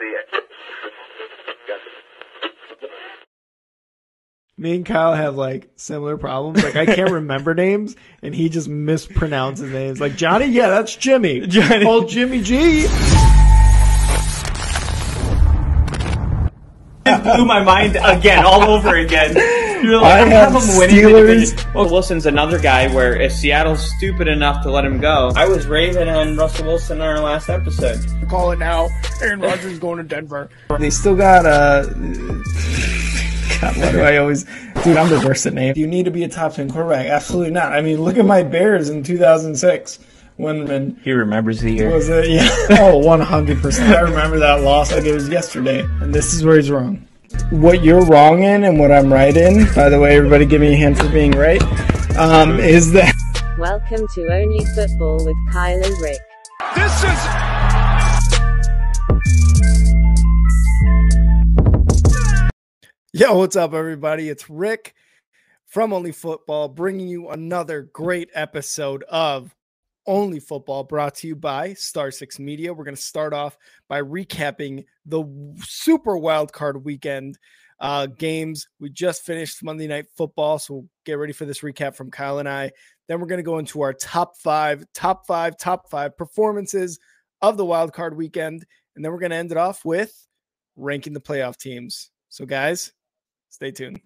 see it. Me and Kyle have like similar problems. Like I can't remember names, and he just mispronounces names. Like Johnny, yeah, that's Jimmy. Johnny. Oh, Jimmy G. It blew my mind again, all over again. You're I like, I, have have him winning the Steelers. division. Well, Wilson's another guy where if Seattle's stupid enough to let him go, I was raving on Russell Wilson in our last episode. Call it now. Aaron Rodgers going to Denver. They still got uh God, why do I always, dude? I'm reversing name. Do you need to be a top ten quarterback? Absolutely not. I mean, look at my Bears in 2006 when when He remembers the year. was it? Yeah. Oh, 100. percent I remember that loss like it was yesterday. And this is where he's wrong. What you're wrong in and what I'm right in. By the way, everybody, give me a hand for being right. Um, is that Welcome to Only Football with Kyle and Rick. This is. Yo, what's up, everybody? It's Rick from Only Football bringing you another great episode of Only Football brought to you by Star Six Media. We're going to start off by recapping the super wild card weekend uh, games. We just finished Monday Night Football, so we'll get ready for this recap from Kyle and I. Then we're going to go into our top five, top five, top five performances of the wild card weekend. And then we're going to end it off with ranking the playoff teams. So, guys, Stay tuned.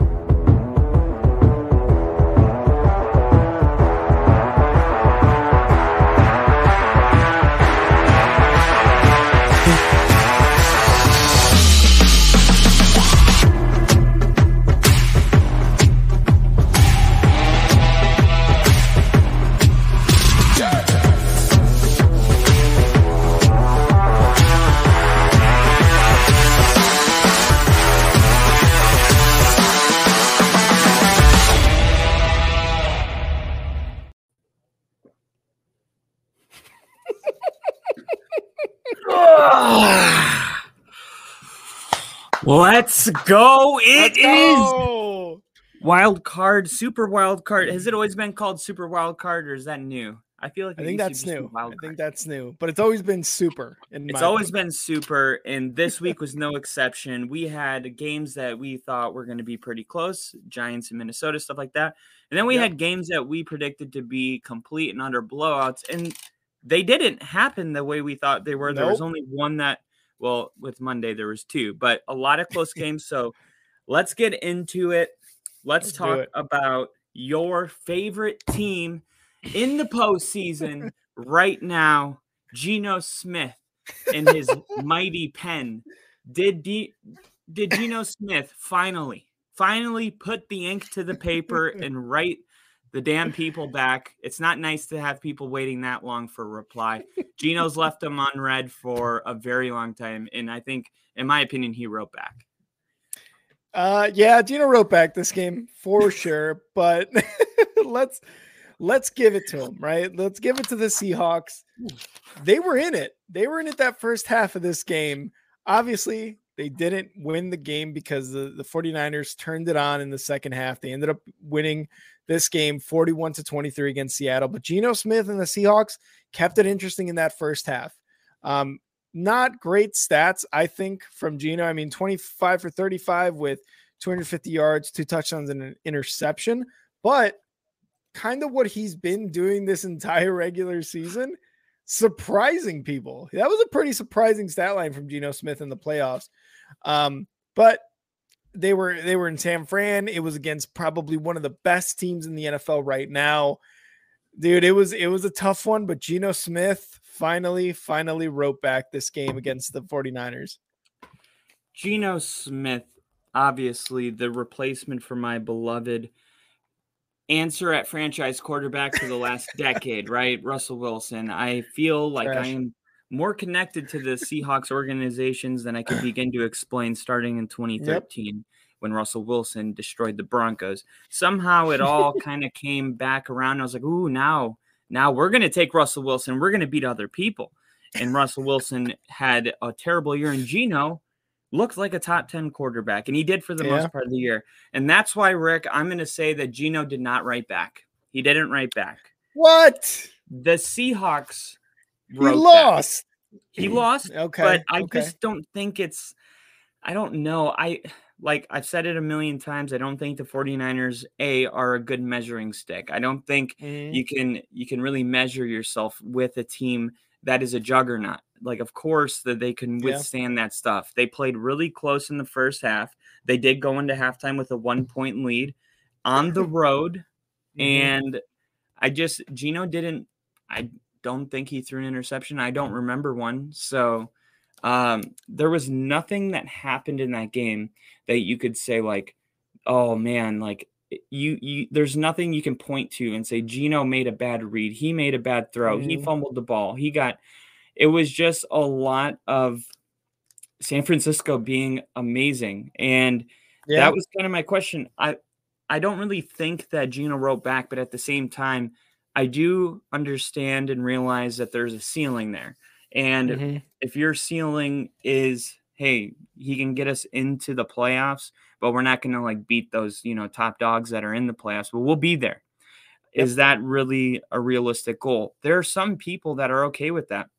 Let's go! It is go! wild card, super wild card. Has it always been called super wild card, or is that new? I feel like I think that's new. I wild think that's new, but it's always been super. In It's always opinion. been super, and this week was no exception. We had games that we thought were going to be pretty close, Giants and Minnesota, stuff like that. And then we Yep. had games that we predicted to be complete and under blowouts, and they didn't happen the way we thought they were. There was only one that, well, with Monday there was two, but a lot of close games. So let's get into it. Let's, Let's talk it. about your favorite team in the postseason right now, Geno Smith and his mighty pen. Did D- did Geno Smith finally finally put the ink to the paper and write the damn people back? It's not nice to have people waiting that long for a reply. Geno's left them unread for a very long time, and I think, in my opinion, he wrote back. Uh, yeah, Geno wrote back this game for sure, but let's let's give it to him, right? Let's give it to the Seahawks. They were in it. They were in it that first half of this game. Obviously, they didn't win the game because the, the 49ers turned it on in the second half. They ended up winning this game 41 to 23 against Seattle. But Geno Smith and the Seahawks kept it interesting in that first half. Um, not great stats, I think, from Geno. I mean, 25 for 35 with 250 yards, two touchdowns, and an interception, but kind of what he's been doing this entire regular season, surprising people. That was a pretty surprising stat line from Geno Smith in the playoffs. Um, but they were they were in San Fran. It was against probably one of the best teams in the NFL right now. Dude, it was it was a tough one, but Geno Smith finally finally wrote back this game against the 49ers. Geno Smith, obviously the replacement for my beloved answer at franchise quarterback for the last decade, right? Russell Wilson. I feel like Trash. I am more connected to the Seahawks organizations than I could begin to explain starting in 2013 when Russell Wilson destroyed the Broncos. Somehow it all kind of came back around. I was like, ooh, now, now we're going to take Russell Wilson. We're going to beat other people. And Russell Wilson had a terrible year. And Geno looked like a top 10 quarterback. And he did for the Yeah. most part of the year. And that's why, Rick, I'm going to say that Geno did not write back. He didn't write back. What? The Seahawks He wrote back. lost. he lost, Okay. but I okay. just don't think it's I don't know. I like I've said it a million times. I don't think the 49ers A are a good measuring stick. I don't think Mhm. you can you can really measure yourself with a team that is a juggernaut. Like of course that they can Yeah. withstand that stuff. They played really close in the first half. They did go into halftime with a one point lead on the road Mhm. and I just Geno didn't I don't think he threw an interception. I don't remember one. So um there was nothing that happened in that game that you could say like oh man like you you there's nothing you can point to and say Geno made a bad read. He made a bad throw. He Mhm. fumbled the ball. He got it was just a lot of San Francisco being amazing and yeah. that was kind of my question. I I don't really think that Geno wrote back, but at the same time, I do understand and realize that there's a ceiling there. And Mhm. if your ceiling is, hey, he can get us into the playoffs, but we're not going to like beat those, you know, top dogs that are in the playoffs, but we'll be there. Is Yep. that really a realistic goal? There are some people that are okay with that.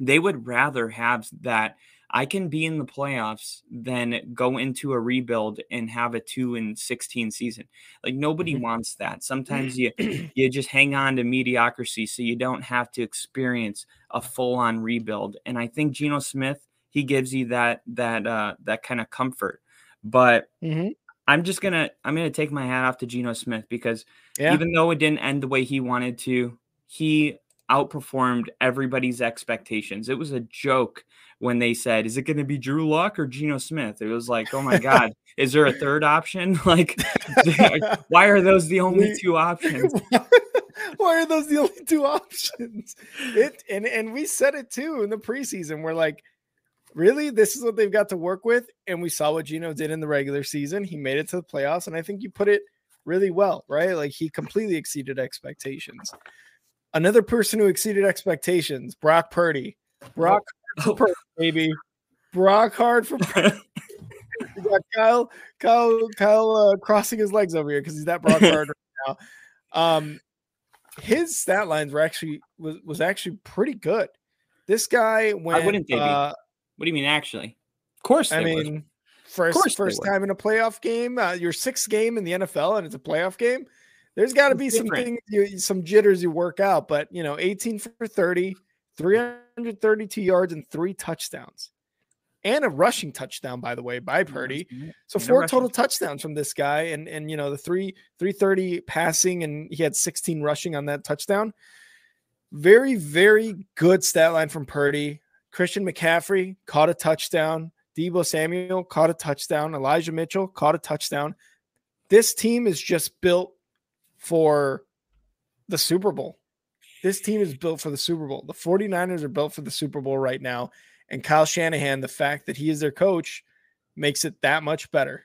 They would rather have that I can be in the playoffs then go into a rebuild and have a 2 and 16 season. Like nobody Mhm. wants that. Sometimes you you just hang on to mediocrity so you don't have to experience a full-on rebuild. And I think Geno Smith, he gives you that that uh that kind of comfort. But Mhm. I'm just going to I'm to take my hat off to Geno Smith because Yeah. even though it didn't end the way he wanted to, he outperformed everybody's expectations. It was a joke when they said, "Is it going to be Drew Lock or Geno Smith?" It was like, "Oh my god, is there a third option? Like, why are those the only two options?" Why are those the only two options? It and and we said it too in the preseason. We're like, really, this is what they've got to work with, and we saw what Geno did in the regular season. He made it to the playoffs, and I think you put it really well, right? Like he completely exceeded expectations. Another person who exceeded expectations, Brock Purdy. Brock Oh, Purdy, baby. Brock hard for Purdy. Got Kyle, Kyle, Kyle uh, crossing his legs over here because he's that Brock hard right now. Um, his stat lines were actually was, was actually pretty good. This guy went. wouldn't they uh, what do you mean? Actually, of course. I mean, first first would. time in a playoff game, uh, your sixth game in the NFL, and it's a playoff game. There's got to be some different. things, you, some jitters you work out. But you know, 18 for 30, 332 yards, and three touchdowns, and a rushing touchdown, by the way, by Purdy. So And four total touchdowns from this guy, and and you know the three 330 passing, and he had 16 rushing on that touchdown. Very, very good stat line from Purdy. Christian McCaffrey caught a touchdown. Deebo Samuel caught a touchdown. Elijah Mitchell caught a touchdown. This team is just built for the Super Bowl. This team is built for the Super Bowl. The 49ers are built for the Super Bowl right now. And Kyle Shanahan, the fact that he is their coach, makes it that much better.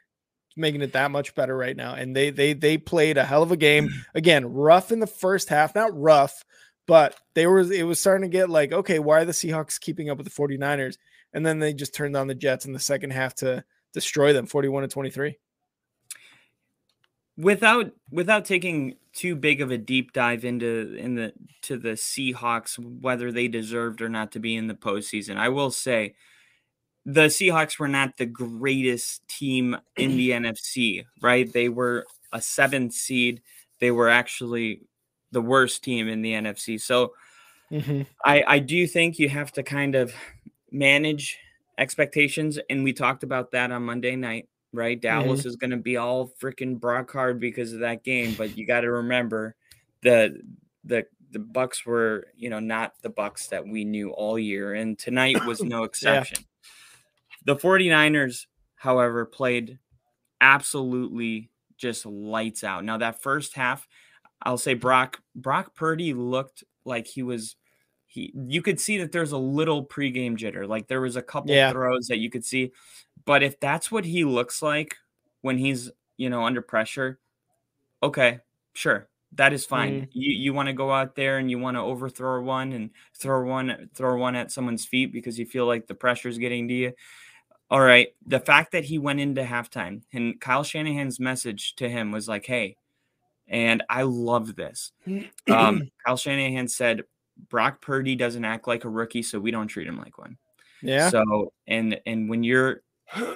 It's making it that much better right now. And they they they played a hell of a game. Mm. Again, rough in the first half, not rough, but they were it was starting to get like, okay, why are the Seahawks keeping up with the 49ers? And then they just turned on the Jets in the second half to destroy them 41 to 23. Without without taking too big of a deep dive into in the to the Seahawks whether they deserved or not to be in the postseason, I will say the Seahawks were not the greatest team in the NFC, right? They were a seventh seed. They were actually the worst team in the NFC. So mm-hmm. I, I do think you have to kind of manage expectations. And we talked about that on Monday night, right? Dallas mm-hmm. is going to be all freaking Brock hard because of that game. But you got to remember the, the, the Bucks were, you know, not the Bucks that we knew all year. And tonight was no exception. The 49ers, however, played absolutely just lights out. Now that first half, I'll say Brock Brock Purdy looked like he was he you could see that there's a little pregame jitter. Like there was a couple Yeah. throws that you could see. But if that's what he looks like when he's, you know, under pressure, okay, sure. That is fine. You you want to go out there and you want to overthrow one and throw one throw one at someone's feet because you feel like the pressure is getting to you. All right. The fact that he went into halftime and Kyle Shanahan's message to him was like, hey, and I love this. Um, Kyle Shanahan said, Brock Purdy doesn't act like a rookie, so we don't treat him like one. Yeah. So and and when you're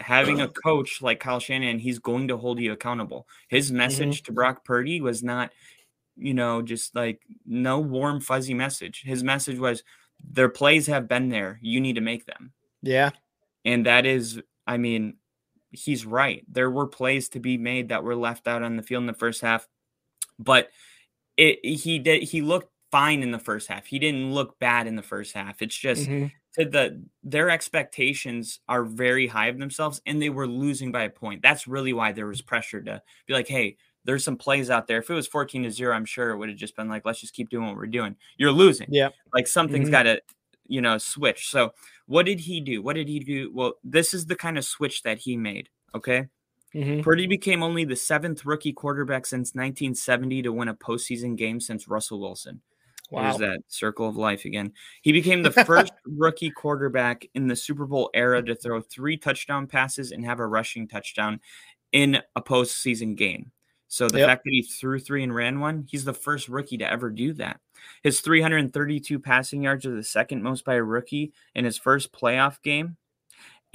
having a coach like Kyle Shanahan, he's going to hold you accountable. His Mm-hmm. message to Brock Purdy was not, you know, just like no warm fuzzy message. His message was their plays have been there. You need to make them. yeah. And that is, I mean, he's right. There were plays to be made that were left out on the field in the first half, but it he did he looked fine in the first half. He didn't look bad in the first half. It's just Mhm. To the their expectations are very high of themselves and they were losing by a point. That's really why there was pressure to be like, hey, there's some plays out there. If it was 14 to 0, I'm sure it would have just been like, let's just keep doing what we're doing. You're losing. Yeah. Like something's Mhm. got to, you know, switch. So what did he do? What did he do? Well, this is the kind of switch that he made. Okay. Mm-hmm. Purdy became only the seventh rookie quarterback since 1970 to win a postseason game since Russell Wilson. Wow. There's that circle of life again. He became the first rookie quarterback in the Super Bowl era to throw three touchdown passes and have a rushing touchdown in a postseason game. So the Yep. fact that he threw three and ran one, he's the first rookie to ever do that. His 332 passing yards are the second most by a rookie in his first playoff game.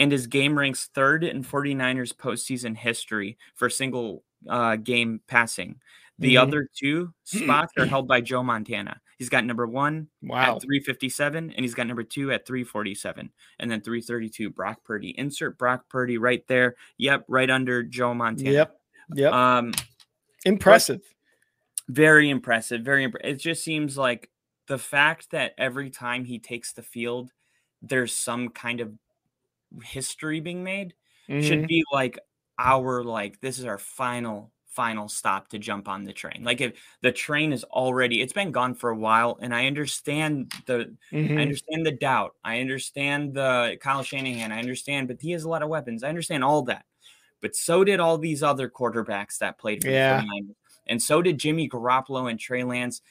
And his game ranks third in 49ers postseason history for single uh, game passing. The Mhm. other two spots are held by Joe Montana. He's got number one Wow. at 357, and he's got number two at 347, and then 332, Brock Purdy. Insert Brock Purdy right there. Yep, right under Joe Montana. Yep. Yep. Um, Impressive. very impressive. Very imp- It just seems like the fact that every time he takes the field, there's some kind of history being made should Mhm. be like our like this is our final final stop to jump on the train. Like if the train is already it's been gone for a while and I understand the I Mhm. understand the doubt. I understand the Kyle Shanahan. I understand, but he has a lot of weapons. I understand all that. But so did all these other quarterbacks that played for Yeah. the 49ers. And so did Jimmy Garoppolo and Trey Lance.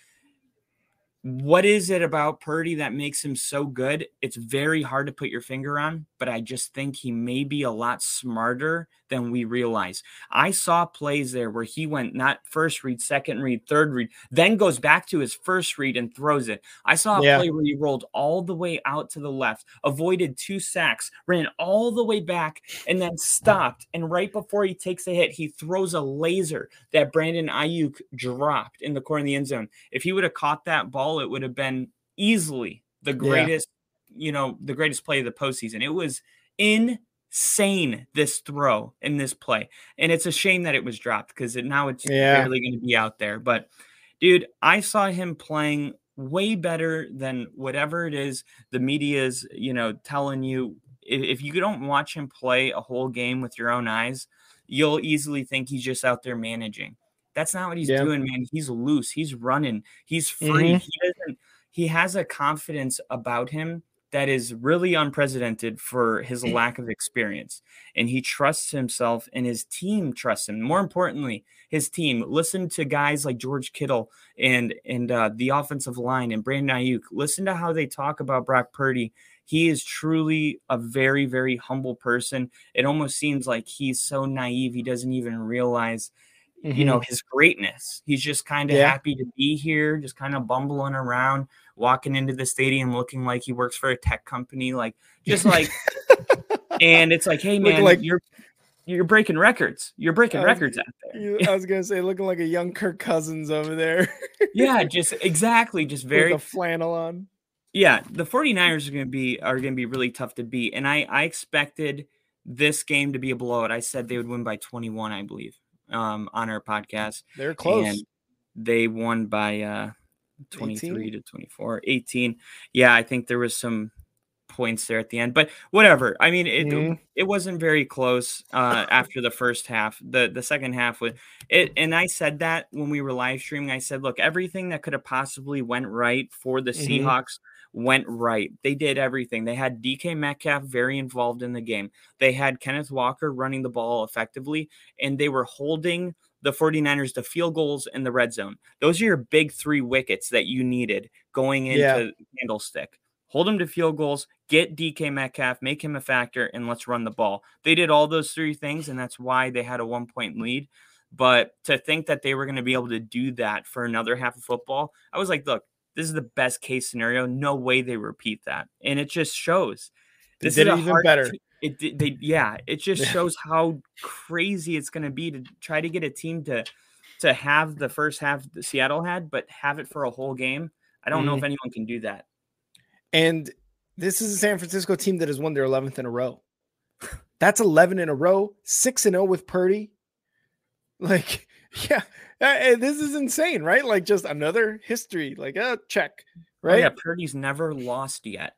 What is it about Purdy that makes him so good? It's very hard to put your finger on, but I just think he may be a lot smarter than we realize. I saw plays there where he went not first read, second read, third read, then goes back to his first read and throws it. I saw a Yeah. play where he rolled all the way out to the left, avoided two sacks, ran all the way back, and then stopped. And right before he takes a hit, he throws a laser that Brandon Aiyuk dropped in the corner of the end zone. If he would have caught that ball, it would have been easily the greatest, you know, the greatest play of the postseason. It was insane this throw in this play. And it's a shame that it was dropped because it, now it's Yeah. barely going to be out there. But dude, I saw him playing way better than whatever it is the media is, you know, telling you. If, if you don't watch him play a whole game with your own eyes, you'll easily think he's just out there managing. That's not what he's Yeah. doing, man. He's loose. He's running. He's free. Mhm. He doesn't. He has a confidence about him that is really unprecedented for his lack of experience. And he trusts himself, and his team trusts him. More importantly, his team. Listen to guys like George Kittle and and uh, the offensive line and Brandon Aiyuk. Listen to how they talk about Brock Purdy. He is truly a very, very humble person. It almost seems like he's so naive he doesn't even realize you know his greatness. He's just kind of Mm-hmm. Yeah. happy to be here, just kind of bumbling around, walking into the stadium looking like he works for a tech company, like just like. and it's like, hey man, like- you're you're breaking records. You're breaking was- records out there. You- I was gonna say, looking like a young Kirk Cousins over there. yeah, just exactly, just very with a flannel on. Yeah, the 49ers are going to be are to be really tough to beat and I I expected this game to be a blowout. I said they would win by 21, I believe, um on our podcast. They're close. And they won by uh 23 18? to 24. 18. Yeah, I think there was some points there at the end, but whatever. I mean, it Mhm. it wasn't very close uh after the first half. The the second half was it and I said that when we were live streaming. I said, look, everything that could have possibly went right for the Mhm. Seahawks went right. They did everything. They had DK Metcalf very involved in the game. They had Kenneth Walker running the ball effectively, and they were holding the 49ers to field goals in the red zone. Those are your big three wickets that you needed going into Yeah. Candlestick. Hold them to field goals, get DK Metcalf, make him a factor, and let's run the ball. They did all those three things, and that's why they had a one point lead. But to think that they were going to be able to do that for another half of football, I was like, look, this is the best case scenario. No way they repeat that, and it just shows. They This did is even hard better. It did- they yeah. It just Yeah. shows how crazy it's going to be to try to get a team to to have the first half that Seattle had, but have it for a whole game. I don't know Mm-hmm. if anyone can do that. And this is a San Francisco team that has won their 11th in a row. That's 11 in a row, 6 and 0 with Purdy. Like, yeah, uh, this is insane, right? Like, just another history, like, uh, check, Oh, right? yeah, Purdy's never lost yet.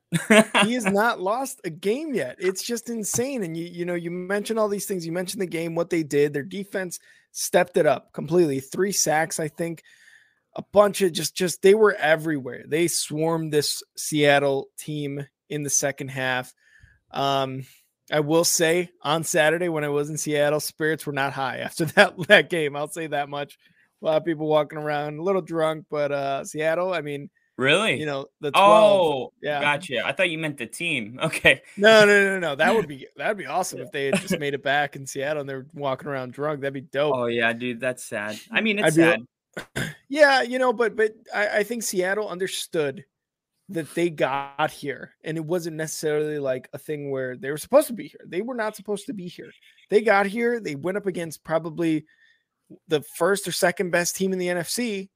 he has not lost a game yet. It's just insane. And you, you know, you mentioned all these things. You mentioned the game, what they did. Their defense stepped it up completely. Three sacks, I think. A bunch of just, just they were everywhere. They swarmed this Seattle team in the second half. Um, I will say on Saturday when I was in Seattle, spirits were not high after that that game. I'll say that much. A lot of people walking around a little drunk, but uh Seattle, I mean, really? you know, the 12, oh, yeah. Gotcha. I thought you meant the team. Okay. no, no, no, no. That would be that would be awesome if they had just made it back in Seattle and they're walking around drunk. That'd be dope. Oh yeah, dude, that's sad. I mean, I'd it's be sad. Yeah, you know, but but I, I think Seattle understood that they got here, and it wasn't necessarily like a thing where they were supposed to be here. They were not supposed to be here. They got here. They went up against probably the first or second best team in the NFC,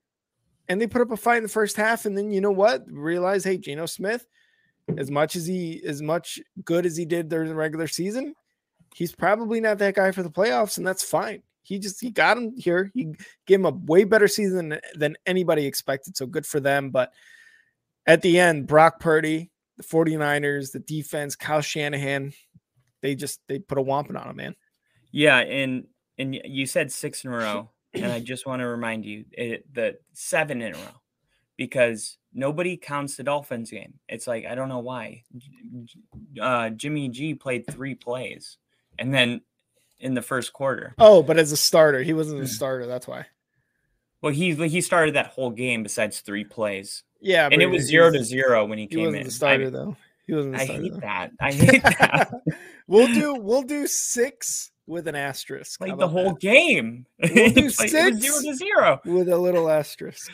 and they put up a fight in the first half. And then you know what? Realize, hey, Geno Smith, as much as he as much good as he did during the regular season, he's probably not that guy for the playoffs, and that's fine. He just he got him here. He gave him a way better season than, than anybody expected. So good for them. But at the end, Brock Purdy, the 49ers, the defense, Kyle Shanahan, they just they put a whomping on him, man. Yeah, and and you said six in a row, and I just want to remind you it, the seven in a row because nobody counts the Dolphins game. It's like I don't know why. Uh, Jimmy G played three plays, and then in the first quarter, Oh, but as a starter, he wasn't a starter. That's why. Well, he he started that whole game besides three plays, Yeah, and it was zero to zero when he He came wasn't in. the starter I, though. He wasn't the I hate though. that. I hate that. we'll do we'll do six with an asterisk. Played the whole that? game. We'll do like- was zero six. to zero. with a little asterisk.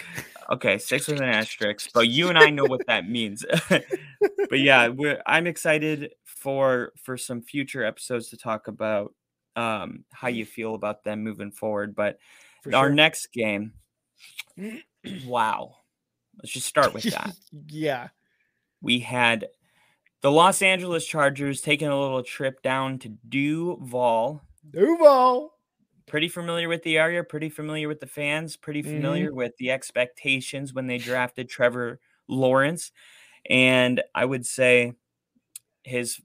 Okay, six with an asterisk, but you and I know what that means. but yeah, we're I'm excited for for some future episodes to talk about um how you feel about them moving forward. But For our sure. next game, wow. Let's just start with that. yeah. we had the Los Angeles Chargers taking a little trip down to Duval. Duval. Pretty familiar with the area, pretty familiar with the fans, pretty Mhm. familiar with the expectations when they drafted Trevor Lawrence. And I would say his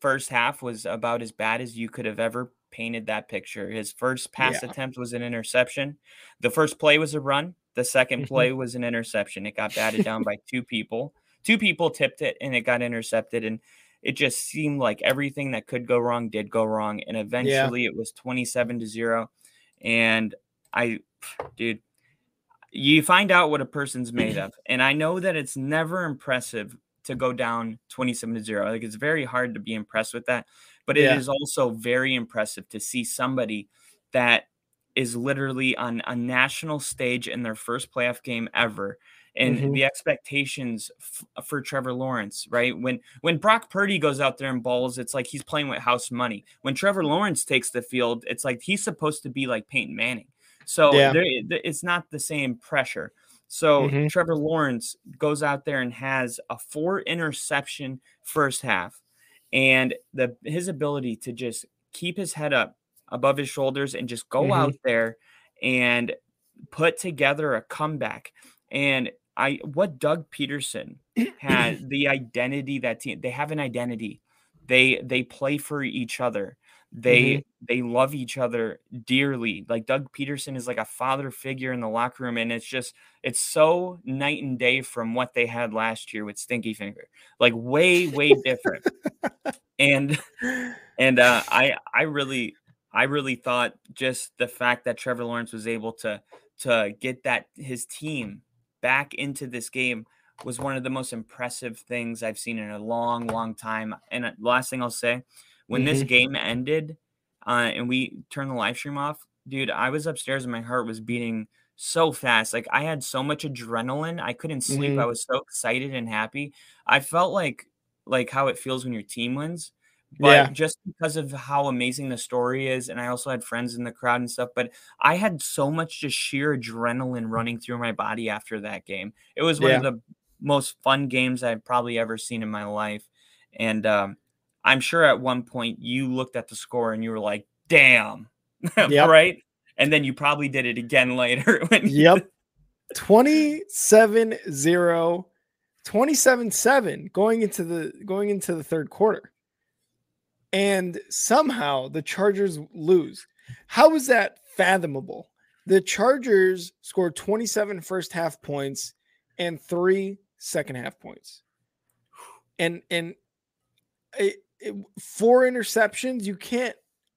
first half was about as bad as you could have ever painted that picture. His first pass Yeah. attempt was an interception. The first play was a run. The 2nd Mhm. play was an interception. It got batted down by two people. Two people tipped it and it got intercepted. And it just seemed like everything that could go wrong did go wrong. And eventually it was 27 to 0. And I, dude, you find out what a person's made of. And I know that it's never impressive to go down 27 to 0. Like it's very hard to be impressed with that. But it is Yeah. also very impressive to see somebody that is literally on a national stage in their first playoff game ever. And Mhm. the expectations f- for Trevor Lawrence, right? When when Brock Purdy goes out there and balls, it's like he's playing with house money. When Trevor Lawrence takes the field, it's like he's supposed to be like Peyton Manning. So Yeah. there, it's not the same pressure. So Mhm. Trevor Lawrence goes out there and has a four interception first half, and the his ability to just keep his head up above his shoulders and just go Mhm. out there and put together a comeback. And I what Doug Pederson had the identity that team they have an identity. They they play for each other. They they love each other dearly. Like Doug Pederson is like a father figure in the locker room, and it's just it's so night and day from what they had last year with Stinky Finger. Like way way different. and and uh, I I really I really thought just the fact that Trevor Lawrence was able to to get that his team back into this game was one of the most impressive things I've seen in a long, long time. And uh, last thing I'll say, when this Mhm. game ended, uh, and we turned the live stream off, dude, I was upstairs and my heart was beating so fast. Like I had so much adrenaline, I couldn't sleep. Mhm. I was so excited and happy. I felt like like how it feels when your team wins. But Yeah. just because of how amazing the story is, and I also had friends in the crowd and stuff, but I had so much just sheer adrenaline running through my body after that game. It was one of the most fun games I've probably ever seen in my life. And um, I'm sure at one point you looked at the score and you were like, damn. Yep. right? And then you probably did it again later. When Yep. 27 0, 27 7 going into the going into the third quarter. And somehow the Chargers lose. How is that fathomable? The Chargers scored 27 first half points and three second half points. And and it, four interceptions, you can't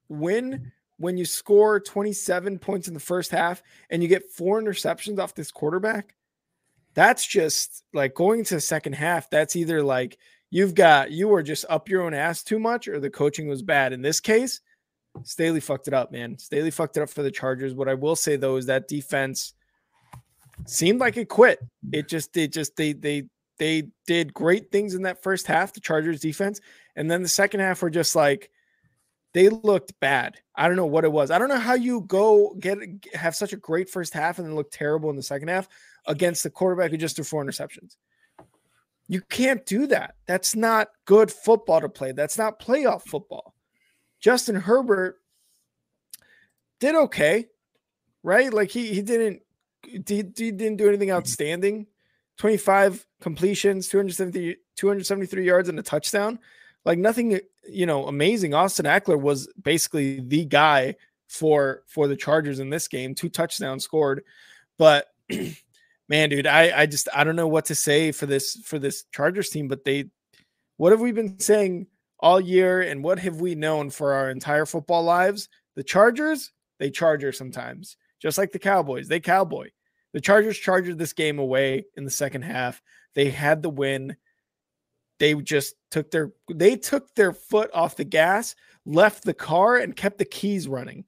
win when you score 27 points in the first half and you get four interceptions off this quarterback, that's just like going into the second half. That's either like you've got you were just up your own ass too much or the coaching was bad. In this case, Staley fucked it up, man. Staley fucked it up for the Chargers. What I will say though is that defense seemed like it quit. It just it just they they they did great things in that first half, the Chargers defense, and then the second half were just like they looked bad. I don't know what it was. I don't know how you go get have such a great first half and then look terrible in the second half against the quarterback who just threw four interceptions. You can't do that. That's not good football to play. That's not playoff football. Justin Herbert did okay, right? Like he he didn't he, he didn't do anything mm-hmm. outstanding. 25 completions, 270 273 yards and a touchdown. Like nothing, you know, amazing. Austin Ekeler was basically the guy for for the Chargers in this game. Two touchdowns scored, but man, dude, I I just I don't know what to say for this for this Chargers team. But they, what have we been saying all year, and what have we known for our entire football lives? The Chargers, they Charger sometimes, just like the Cowboys. They cowboy. The Chargers charged this game away in the second half. They had the win they just took their they took their foot off the gas, left the car, and kept the keys running.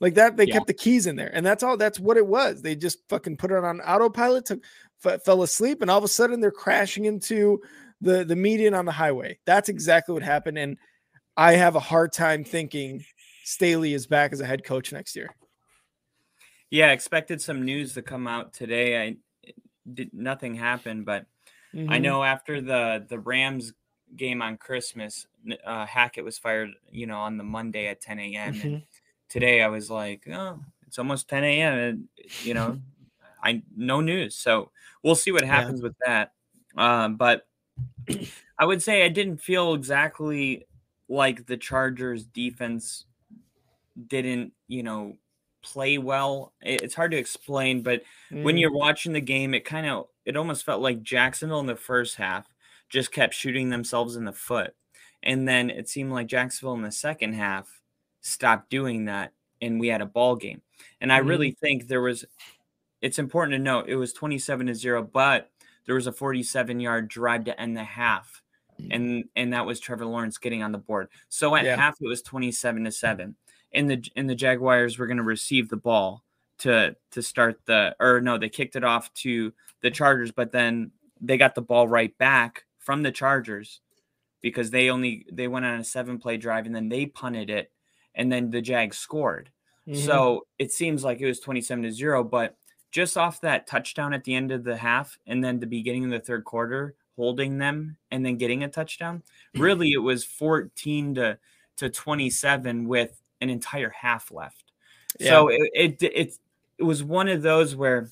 Like that, they Yeah. kept the keys in there, and that's all. That's what it was. They just fucking put it on autopilot, took f- fell asleep, and all of a sudden they're crashing into the the median on the highway. That's exactly what happened, and I have a hard time thinking Staley is back as a head coach next year. Yeah, expected some news to come out today. I did nothing happened, but I Mhm. know after the the Rams game on Christmas, uh, Hackett was fired. You know, on the Monday at 10 a.m. And Mhm. today I was like, oh, it's almost 10 a.m. And you know, I no news. So we'll see what Yeah. happens with that. Um, but I would say I didn't feel exactly like the Chargers defense didn't, you know, play well. It- It's hard to explain, but when Mhm. you're watching the game, it kind of it almost felt like Jacksonville in the first half just kept shooting themselves in the foot. And then it seemed like Jacksonville in the second half stopped doing that and we had a ball game. And I really think there was it's important to note it was 27 to 0, but there was a 47 yard drive to end the half. And and that was Trevor Lawrence getting on the board. So at Yeah. half it was 27 to 7. And the and the Jaguars were going to receive the ball to to start the or no, they kicked it off to the Chargers, but then they got the ball right back from the Chargers because they only they went on a seven play drive and then they punted it and then the Jags scored. Mhm. So it seems like it was 27 to 0, but just off that touchdown at the end of the half and then the beginning of the third quarter, holding them and then getting a touchdown, really it was 14 to to 27 with an entire half left. So it, it it it was one of those where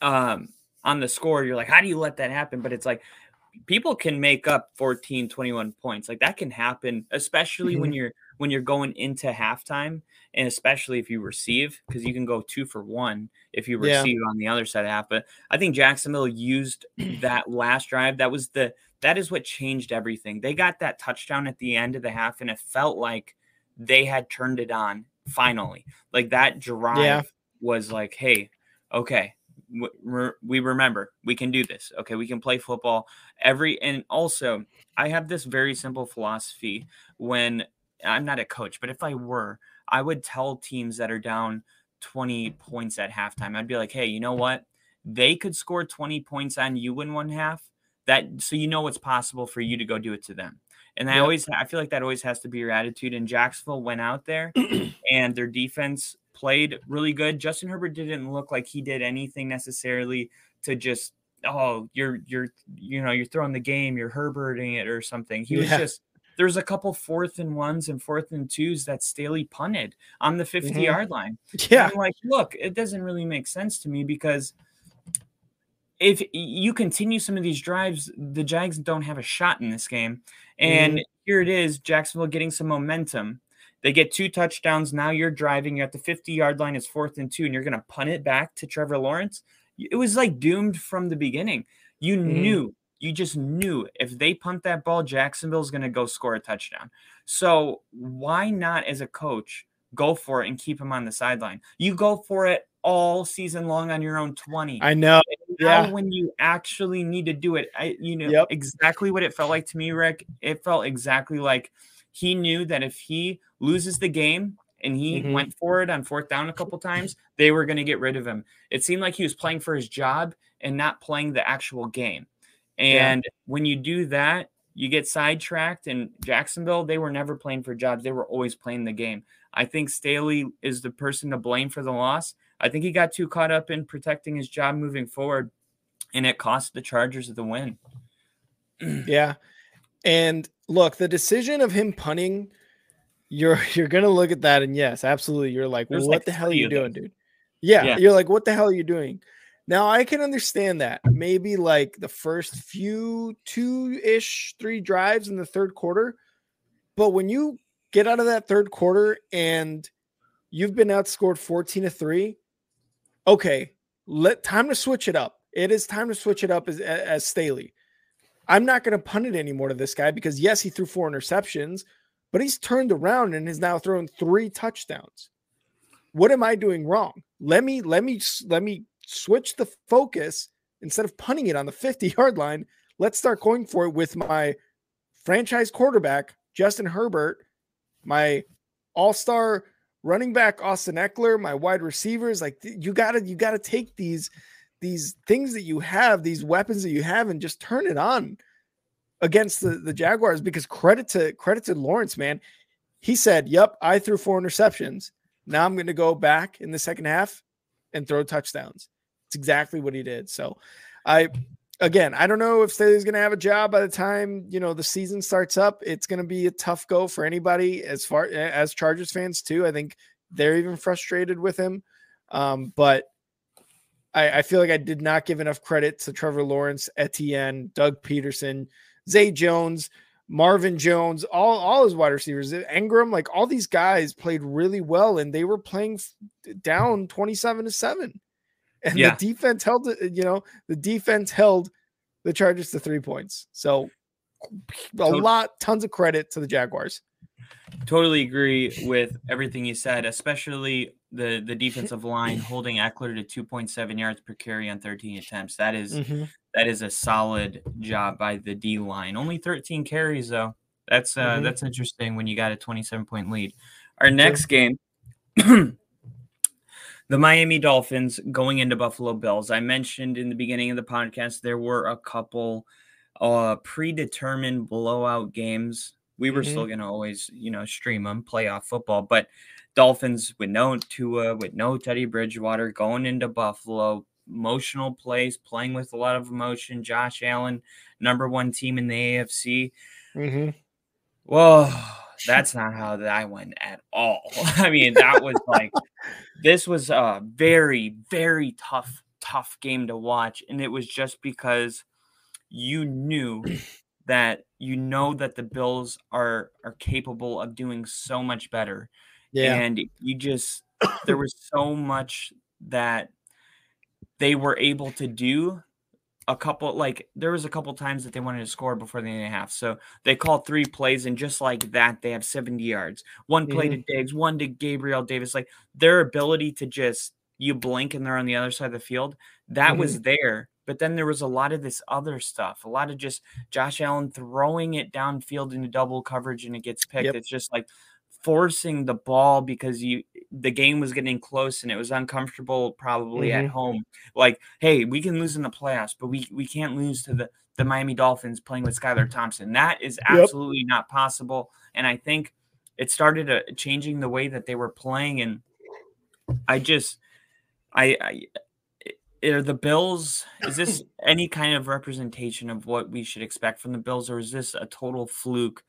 um on the score you're like how do you let that happen? But it's like people can make up 14 21 points. Like that can happen especially when you're when you're going into halftime and especially if you receive because you can go two for one if you Yeah. receive on the other side of half. But i think jacksonville used that last drive. That was the that is what changed everything. They got that touchdown at the end of the half and it felt like they had turned it on finally like that drive was like hey okay we remember we can do this okay we can play football every and also i have this very simple philosophy when i'm not a coach but if i were i would tell teams that are down 20 points at halftime. I'd be like, hey, you know what? They could score 20 points on you in one half. That so you know it's possible for you to go do it to them. And I Yep. always I feel like that always has to be your attitude. And Jacksonville went out there and their defense played really good. Justin Herbert didn't look like he did anything necessarily to just oh you're you're you know you're throwing the game you're Herberting it or something. He was just there's a couple fourth and ones and fourth and twos that Staley punted on the 50 Mhm. yard line. And Yeah. I'm like, look, it doesn't really make sense to me because if you continue some of these drives, the Jags don't have a shot in this game. And here it is, Jacksonville getting some momentum. They get two touchdowns. Now you're driving. You're at the 50 yard line. It's fourth and two, and you're going to punt it back to Trevor Lawrence. It was like doomed from the beginning. You Mhm. knew, you just knew if they punt that ball, Jacksonville's going to go score a touchdown. So why not, as a coach, go for it and keep him on the sideline? You go for it all season long on your own 20 I know. now Yeah. when you actually need to do it, I you know Yep. exactly what it felt like to me, Rick. It felt exactly like he knew that if he loses the game and he Mhm. went for it on fourth down a couple times, they were going to get rid of him. It seemed like he was playing for his job and not playing the actual game. Yeah. And when you do that, you get sidetracked. And Jacksonville, they were never playing for jobs; they were always playing the game. I think Staley is the person to blame for the loss. I think he got too caught up in protecting his job moving forward, and it cost the Chargers the win. Yeah. And look, the decision of him punting, you're you're gonna look at that and yes, absolutely. You're like, There's what like the hell are you doing, dude? Yeah, Yeah. you're like, what the hell are you doing? Now I can understand that. Maybe like the first few two-ish, three drives in the third quarter. But when you get out of that third quarter and you've been outscored 14 to 3, okay, let time to switch it up. It is time to switch it up as as Staley. I'm not going to punt it anymore to this guy because yes, he threw four interceptions, but he's turned around and has now thrown three touchdowns. What am I doing wrong? Let me let me let me switch the focus instead of punting it on the 50 yard line. Let's start going for it with my franchise quarterback Justin Herbert, my all-star running back Austin Ekeler, my wide receivers. Like you gotta you gotta take these these things that you have, these weapons that you have, and just turn it on against the, the Jaguars because credit to credit to Lawrence, man. He said, Yep, I threw four interceptions. Now I'm gonna go back in the second half and throw touchdowns. It's exactly what he did. So I again, I don't know if Staley's gonna have a job by the time you know the season starts up. It's gonna be a tough go for anybody as far as Chargers fans too. I think they're even frustrated with him. Um, but I, I feel like I did not give enough credit to Trevor Lawrence, Etienne, Doug Pederson, Zay Jones, Marvin Jones, all all his wide receivers, Engram, like all these guys played really well, and they were playing down twenty seven to seven, and Yeah. the defense held it. You know, the defense held the Chargers to three points. So a lot, tons of credit to the Jaguars. Totally agree with everything you said, especially the the defensive line holding Ekeler to 2.7 yards per carry on 13 attempts. That is that is a solid job by the D line. Only 13 carries though. That's uh Mhm. that's interesting when you got a 27 point lead. Our next game the Miami Dolphins going into Buffalo Bills. I mentioned in the beginning of the podcast there were a couple uh predetermined blowout games. We were Mhm. still going to always, you know, stream them playoff football, but Dolphins with no Tua, with no Teddy Bridgewater going into Buffalo, emotional plays, playing with a lot of emotion. Josh Allen, number one team in the AFC. Mm-hmm. Whoa, that's not how that went at all. I mean, that was like this was a very, very tough, tough game to watch. And it was just because you knew that you know that the Bills are are capable of doing so much better. Yeah. And you just there was so much that they were able to do a couple like there was a couple times that they wanted to score before the end of the half. So they called three plays and just like that they have 70 yards. One play mm-hmm. to Diggs, one to Gabriel Davis. Like their ability to just you blink and they're on the other side of the field, that was mm-hmm. there. But then there was a lot of this other stuff, a lot of just Josh Allen throwing it downfield into double coverage and it gets picked. Yep. It's just like forcing the ball because you the game was getting close and it was uncomfortable probably Mhm. at home. Like, hey, we can lose in the playoffs, but we we can't lose to the the Miami Dolphins playing with Skylar Thompson. That is Yep. absolutely not possible. And I think it started uh, changing the way that they were playing. And I just, I, I, are the Bills? Is this any kind of representation of what we should expect from the Bills, or is this a total fluke?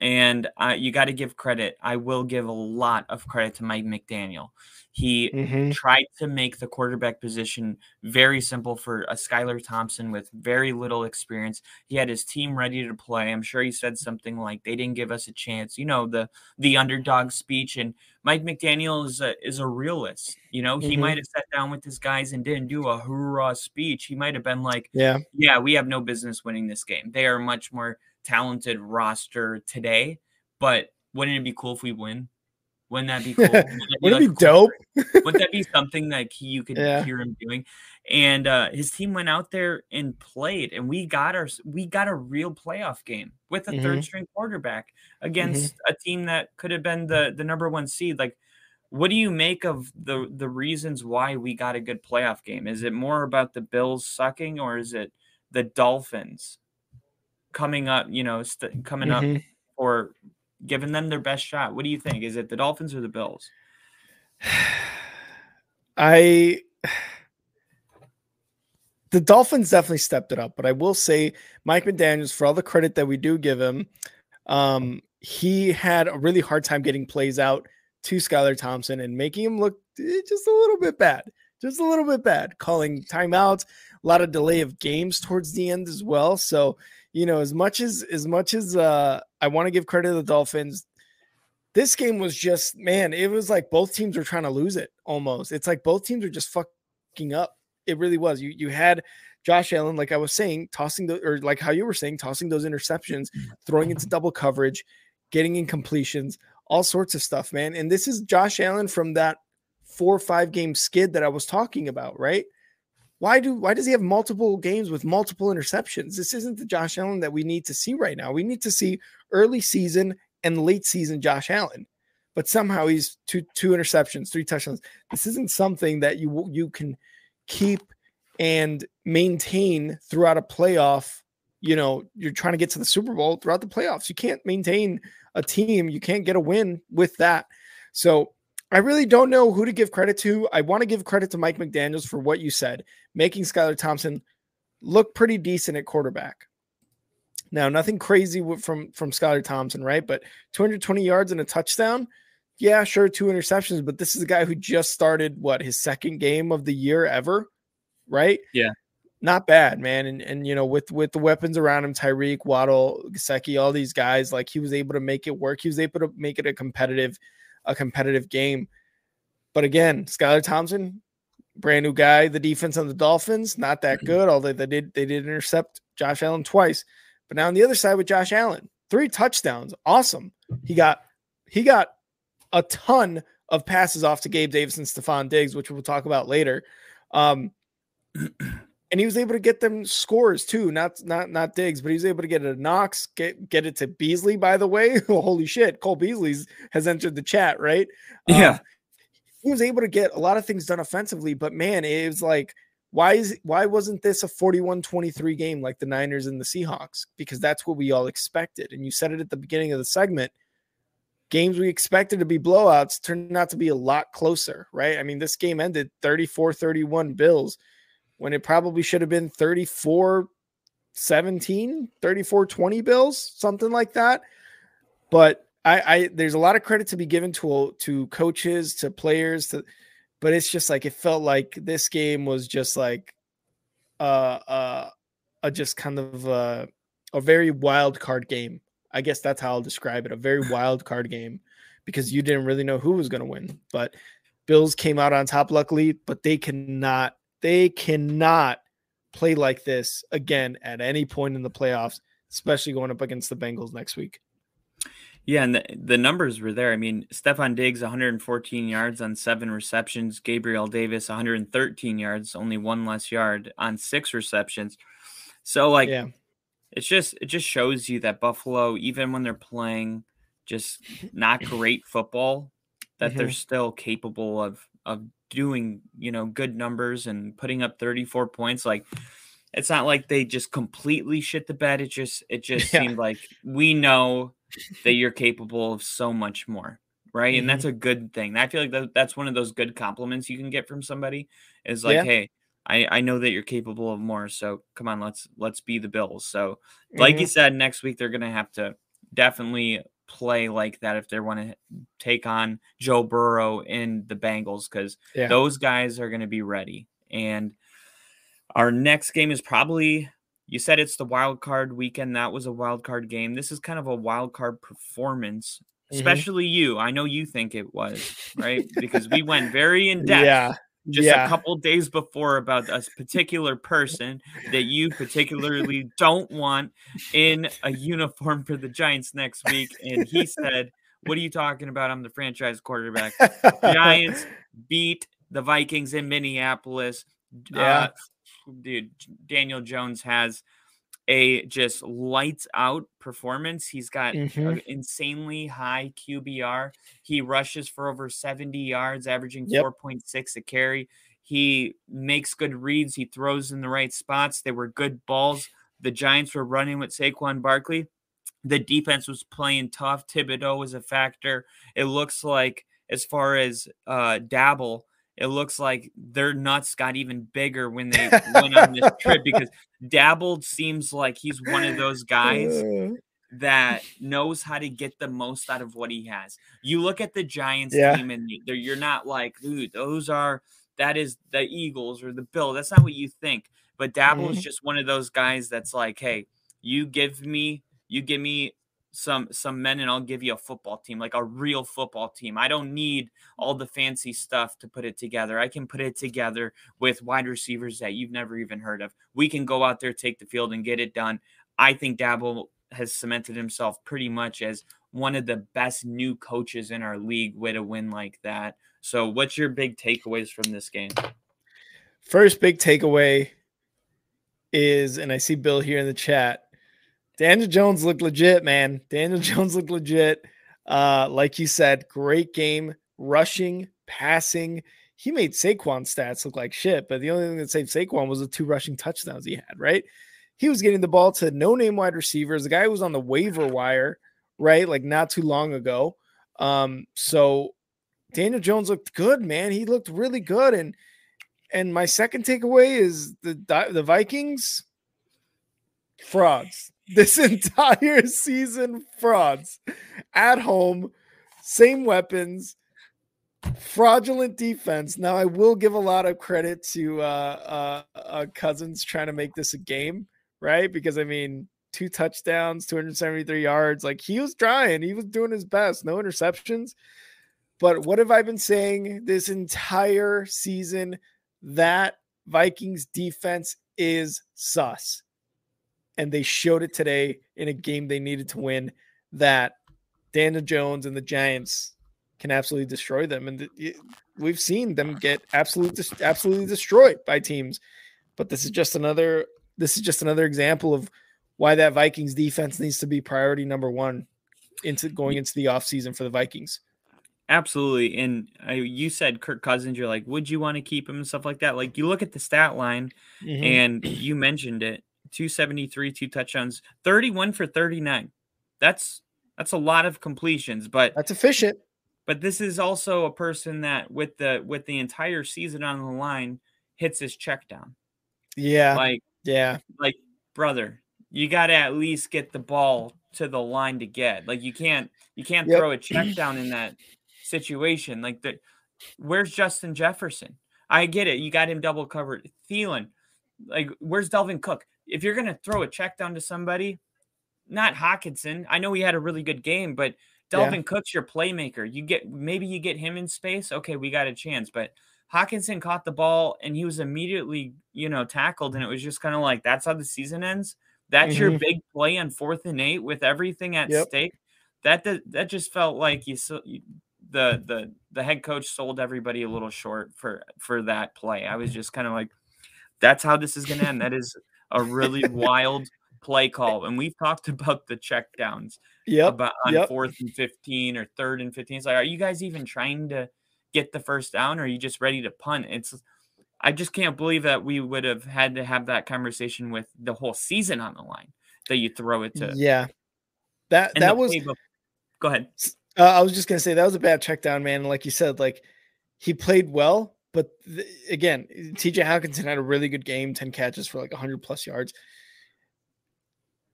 And uh, you got to give credit. I will give a lot of credit to Mike McDaniel. He Mhm. tried to make the quarterback position very simple for a Skylar Thompson with very little experience. He had his team ready to play. I'm sure he said something like they didn't give us a chance. You know, the the underdog speech and Mike McDaniel is a is a realist. You know, he Mhm. might have sat down with his guys and didn't do a hoorah speech. He might have been like, Yeah. yeah, we have no business winning this game. They are much more talented roster today, but wouldn't it be cool if we win? Wouldn't that be cool? Wouldn't that Wouldn't like, be dope? wouldn't that be something like he- you could Yeah. hear him doing? And uh, his team went out there and played, and we got our we got a real playoff game with a Mhm. third string quarterback Mm-hmm. against a team that could have been the the number one seed. Like, what do you make of the the reasons why we got a good playoff game? Is it more about the Bills sucking, or is it the Dolphins coming up? You know, st- coming up Mhm. or giving them their best shot? What do you think? Is it the Dolphins or the Bills? I the Dolphins definitely stepped it up, but I will say Mike McDaniels, for all the credit that we do give him, um, he had a really hard time getting plays out to Skylar Thompson and making him look eh, just a little bit bad, just a little bit bad, calling timeouts, a lot of delay of games towards the end as well. So, you know, as much as as much as uh, I want to give credit to the Dolphins, this game was just man it was like both teams were trying to lose it almost. It's like both teams were just fucking up. It really was. You you had josh allen like i was saying tossing the or like how you were saying tossing those interceptions throwing into double coverage getting incompletions all sorts of stuff man. And this is josh allen from that four or five game skid that i was talking about right why do why does he have multiple games with multiple interceptions this isn't the josh allen that we need to see right now we need to see early season and late season Josh Allen. But somehow he's two two interceptions, three touchdowns. This isn't something that you you can keep and maintain throughout a playoff. You know, you're trying to get to the Super Bowl throughout the playoffs. You can't maintain a team. You can't get a win with that. So I really don't know who to give credit to. I want to give credit to Mike McDaniels for what you said, making Skylar Thompson look pretty decent at quarterback. Now, nothing crazy from from Skylar Thompson, right? But 220 yards and a touchdown. Yeah, sure, two interceptions, but this is a guy who just started what his second game of the year ever, right? Yeah. Not bad, man. And and you know, with with the weapons around him, Tyreek, Waddle, Gesicki, all these guys, like he was able to make it work. He was able to make it a competitive, a competitive game. But again, Skylar Thompson, brand new guy. The defense on the Dolphins, not that good, although they did they did intercept Josh Allen twice. But now on the other side with Josh Allen, three touchdowns. Awesome. He got he got a ton of passes off to Gabe Davis and Stefon Diggs, which we'll talk about later. Um, and he was able to get them scores too, not not not Diggs, but he was able to get it to Knox, get get it to Beasley. By the way, holy shit, Cole Beasley's has entered the chat, right? Um, Yeah. he was able to get a lot of things done offensively, but man, it was like, why is why wasn't this a 41-23 game like the Niners and the Seahawks? Because that's what we all expected. And you said it at the beginning of the segment. Games we expected to be blowouts turned out to be a lot closer, right? I mean, this game ended 34-31 Bills when it probably should have been 34 17, 34 20 Bills, something like that. But I, I there's a lot of credit to be given to to coaches, to players, to but it's just like it felt like this game was just like uh uh a just kind of uh, a very wild card game. I guess that's how I'll describe it. A very wild card game because you didn't really know who was going to win. But Bills came out on top luckily, but they cannot they cannot play like this again at any point in the playoffs, especially going up against the Bengals next week. Yeah, and the, the numbers were there. I mean, Stefon Diggs, 114 yards on seven receptions. Gabriel Davis, 113 yards, only one less yard on six receptions. So, like, yeah, it's just it just shows you that Buffalo, even when they're playing just not great football, that they're Mhm. still capable of of doing, you know, good numbers and putting up 34 points. Like it's not like they just completely shit the bed. It just it just Yeah. seemed like we know that you're capable of so much more. Right. And that's a good thing. I feel like that, that's one of those good compliments you can get from somebody is like, Yeah. hey, I, I know that you're capable of more. So come on, let's let's be the Bills. So like you Mhm. said, next week they're gonna have to definitely play like that if they want to take on Joe Burrow and the Bengals because Yeah. those guys are gonna be ready. And our next game is probably you said it's the wild card weekend. That was a wild card game. This is kind of a wild card performance, Mhm. especially you. I know you think it was, right? because we went very in depth yeah. Just yeah. a couple days before about a particular person that you particularly don't want in a uniform for the Giants next week. And he said, What are you talking about? I'm the franchise quarterback. Giants beat the Vikings in Minneapolis. Yeah. Uh, dude, Daniel Jones has a just lights out performance. He's got Mhm. an insanely high QBR. He rushes for over 70 yards, averaging Yep. 4.6 a carry. He makes good reads. He throws in the right spots. They were good balls. The Giants were running with Saquon Barkley. The defense was playing tough. Thibodeaux was a factor. It looks like, as far as uh, Daboll, it looks like their nuts got even bigger when they went on this trip because Daboll seems like he's one of those guys Uh, that knows how to get the most out of what he has. You look at the Giants Yeah. team and you- they're- not like, dude, those are that is the Eagles or the Bill. That's not what you think. But Daboll is Mhm. just one of those guys that's like, hey, you give me, you give me some some men and I'll give you a football team, like a real football team. I don't need all the fancy stuff to put it together. I can put it together with wide receivers that you've never even heard of. We can go out there, take the field, and get it done. I think Daboll has cemented himself pretty much as one of the best new coaches in our league with a win like that. So, what's your big takeaways from this game? First big takeaway is, and I see Bill here in the chat. Daniel Jones looked legit, man. Daniel Jones looked legit. Uh, like you said, great game, rushing, passing. He made Saquon stats look like shit, but the only thing that saved Saquon was the two rushing touchdowns he had, right? He was getting the ball to no name wide receivers, the guy who was on the waiver wire, right? Like not too long ago. Um, so Daniel Jones looked good, man. He looked really good. And and my second takeaway is the the Vikings frauds. This entire season frauds at home, same weapons, fraudulent defense. Now I will give a lot of credit to uh, uh, uh Cousins trying to make this a game, right? Because I mean, two touchdowns, 273 yards, like he was trying, he was doing his best, no interceptions. But what have I been saying this entire season? That Vikings defense is sus. And they showed it today in a game they needed to win that Daniel Jones and the Giants can absolutely destroy them. And we've seen them get absolutely absolutely destroyed by teams. But this is just another this is just another example of why that Vikings defense needs to be priority number one into going into the offseason for the Vikings. Absolutely. And uh, you said Kirk Cousins, you're like, would you want to keep him and stuff like that? Like, you look at the stat line, Mhm. and you mentioned it 273, two touchdowns, 31 for 39. That's that's a lot of completions, but That's efficient. but this is also a person that with the with the entire season on the line hits his check down. Yeah. Like yeah. like brother, you got to at least get the ball to the line to get. Like you can't you can't Yep. throw a check down in that situation. Like the where's Justin Jefferson? I get it. You got him double covered. Thielen, like where's Dalvin Cook? If you're gonna throw a check down to somebody, not Hockenson. I know he had a really good game, but Yeah. Dalvin Cook's your playmaker. You get maybe you get him in space. Okay, we got a chance. But Hockenson caught the ball and he was immediately, you know, tackled, and it was just kind of like that's how the season ends. That's your Mhm. big play on fourth and eight with everything at Yep. stake. That that just felt like you, you the the the head coach sold everybody a little short for for that play. I was just kind of like, that's how this is going to end. That is a really wild play call, and we've talked about the checkdowns Yep. about on yep. fourth and fifteen or third and fifteen. It's like, are you guys even trying to get the first down, or are you just ready to punt? It's I just can't believe that we would have had to have that conversation with the whole season on the line that you throw it to. Yeah. That and that was playbook- Go ahead. Uh, I was just gonna say that was a bad check down, man. Like you said, like he played well, but th- again, TJ Hockenson had a really good game, ten catches for like hundred plus yards.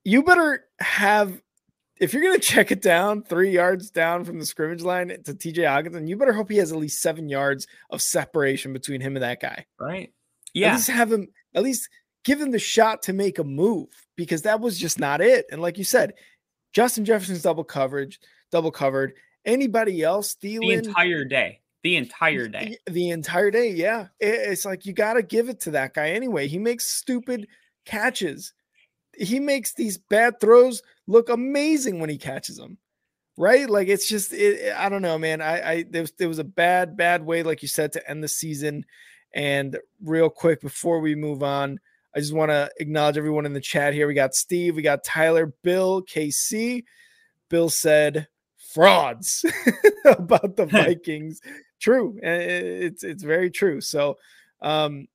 You better have if you're gonna check it down three yards down from the scrimmage line to TJ Hockenson, you better hope he has at least seven yards of separation between him and that guy. Right. Yeah. At least have him at least give him the shot to make a move because that was just not it. And like you said, Justin Jefferson's double coverage, double covered. Anybody else, The entire day. The entire day. the entire day, yeah. It- it's like you got to give it to that guy anyway. He makes stupid catches. He makes these bad throws look amazing when he catches them. Right? Like it's just it, I don't know, man. I I there was there was a bad bad way like you said to end the season and real quick before we move on, I just want to acknowledge everyone in the chat here. We got Steve, we got Tyler, Bill, KC. Bill said frauds about the Vikings. True. uh, It's it's very true. So um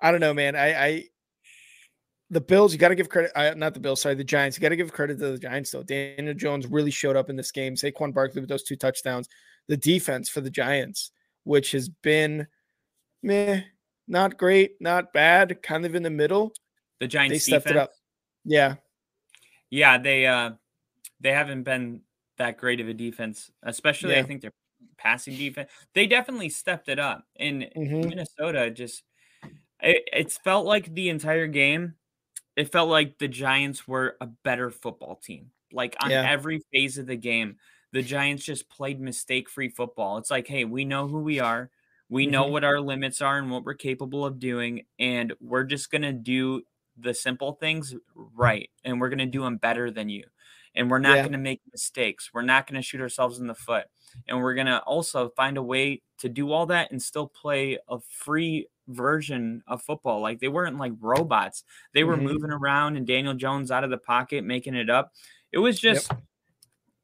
I don't know, man. I I the Bills, you got to give credit. Uh, not the Bills, sorry, the Giants. You got to give credit to the Giants, though. Daniel Jones really showed up in this game. Saquon Barkley with those two touchdowns. The defense for the Giants, which has been meh, not great, not bad, kind of in the middle. The Giants They stepped it up. Yeah. Yeah, they uh they haven't been that great of a defense, especially I Yeah. think their passing defense. They definitely stepped it up. In Mhm. Minnesota, just it, it's felt like the entire game. It felt like the Giants were a better football team. Like on Yeah. every phase of the game, the Giants just played mistake-free football. It's like, hey, we know who we are. We know Mhm. what our limits are and what we're capable of doing, and we're just gonna do the simple things right, and we're gonna do them better than you. And we're not Yeah. gonna make mistakes. We're not gonna shoot ourselves in the foot, and we're gonna also find a way to do all that and still play a free version of football. Like they weren't like robots. They were Mhm. moving around and Daniel Jones out of the pocket, making it up. It was Yep. just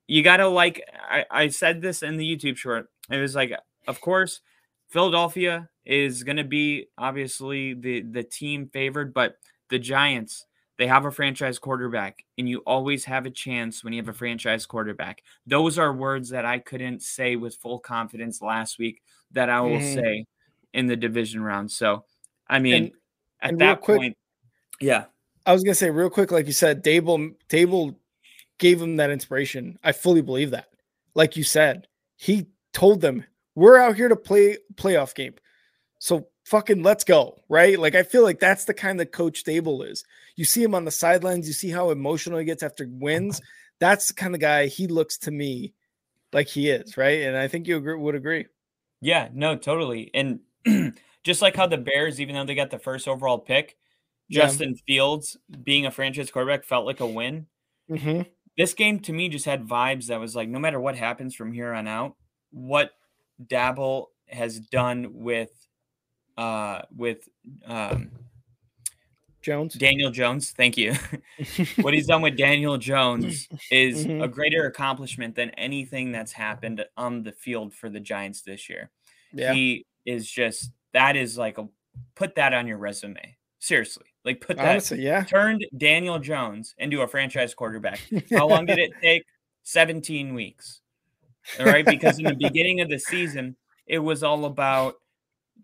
you gotta like I, I said this in the YouTube short. It was like, of course, Philadelphia is gonna be obviously the the team favored, but the Giants, they have a franchise quarterback, and you always have a chance when you have a franchise quarterback. Those are words that I couldn't say with full confidence last week that I will Mhm. say in the division round. So I mean And- at and that quick- point, yeah. I was gonna say real quick, like you said, Daboll Daboll gave him that inspiration. I fully believe that. Like you said, he told them, "We're out here to play playoff game, so fucking let's go." Right? Like I feel like that's the kind of coach Daboll is. You see him on the sidelines, you see how emotional he gets after wins. That's the kind of guy he looks to me like he is, right? And I think you agree, would agree. Yeah, no, totally. And just like how the Bears, even though they got the first overall pick, Yeah. Justin Fields being a franchise quarterback felt like a win. Mm-hmm. This game to me just had vibes that was like, no matter what happens from here on out, what Daboll has done with uh with um Jones. Daniel Jones, thank you. what he's done with Daniel Jones is a Mhm. greater accomplishment than anything that's happened on the field for the Giants this year. yeah. He is just that is like a put that on your resume. Seriously. Like put that Honestly, yeah. turned Daniel Jones into a franchise quarterback. How long did it take? 17 weeks. All right. Because in the beginning of the season, it was all about,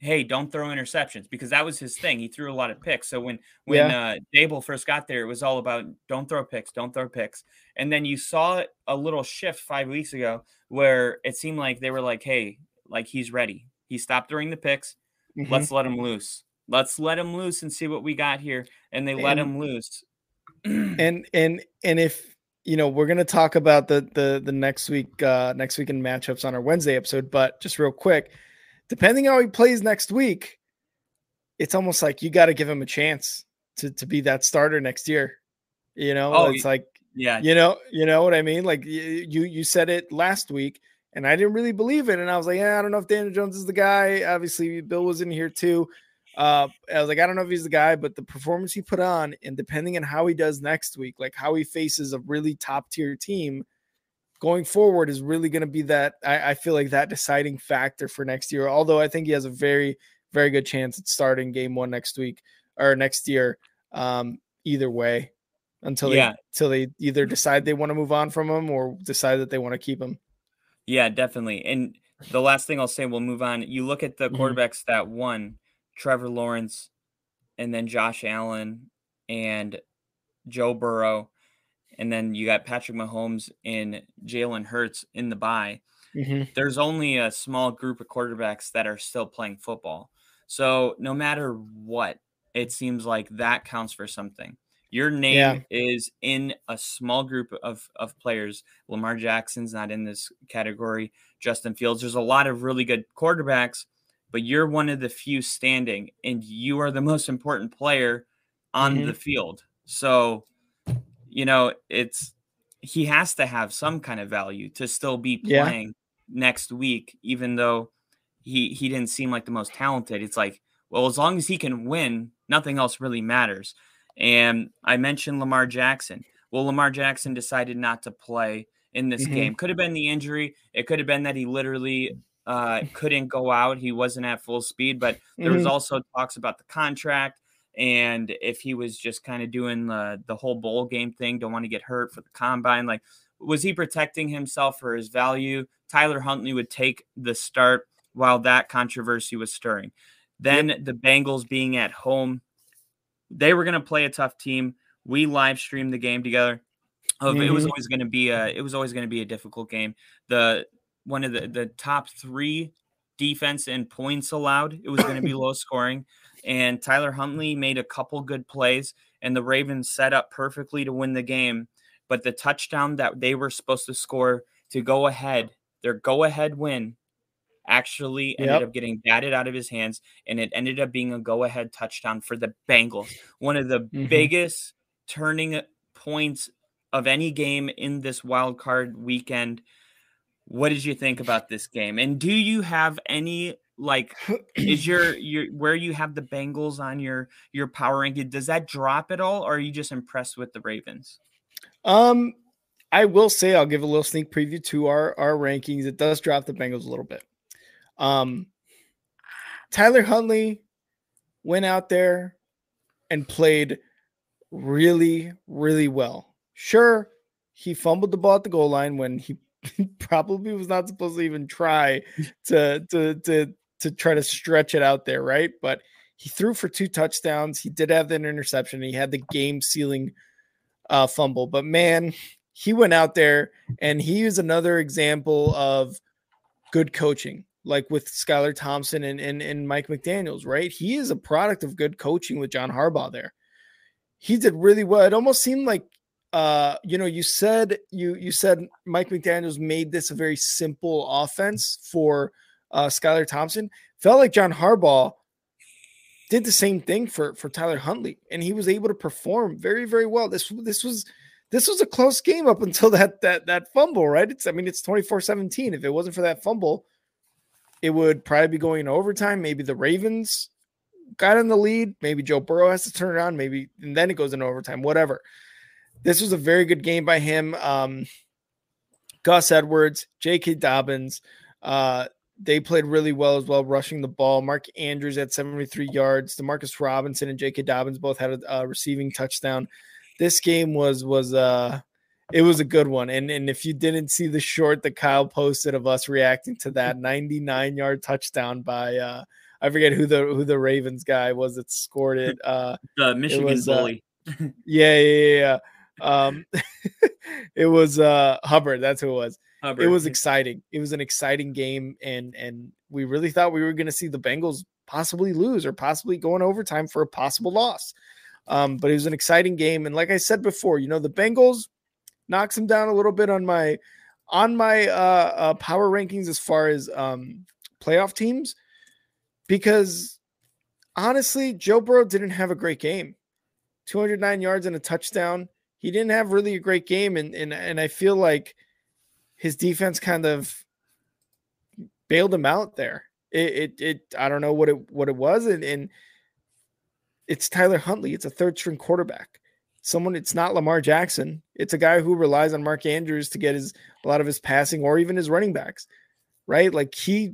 hey, don't throw interceptions because that was his thing. He threw a lot of picks. So when when uh Daboll first got there, it was all about don't throw picks, don't throw picks. And then you saw a little shift five weeks ago where it seemed like they were like, hey, like he's ready. He stopped throwing the picks. Mhm. Let's let him loose. Let's let him loose and see what we got here. And they let him loose. and and and if you know we're gonna talk about the the the next week uh next weekend matchups on our Wednesday episode, but just real quick, depending how he plays next week, it's almost like you got to give him a chance to to be that starter next year. You know, Oh, it's like yeah. you know you know what I mean. Like you you said it last week, and I didn't really believe it, and I was like, yeah, I don't know if Daniel Jones is the guy. Obviously, Bill was in here too. Uh, I was like, I don't know if he's the guy, but the performance he put on, and depending on how he does next week, like how he faces a really top tier team going forward, is really going to be that. I, I feel like that deciding factor for next year. Although I think he has a very, very good chance at starting game one next week or next year. Um, either way, until Yeah. they until they either decide they want to move on from him or decide that they want to keep him. Yeah, definitely. And the last thing I'll say, we'll move on. You look at the Mhm. quarterbacks that won Trevor Lawrence and then Josh Allen and Joe Burrow. And then you got Patrick Mahomes and Jalen Hurts in the bye. There's only a small group of quarterbacks that are still playing football. So no matter what, it seems like that counts for something. Your name Yeah. is in a small group of, of players. Lamar Jackson's not in this category. Justin Fields. There's a lot of really good quarterbacks, but you're one of the few standing, and you are the most important player on Mhm. the field. So, you know, it's he has to have some kind of value to still be Yeah. playing next week, even though he he didn't seem like the most talented. It's like, well, as long as he can win, nothing else really matters. And I mentioned Lamar Jackson. Well, Lamar Jackson decided not to play in this Mhm. game. Could have been the injury. It could have been that he literally uh, couldn't go out. He wasn't at full speed. But there was Mhm. also talks about the contract and if he was just kind of doing the the whole bowl game thing, don't want to get hurt for the combine. Like, was he protecting himself for his value? Tyler Huntley would take the start while that controversy was stirring. Then the Bengals being at home, they were going to play a tough team. We live streamed the game together. Of it was Mhm. always going to be a it was always going to be a difficult game. The one of the the top three defense and points allowed. It was going to be low scoring, and Tyler Huntley made a couple good plays, and the Ravens set up perfectly to win the game. But the touchdown that they were supposed to score to go ahead, their go ahead win, actually ended Yep. up getting batted out of his hands, and it ended up being a go ahead touchdown for the Bengals. One of the Mhm. biggest turning points of any game in this wild card weekend. What did you think about this game? And do you have any like is your your where you have the Bengals on your your power ranking? Does that drop at all, or are you just impressed with the Ravens? Um, I will say I'll give a little sneak preview to our our rankings. It does drop the Bengals a little bit. Um, Tyler Huntley went out there and played really, really well. Sure, he fumbled the ball at the goal line when he probably was not supposed to even try to to to to try to stretch it out there, right? But he threw for two touchdowns. He did have that interception. He had the game sealing uh, fumble, but man, he went out there and he is another example of good coaching, like with Skylar Thompson and, and, and Mike McDaniels, right? He is a product of good coaching with John Harbaugh there. He did really well. It almost seemed like uh, you know, you said you you said Mike McDaniels made this a very simple offense for uh Skylar Thompson. Felt like John Harbaugh did the same thing for for Tyler Huntley, and he was able to perform very very well. This this was this was a close game up until that that that fumble, right? It's I mean it's 24-17. If it wasn't for that fumble, it would probably be going overtime. Maybe the Ravens got in the lead. Maybe Joe Burrow has to turn it on. Maybe and then it goes into overtime. Whatever. This was a very good game by him. Um, Gus Edwards, J.K. Dobbins, uh, they played really well as well, rushing the ball. Mark Andrews at 73 yards. Demarcus Robinson and J.K. Dobbins both had a, receiving touchdown. This game was was uh it was a good one. And and if you didn't see the short that Kyle posted of us reacting to that 99 yard touchdown by uh I forget who the who the Ravens guy was that scored it. Uh The Michigan was, uh, bully. yeah, yeah, yeah. yeah. Um it was uh Hubbard, that's who it was it was exciting. It was an exciting game, and and we really thought we were going to see the Bengals possibly lose or possibly go in overtime for a possible loss. Um, but it was an exciting game, and like I said before, you know the Bengals knocks them down a little bit on my on my uh, uh power rankings as far as um playoff teams because honestly, Joe Burrow didn't have a great game. 209 yards and a touchdown. He didn't have really a great game, and and and I feel like his defense kind of bailed him out there. It, it, it I don't know what it what it was, and, and it's Tyler Huntley. It's a third string quarterback. Someone, it's not Lamar Jackson. It's a guy who relies on Mark Andrews to get his a lot of his passing or even his running backs, right? Like he,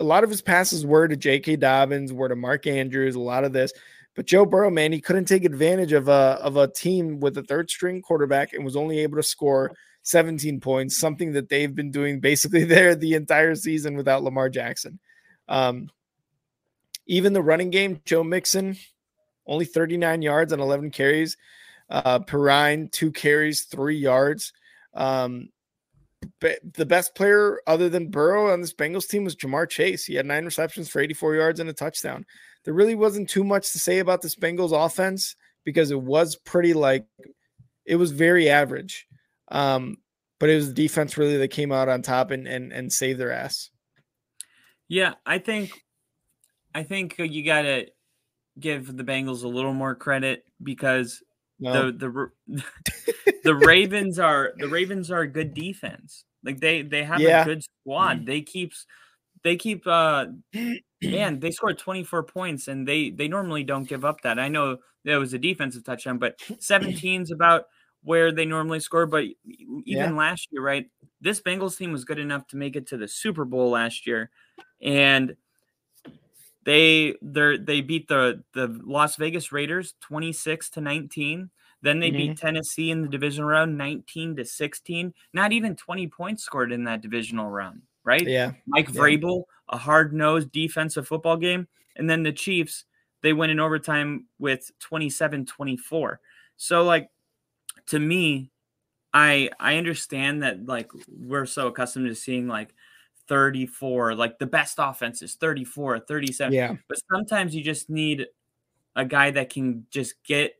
a lot of his passes were to J.K. Dobbins, were to Mark Andrews, a lot of this. But Joe Burrow, man, he couldn't take advantage of a of a team with a third string quarterback and was only able to score 17 points, something that they've been doing basically there the entire season without Lamar Jackson. Um, even the running game, Joe Mixon, only 39 yards on 11 carries. Uh, Perine, two carries, three yards. Um, but the best player other than Burrow on this Bengals team was Ja'Marr Chase. He had nine receptions for 84 yards and a touchdown. There really wasn't too much to say about this Bengals offense because it was pretty like it was very average. Um, but it was the defense really that came out on top and and and saved their ass. Yeah, I think I think you got to give the Bengals a little more credit because no. the the the Ravens are the Ravens are a good defense. Like they they have yeah. a good squad. They keeps they keep uh man, they scored 24 points and they they normally don't give up that. I know there was a defensive touchdown, but 17's about where they normally score. But even yeah. last year, right? This Bengals team was good enough to make it to the Super Bowl last year. And they they they beat the the Las Vegas Raiders 26 to 19. Then they mm-hmm. beat Tennessee in the divisional round 19 to 16. Not even 20 points scored in that divisional round, right? Yeah. Mike yeah. Vrabel, a hard-nosed defensive football game, and then the Chiefs, they win in overtime with 27-24. So like to me, I I understand that like we're so accustomed to seeing like 34. Like the best offense is 34, 37. Yeah. But sometimes you just need a guy that can just get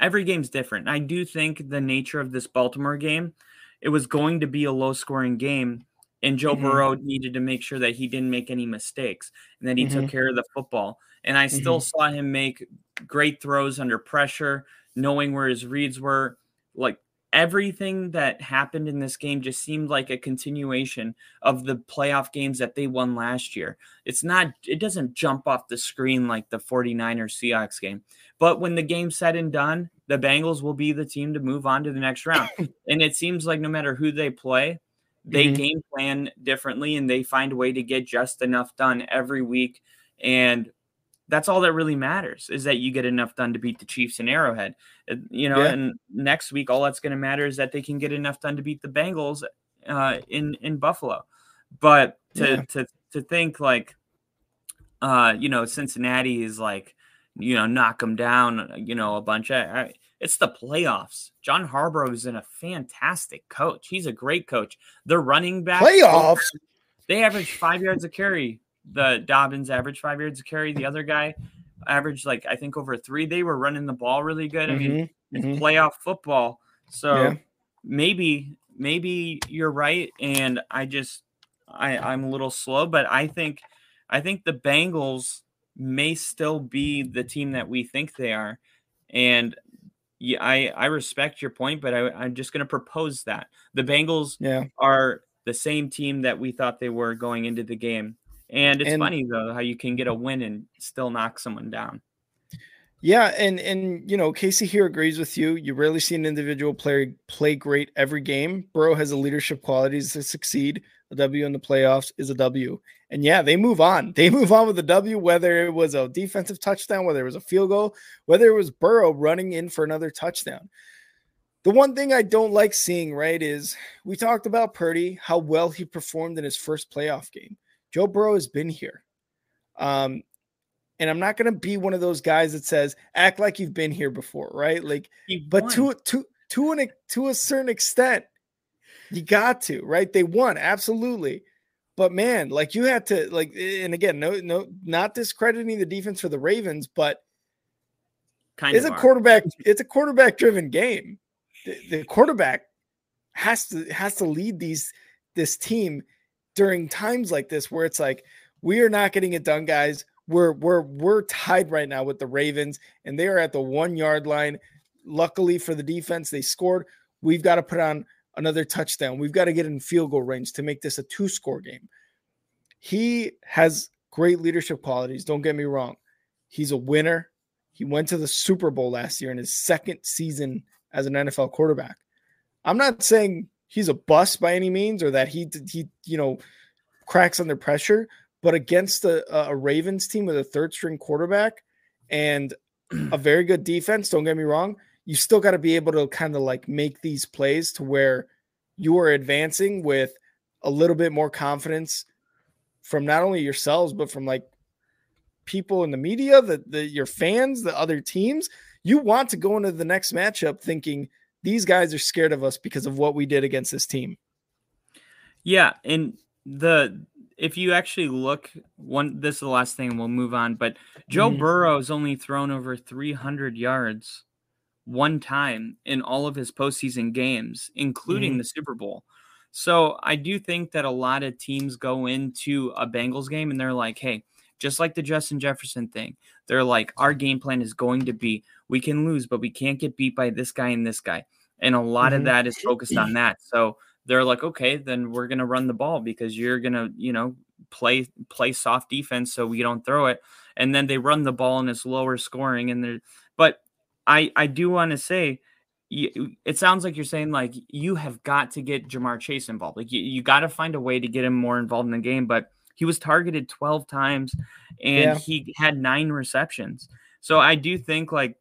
every game's different. I do think the nature of this Baltimore game, it was going to be a low scoring game. And Joe mm-hmm. Burrow needed to make sure that he didn't make any mistakes and that he mm-hmm. took care of the football. And I still mm-hmm. saw him make great throws under pressure, knowing where his reads were. Like everything that happened in this game just seemed like a continuation of the playoff games that they won last year. It's not, it doesn't jump off the screen like the 49ers Seahawks game. But when the game's said and done, the Bengals will be the team to move on to the next round. and it seems like no matter who they play, they mm-hmm. game plan differently and they find a way to get just enough done every week. And that's all that really matters is that you get enough done to beat the Chiefs in Arrowhead. Uh, you know, yeah. and next week all that's going to matter is that they can get enough done to beat the Bengals uh, in in Buffalo. But to yeah. to to think like, uh, you know, Cincinnati is like, you know, knock them down, you know, a bunch. of. I, it's the playoffs. John Harbaugh is in a fantastic coach. He's a great coach. The running back playoffs. They average five yards a carry the Dobbins average five yards of carry. The other guy averaged like I think over three. They were running the ball really good. I mean, mm-hmm. it's mm-hmm. playoff football, so yeah. maybe maybe you're right. And I just I I'm a little slow, but I think I think the Bengals may still be the team that we think they are, and yeah, I I respect your point, but I, I'm just going to propose that the Bengals yeah. are the same team that we thought they were going into the game. And it's and, funny though how you can get a win and still knock someone down. Yeah, and and you know Casey here agrees with you. You rarely see an individual player play great every game. Burrow has the leadership qualities to succeed. A W in the playoffs is a W, and yeah, they move on. They move on with a W, whether it was a defensive touchdown, whether it was a field goal, whether it was Burrow running in for another touchdown. The one thing I don't like seeing, right, is we talked about Purdy, how well he performed in his first playoff game. Joe Burrow has been here. Um, and I'm not going to be one of those guys that says act like you've been here before, right? Like, but to to to an to a certain extent, you got to, right? They won, absolutely. But man, like you had to like, and again, no, no, not discrediting the defense for the Ravens, but kind it's a are. quarterback. It's a quarterback driven game. The, the quarterback has to has to lead these this team during times like this where it's like we are not getting it done, guys. We're we're we're tied right now with the Ravens, and they are at the one yard line. Luckily for the defense, they scored. We've got to put on another touchdown. We've got to get in field goal range to make this a two score game. He has great leadership qualities. Don't get me wrong. He's a winner. He went to the Super Bowl last year in his second season as an NFL quarterback. I'm not saying he's a bust by any means or that he he you know cracks under pressure, but against a, a Ravens team with a third string quarterback and a very good defense, don't get me wrong, you still got to be able to kind of like make these plays to where you are advancing with a little bit more confidence from not only yourselves but from like people in the media, the, the your fans, the other teams. You want to go into the next matchup thinking these guys are scared of us because of what we did against this team. Yeah, and the if you actually look one this is the last thing we'll move on, but Joe mm-hmm. Burrow's only thrown over 300 yards one time in all of his postseason games, including mm-hmm. the Super Bowl. So I do think that a lot of teams go into a Bengals game and they're like, hey, just like the Justin Jefferson thing, they're like, our game plan is going to be we can lose, but we can't get beat by this guy and this guy. And a lot mm-hmm. of that is focused on that. So they're like, okay, then we're gonna run the ball because you're gonna, you know, play play soft defense so we don't throw it. And then they run the ball and it's lower scoring. And they're but I I do want to say it sounds like you're saying like you have got to get Ja'Marr Chase involved. Like you, you got to find a way to get him more involved in the game. But he was targeted 12 times and yeah. he had nine receptions. So I do think like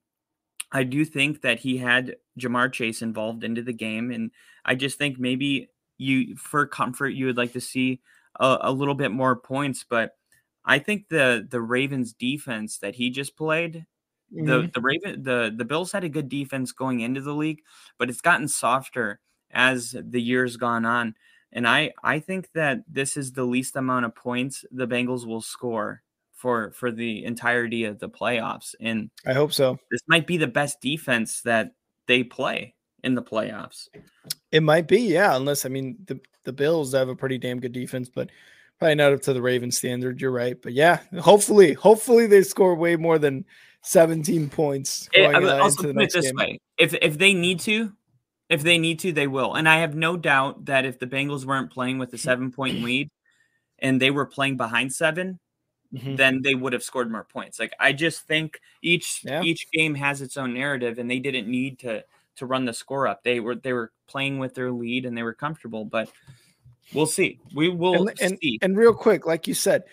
I do think that he had Ja'Marr Chase involved into the game. And I just think maybe you for comfort you would like to see a, a little bit more points. But I think the the Ravens defense that he just played Mm-hmm. The the Raven the the Bills had a good defense going into the league, but it's gotten softer as the years gone on. And I I think that this is the least amount of points the Bengals will score for for the entirety of the playoffs. And I hope so. This might be the best defense that they play in the playoffs. It might be, yeah. Unless I mean the the Bills have a pretty damn good defense, but probably not up to the Ravens standard. You're right, but yeah, hopefully, hopefully they score way more than 17 points. It, I uh, also put it this game. way: if if they need to, if they need to, they will. And I have no doubt that if the Bengals weren't playing with a seven point lead and they were playing behind 7 mm-hmm. then they would have scored more points. Like I just think each yeah. each game has its own narrative, and they didn't need to to run the score up. They were they were playing with their lead and they were comfortable, but. We'll see. We will and, and. And real quick, like you said,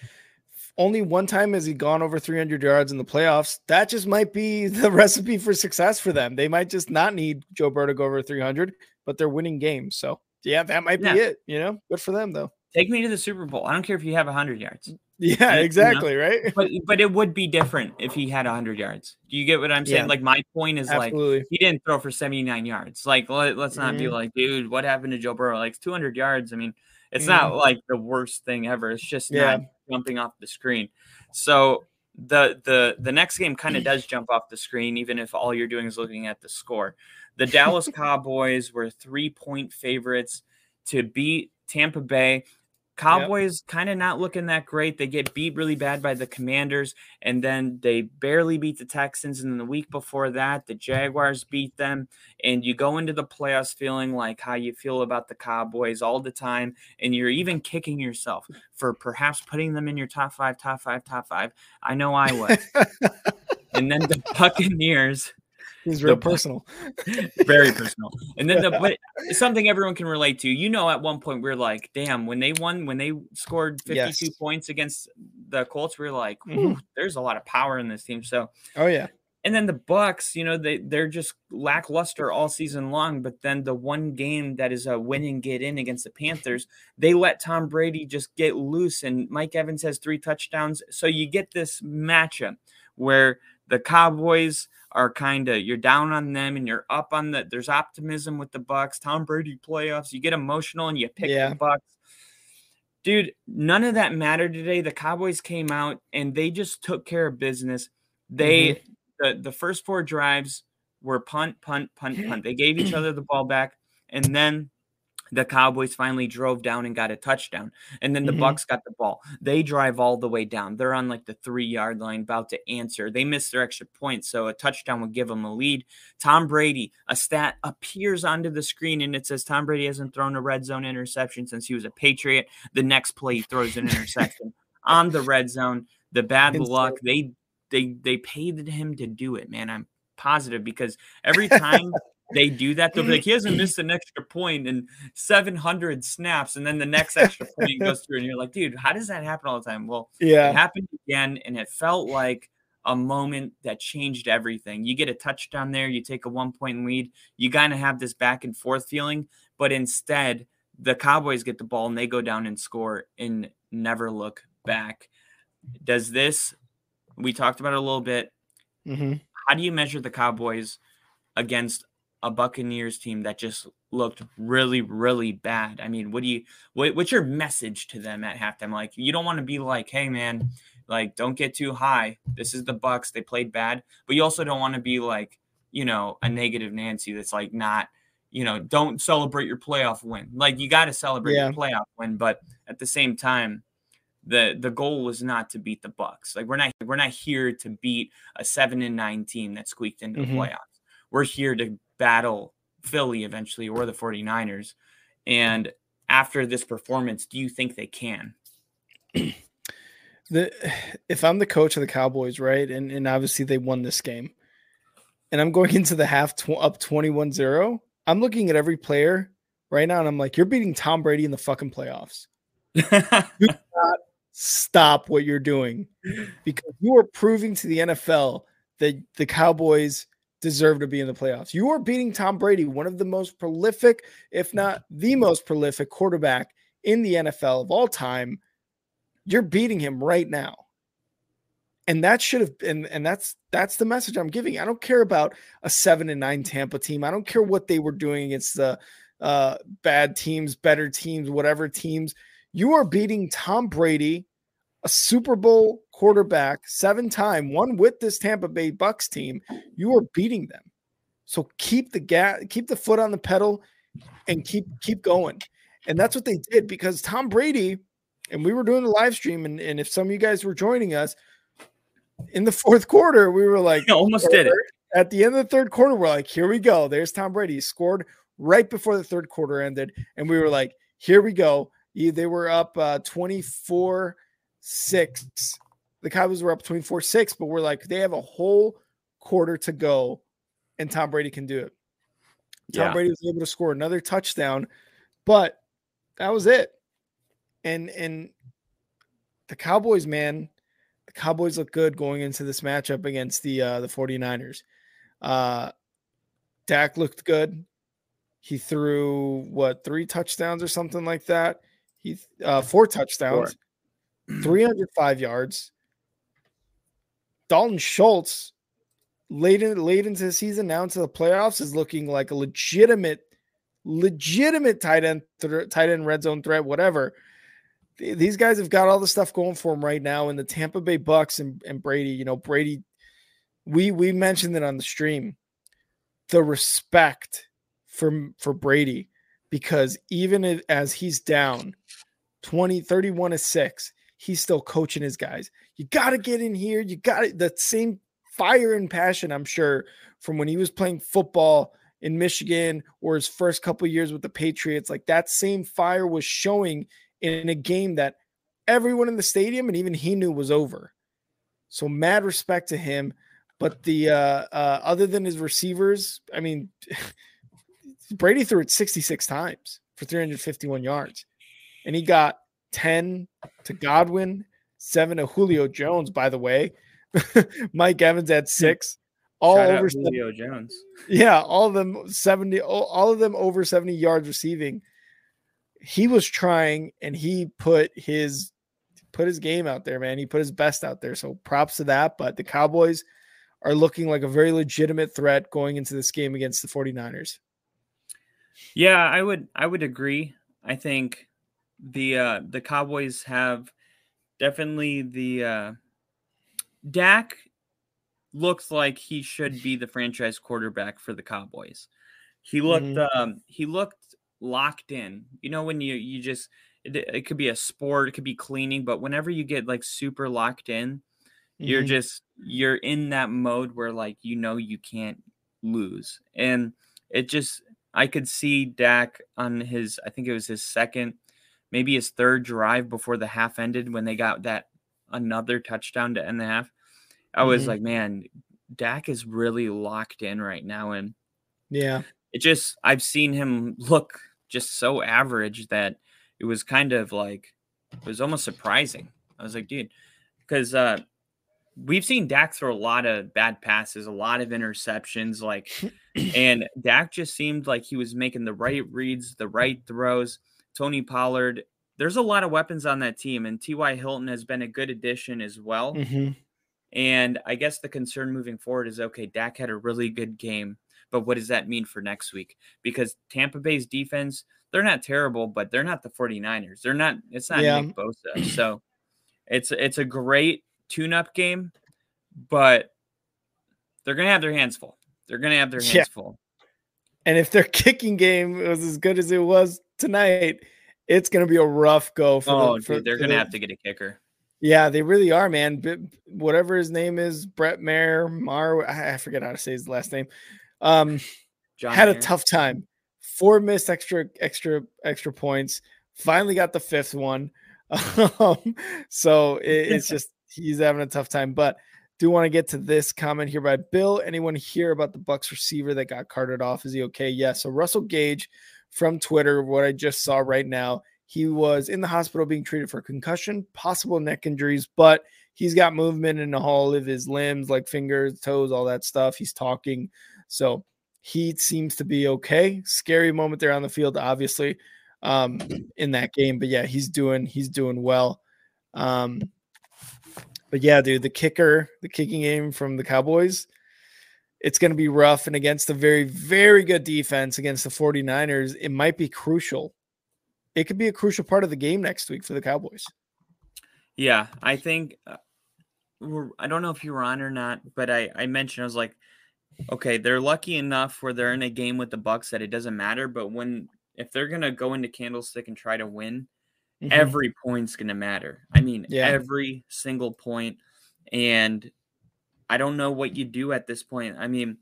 only one time has he gone over 300 yards in the playoffs. That just might be the recipe for success for them. They might just not need Joe Burrow to go over 300, but they're winning games. So, yeah, that might be it. You know, good for them, though. Take me to the Super Bowl. I don't care if you have 100 yards. Yeah, exactly, you know? right? But but it would be different if he had 100 yards. Do you get what I'm saying? Yeah. Like my point is Absolutely. like he didn't throw for 79 yards. Like let, us not mm-hmm. be like, dude, what happened to Joe Burrow? Like 200 yards. I mean, it's mm-hmm. not like the worst thing ever. It's just yeah. not jumping off the screen. So the the the next game kind of does jump off the screen, even if all you're doing is looking at the score. The Dallas Cowboys were three point favorites to beat Tampa Bay. Cowboys yep. kind of not looking that great. They get beat really bad by the Commanders, and then they barely beat the Texans. And then the week before that, the Jaguars beat them. And you go into the playoffs feeling like how you feel about the Cowboys all the time. And you're even kicking yourself for perhaps putting them in your top five, top five, top five. I know I was. and then the Buccaneers He's real the, personal. very personal. And then the but something everyone can relate to. You know, at one point we are like, damn, when they won, when they scored 52 yes. points against the Colts, we are like, mm-hmm. there's a lot of power in this team. So oh yeah. And then the Bucks, you know, they they're just lackluster all season long. But then the one game that is a win and get in against the Panthers, they let Tom Brady just get loose, and Mike Evans has three touchdowns. So you get this matchup where the Cowboys are kind of you're down on them and you're up on the there's optimism with the Bucks. Tom Brady playoffs, you get emotional and you pick yeah. the Bucks. Dude, none of that mattered today. The Cowboys came out and they just took care of business. They mm-hmm. the the first four drives were punt, punt, punt, punt. They gave each other the ball back and then the Cowboys finally drove down and got a touchdown. And then the mm-hmm. Bucks got the ball. They drive all the way down. They're on like the three yard line, about to answer. They missed their extra point, so a touchdown would give them a lead. Tom Brady, a stat appears onto the screen, and it says Tom Brady hasn't thrown a red zone interception since he was a Patriot. The next play, he throws an interception on the red zone. The bad luck, they they they paid him to do it, man. I'm positive because every time they do that, they'll be like, he hasn't missed an extra point in 700 snaps, and then the next extra point goes through, and you're like, dude, how does that happen all the time? Well, yeah, it happened again, and it felt like a moment that changed everything. You get a touchdown there, you take a one point lead, you kind of have this back and forth feeling, but instead, the Cowboys get the ball and they go down and score and never look back. Does this, we talked about it a little bit. Mhm. How do you measure the Cowboys against a Buccaneers team that just looked really, really bad? I mean, what do you, what, what's your message to them at halftime? Like, you don't want to be like, hey, man, like, don't get too high. This is the Bucks. They played bad. But you also don't want to be like, you know, a negative Nancy that's like not, you know, don't celebrate your playoff win. Like you got to celebrate Yeah. your playoff win, but at the same time, the the goal was not to beat the Bucks. Like we're not we're not here to beat a seven and nine team that squeaked into Mhm. the playoffs. We're here to battle Philly eventually or the 49ers. And after this performance, do you think they can? the if I'm the coach of the Cowboys, right, and and obviously they won this game, and I'm going into the half tw- up 21-0, I'm looking at every player right now, and I'm like, you're beating Tom Brady in the fucking playoffs. Stop what you're doing, because you are proving to the NFL that the Cowboys deserve to be in the playoffs. You are beating Tom Brady, one of the most prolific, if not the most prolific quarterback in the NFL of all time. You're beating him right now. And that should have and and that's that's the message i'm giving. I don't care about a seven and nine tampa team. I don't care what they were doing against the uh bad teams better teams whatever teams. You are beating tom brady a super bowl quarterback seven time one with this tampa bay bucks team you are beating them. So keep the gas keep the foot on the pedal and keep keep going. And that's what they did because tom brady and we were doing the live stream and, and if some of you guys were joining us in the fourth quarter we were like Almost did it. at the end of the third quarter we're like here we go. There's tom brady. He scored right before the third quarter ended and we were like here we go. They were up uh 24 6 the cowboys were up 24 6 but we're like they have a whole quarter to go and tom brady can do it tom Yeah. brady was able to score another touchdown but that was it and and the Cowboys, man, the Cowboys look good going into this matchup against the uh the 49ers. Uh Dak looked good. He threw what three touchdowns or something like that. He uh four touchdowns, 305 yards. Dalton Schultz late in late into the season, now into the playoffs, is looking like a legitimate, legitimate tight end, thr- tight end red zone threat, whatever th- these guys have got all the stuff going for them right now. And the Tampa Bay Bucks and, and Brady, you know, Brady, we we mentioned it on the stream. The respect for for Brady, because even as he's down 20, 31 to 6, he's still coaching his guys. You got to get in here. You got. That same fire and passion, I'm sure, from when he was playing football in Michigan or his first couple years with the Patriots. Like that same fire was showing in a game that everyone in the stadium and even he knew was over. So mad respect to him. But the uh, uh, other than his receivers, I mean, Brady threw it 66 times for 351 yards, and he got 10 to Godwin, seven to Julio Jones. By the way, Mike Evans at six, all Shout out over Julio Jones. yeah, all of them 70, all, all of them over 70 yards receiving. He was trying and he put his put his game out there, man. He put his best out there. So props to that. But the Cowboys are looking like a very legitimate threat going into this game against the 49ers. Yeah, I would I would agree. I think the uh the Cowboys have definitely the uh Dak looks like he should be the franchise quarterback for the Cowboys. He looked Mhm. um he looked locked in. You know when you you just it, it could be a sport, it could be cleaning, but whenever you get like super locked in, you're Mhm. just you're in that mode where like you know you can't lose and it just i could see dak on his i think it was his second maybe his third drive before the half ended when they got that another touchdown to end the half I was Mhm. like, man, Dak is really locked in right now, and Yeah. it just I've seen him look just so average that it was kind of like it was almost surprising. I was like, dude, because uh we've seen Dak throw a lot of bad passes, a lot of interceptions, like and Dak just seemed like he was making the right reads, the right throws. Tony Pollard, there's a lot of weapons on that team, and T.Y. Hilton has been a good addition as well. hmm And I guess the concern moving forward is okay, Dak had a really good game, but what does that mean for next week? Because Tampa Bay's defense, they're not terrible, but they're not the 49ers. They're not, it's not Yeah. Nick Bosa. So it's it's a great tune-up game, but they're gonna have their hands full. They're gonna have their hands Yeah. full. And if their kicking game was as good as it was tonight, it's going to be a rough go for Oh, the, for, dude, they're gonna have to get a kicker. Yeah, they really are, man. But whatever his name is, Brett Maher, Mar, I forget how to say his last name. Um, John had a tough time. Four missed extra, extra, extra points. Finally got the fifth one. Um, so it, it's just he's having a tough time. But do want to get to this comment here by Bill. Anyone hear about the Bucks receiver that got carted off? Is he okay? Yes. So Russell Gage from Twitter, what I just saw right now, he was in the hospital being treated for concussion, possible neck injuries, but he's got movement in all of his limbs, like fingers, toes, all that stuff. He's talking. So he seems to be okay. Scary moment there on the field, obviously, um, in that game. But yeah, he's doing he's doing well. Um, but yeah, dude, the kicker, the kicking game from the Cowboys, it's going to be rough. And against a very, very good defense against the 49ers, it might be crucial. It could be a crucial part of the game next week for the Cowboys. Yeah, I think uh, we're, I don't know if you were on or not, but I I mentioned I was like, okay, they're lucky enough where they're in a game with the Bucks that it doesn't matter, but when if they're gonna go into Candlestick and try to win, Mhm. every point's gonna matter. I mean, Yeah. every single point, and I don't know what you do at this point. I mean,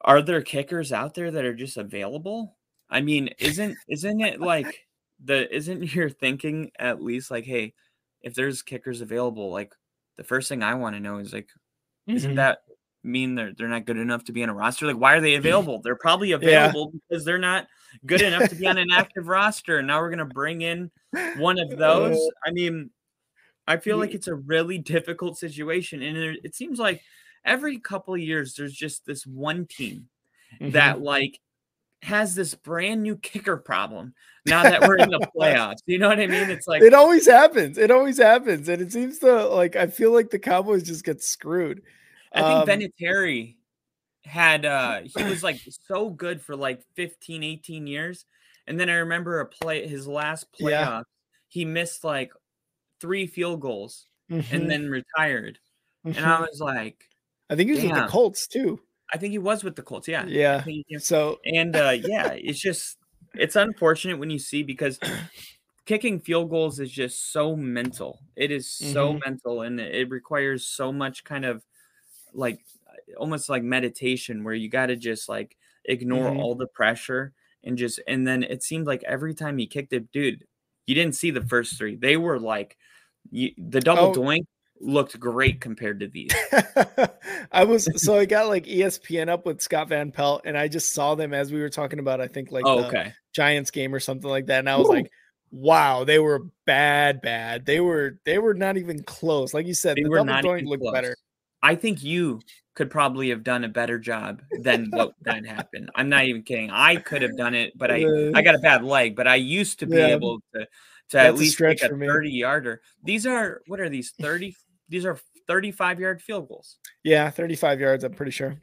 are there kickers out there that are just available? I mean, isn't isn't it like the isn't your thinking at least like, hey, if there's kickers available, like the first thing I want to know is like, isn't Mhm. that mean they're they're not good enough to be on a roster? Like, why are they available? They're probably Yeah. available because they're not good enough to be on an active roster. And now we're gonna bring in one of those. Uh, I mean, I feel like it's a really difficult situation, and it, it seems like every couple of years there's just this one team Mhm. that like has this brand new kicker problem now that we're in the playoffs. You know what I mean? It's like it always happens. It always happens. And it seems to like I feel like the Cowboys just get screwed. I think Um, Vinatieri had uh he was like so good for like 15 18 years and then I remember a play his last playoff Yeah. he missed like three field goals Mhm, and then retired and mhm. I was like I think he was with the Colts too. I think he was with the Colts yeah Yeah. So and uh yeah it's just it's unfortunate when you see because kicking field goals is just so mental it is so Mhm. mental and it requires so much kind of like almost like meditation where you got to just like ignore Mhm. all the pressure and just and then it seemed like every time he kicked it dude you didn't see the first three they were like you, the double Oh. doink looked great compared to these I was so I got like ESPN up with Scott Van Pelt, and I just saw them as we were talking about. I think like oh the okay Giants game or something like that, and I was Woo. like, "Wow, they were bad, bad. They were they were not even close." Like you said, they the were double not doink even looked close. better. I think you could probably have done a better job than what that happened. I'm not even kidding. I could have done it, but I I got a bad leg, but I used to be Yeah. able to to That's at least stretch a 30 yarder. These are what are these 30 these are 35 yard field goals. Yeah, thirty-five yards. I'm pretty sure.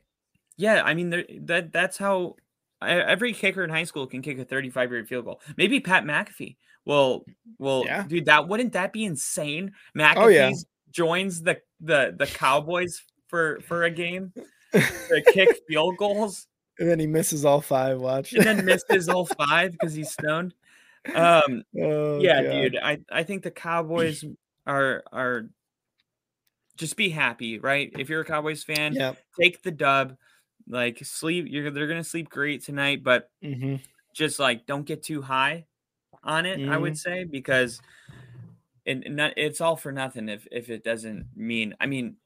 Yeah, I mean that that's how every kicker in high school can kick a 35 yard field goal. Maybe Pat McAfee. Well, well, Yeah. dude, that wouldn't that be insane? McAfee Oh, yeah. joins the the the Cowboys for for a game to kick field goals And then he misses all five. Watch. and then misses all five because he's stoned. Um, Oh, yeah, God. dude, I I think the Cowboys are are just be happy, right? If you're a Cowboys fan, Yeah. take the dub. Like sleep, you're they're gonna sleep great tonight, but hmm just like don't get too high on it. I would say because it, not, it's all for nothing if if it doesn't mean. I mean,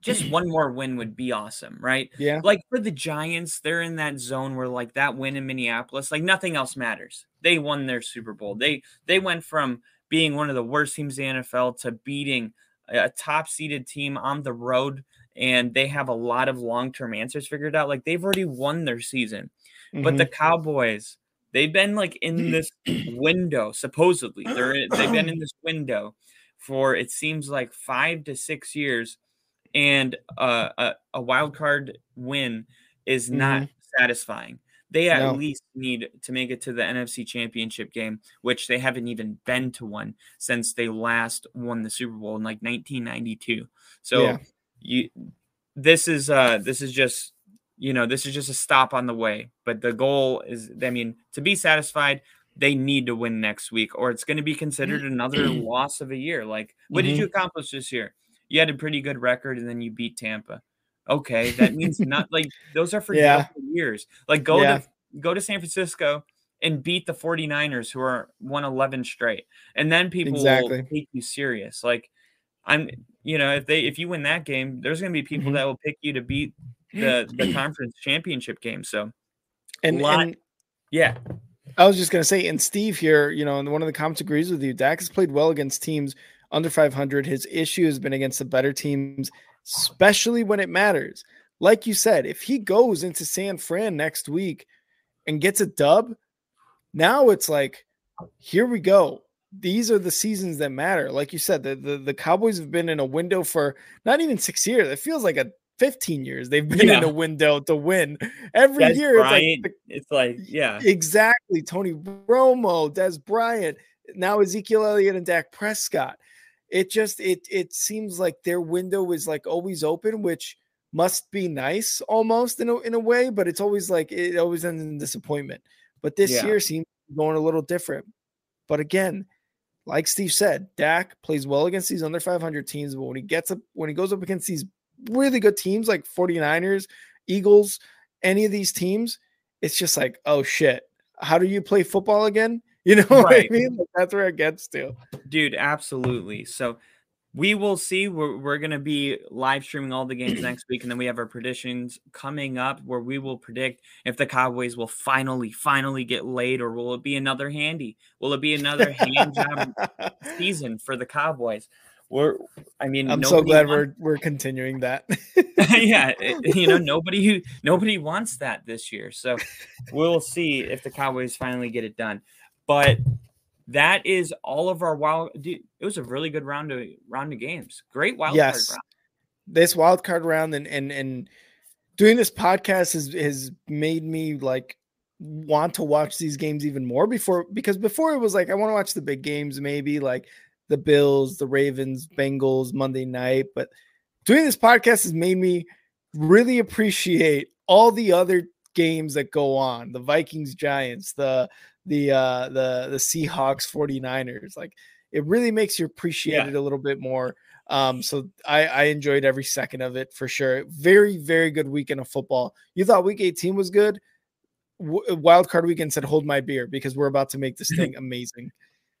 just one more win would be awesome, right? Yeah. Like for the Giants, they're in that zone where like that win in Minneapolis, like nothing else matters. They won their Super Bowl. They they went from being one of the worst teams in the NFL to beating a top seeded team on the road and they have a lot of long-term answers figured out. Like they've already won their season. But the mm-hmm. Cowboys, they've been like in this window, supposedly. They're in- they've been in this window for it seems like five to six years, and uh, a, a wild card win is not satisfying. They at No. least need to make it to the NFC Championship game, which they haven't even been to one since they last won the Super Bowl in like 1992. So Yeah. you, this is uh, this is just you know this is just a stop on the way. But the goal is, I mean, to be satisfied, they need to win next week, or it's going to be considered another loss of a year. Like, what did Mhm. you accomplish this year? You had a pretty good record, and then you beat Tampa. Okay, that means not like those are for Yeah. years. Like, go Yeah. to go to San Francisco and beat the 49ers who are 111 straight, and then people Exactly. will take you serious. Like, I'm, you know, if they if you win that game, there's going to be people Mhm. that will pick you to beat the the conference championship game. So, And, lot- and yeah, I was just gonna say, and Steve here, you know, and one of the comments agrees with you. Dak has played well against teams under 500. His issue has been against the better teams, especially when it matters. Like you said, if he goes into San Fran next week and gets a dub, now it's like, here we go. These are the seasons that matter. Like you said, the, the, the Cowboys have been in a window for not even six years. It feels like a 15 years they've been in a window to win. Every Des year, it's like the it's like, yeah, Exactly. Tony Romo, Dez Bryant, now Ezekiel Elliott and Dak Prescott. It just it it seems like their window is like always open, which must be nice almost in a in a way, but it's always like it always ends in disappointment. But this Yeah. year seems going a little different. But again, like Steve said, Dak plays well against these under 500 teams, but when he gets up when he goes up against these really good teams like 49ers, Eagles, any of these teams, it's just like, oh shit, how do you play football again? You know what I mean? Like, that's where it gets to. dude, absolutely. So we will see. We're, we're going to be live streaming all the games next week. And then we have our predictions coming up where we will predict if the Cowboys will finally, finally get laid or will it be another handy? Will it be another hand job season for the Cowboys? We're, I mean, I'm so glad wants- we're we're continuing that. yeah, it- eh, you know, nobody who nobody wants that this year. So we'll see if the Cowboys finally get it done. But that is all of our wild. Dude, it was a really good round of round of games. Great wild Yes. card round. this wild card round and and and doing this podcast has has made me like want to watch these games even more before because before it was like I want to watch the big games maybe like the Bills, the Ravens, Bengals Monday night, but doing this podcast has made me really appreciate all the other games that go on, the Vikings Giants, the the uh the the Seahawks 49ers like it really makes you appreciate Yeah. it a little bit more um, so I, I enjoyed every second of it for sure. Very, very good weekend of football. You thought week 18 was good. W- wild card weekend said, hold my beer because we're about to make this thing amazing.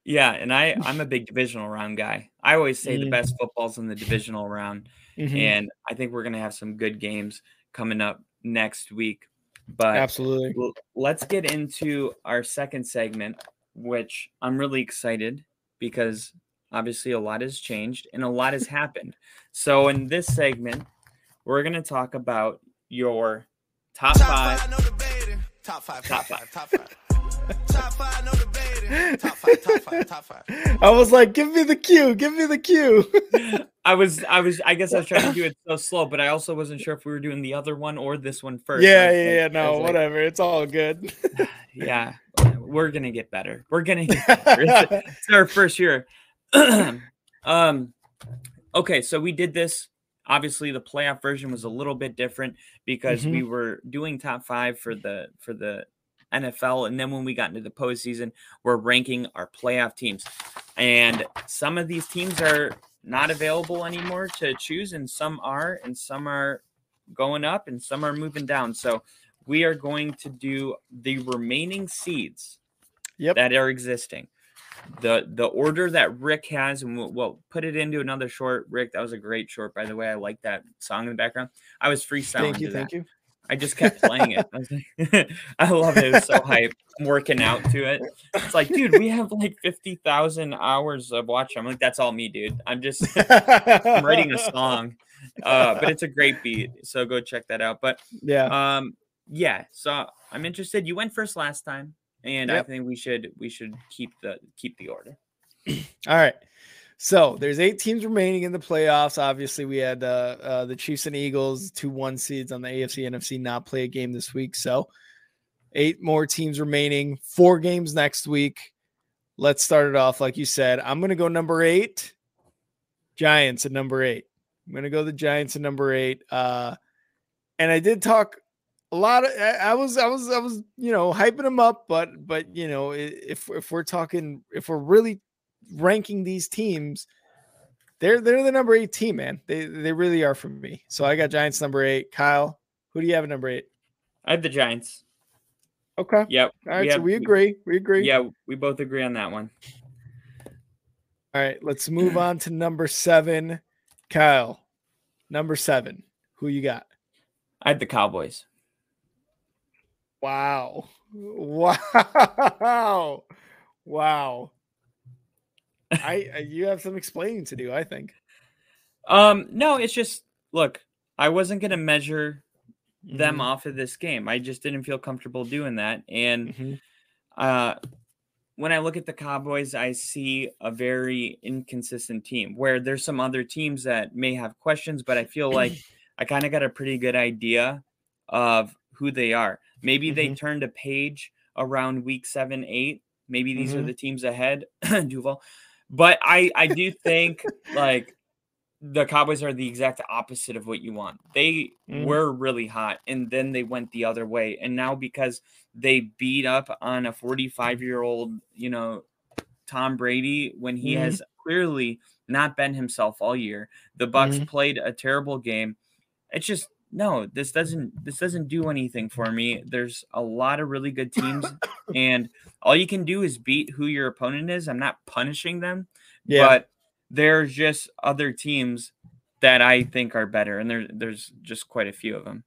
Yeah, and I I'm a big divisional round guy. I always say the Mm. best football's in the divisional round, Mhm. and I think we're gonna have some good games coming up next week. But Absolutely. Well, let's get into our second segment, which I'm really excited because obviously a lot has changed and a lot has happened. So, in this segment, we're going to talk about your top five. no debating. Top five, Top top five, top five. Top five, no debating. Top five, top five, top five. I was like, give me the cue, give me the cue. I was, I was, I guess I was trying to do it so slow, but I also wasn't sure if we were doing the other one or this one first. Yeah, yeah, like- yeah. I was No, like, whatever. It's all good. Yeah, we're gonna get better. We're gonna get better. It's- it's our first year. um, okay, so we did this. Obviously, the playoff version was a little bit different because we were doing top five for the for the NFL, and then when we got into the postseason, we're ranking our playoff teams, and some of these teams are not available anymore to choose, and some are, and some are going up, and some are moving down. So we are going to do the remaining seeds Yep. that are existing. the the order that Rick has, and we'll, we'll put it into another short. Rick, that was a great short, by the way. I like that song in the background. I was freestyling. Thank you, thank that. you. I just kept playing it. I, was like, I love it. It was so hype. I'm working out to it. It's like, dude, we have like 50,000 hours of watching. I'm like, that's all me, dude. I'm just I'm writing a song. Uh, but it's a great beat. So go check that out. But Yeah. um, yeah. So I'm interested. You went first last time, and I think we should we should keep the keep the order. All right. So there's eight teams remaining in the playoffs. Obviously, we had uh, uh, the Chiefs and Eagles, two one seeds on the AFC NFC, not play a game this week. So eight more teams remaining, four games next week. Let's start it off like you said. I'm going to go number eight, Giants at number eight. I'm going to go the Giants at number eight. Uh, and I did talk a lot of. I I was, I was, I was, you know, hyping them up, but, but you know, if if we're talking, if we're really ranking these teams, they're they're the number eight team, man. They they really are for me. So I got Giants number eight. Kyle, who do you have at number eight? I have the Giants. Okay. Yep. All right. so have- we agree. We agree. Yeah, we both agree on that one. All right. Let's move on to number seven. Kyle, number seven. Who you got? I had the Cowboys. Wow. Wow. Wow. I I- you have some explaining to do, I think. Um, no, it's just look, I wasn't gonna measure them Mhm, off of this game. I just didn't feel comfortable doing that. And mhm. uh when I look at the Cowboys, I see a very inconsistent team where there's some other teams that may have questions, but I feel like I kind of got a pretty good idea of who they are. Maybe they turned a page around week seven, eight. Maybe these are Mhm. the teams ahead, Duval. But I, I do think like the Cowboys are the exact opposite of what you want. They Mm. were really hot and then they went the other way. And now because they beat up on a 45 year old, you know, Tom Brady when he Mhm. has clearly not been himself all year. The Bucks Mhm. played a terrible game. It's just no, this doesn't this doesn't do anything for me. There's a lot of really good teams and all you can do is beat who your opponent is. I'm not punishing them, Yeah. but there's just other teams that I think are better, and there, there's just quite a few of them.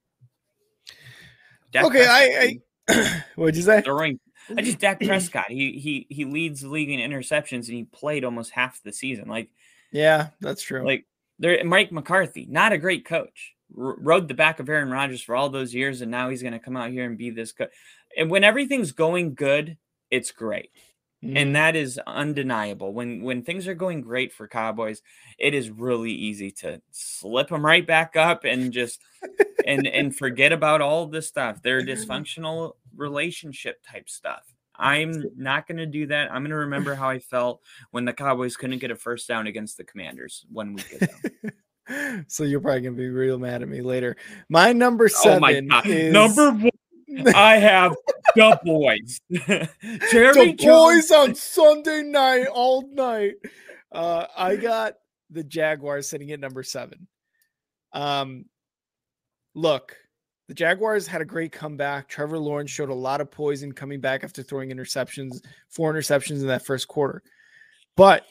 Dak Okay, I- I- What'd you say? throwing. I just Dak Prescott. He he he leads the league in interceptions, and he played almost half the season. Like Yeah, that's true. like there, Mike McCarthy, not a great coach. R- rode the back of Aaron Rodgers for all those years, and now he's going to come out here and be this good. And when everything's going good, it's great and mm-hmm. that is undeniable. When when things are going great for Cowboys, it is really easy to slip them right back up and just and and forget about all this stuff. Their mm-hmm. dysfunctional relationship type stuff. I'm not going to do that. I'm going to remember how I felt when the Cowboys couldn't get a first down against the Commanders one week ago. so you're probably gonna be real mad at me later. My number oh seven my god! is Number one, I have the boys. Jeremy the Jones. boys on Sunday night all night. Uh, I got the Jaguars sitting at number seven. Um, look, the Jaguars had a great comeback. Trevor Lawrence showed a lot of poison coming back after throwing interceptions, four interceptions in that first quarter. But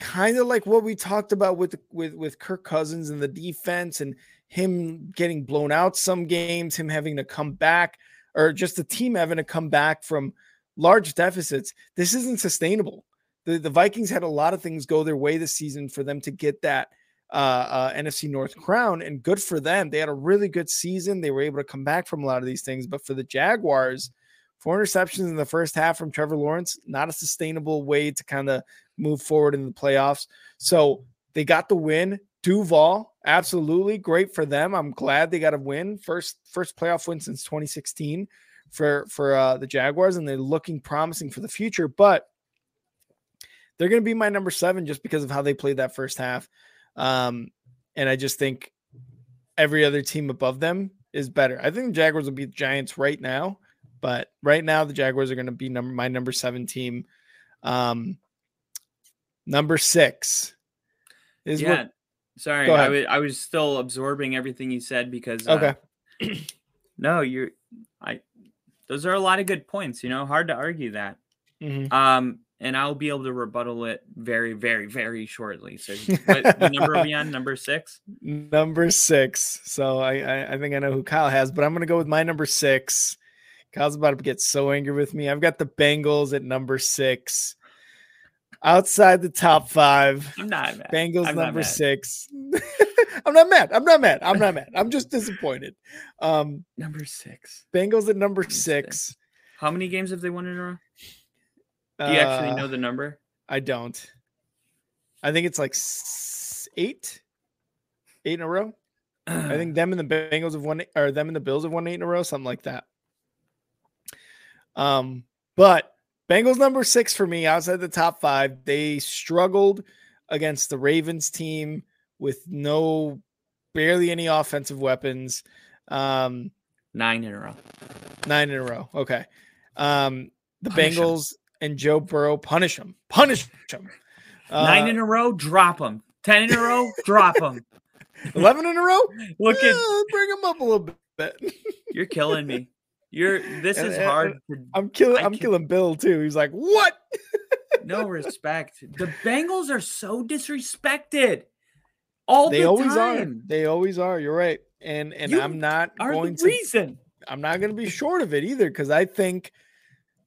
kind of like what we talked about with with with Kirk Cousins and the defense and him getting blown out some games, him having to come back, or just the team having to come back from large deficits. This isn't sustainable. The the Vikings had a lot of things go their way this season for them to get that uh, uh, NFC North crown, and good for them. They had a really good season. They were able to come back from a lot of these things. But for the Jaguars, four interceptions in the first half from Trevor Lawrence, not a sustainable way to kind of move forward in the playoffs. So they got the win. Duval, absolutely great for them. I'm glad they got a win. First first playoff win since 2016 for for uh, the Jaguars, and they're looking promising for the future. But they're going to be my number seven just because of how they played that first half. Um, and I just think every other team above them is better. I think the Jaguars will beat the Giants right now, but right now the Jaguars are going to be number my number seven team. Um, number six is yeah. what Sorry, I was I was still absorbing everything you said because uh, okay. no, you're I. Those are a lot of good points. You know, hard to argue that. Mhm. Um, and I'll be able to rebuttal it very, very, very shortly. So, what the number are we on? Number six. Number six. So I, I I think I know who Kyle has, but I'm gonna go with my number six. Kyle's about to get so angry with me. I've got the Bengals at number six. Outside the top five. I'm not mad. Bengals I'm number mad. six. I'm not mad. I'm not mad. I'm not mad. I'm just disappointed. Um, Number six. Bengals at number Understood. six. How many games have they won in a row? Do you actually Uh, know the number? I don't. I think it's like eight, eight in a row. I think them and the Bengals have won, or them and the Bills have won eight in a row, something like that. Um, but Bengals number six for me outside the top five. They struggled against the Ravens team with no, barely any offensive weapons. Um, nine in a row. nine in a row. Okay. Um, the Punish. Bengals and Joe Burrow punish them, punish them. nine in a row, drop them. Ten in a row, drop them. 11 in a row. Look at bring them up a little bit. you're killing me. You're this is hard. To, I'm killing. I I'm can- killing Bill too. He's like, "What?" no respect. The Bengals are so disrespected all they the always time. are. They always are. You're right. And and You I'm not going to. reason. I'm not going to be short of it either because I think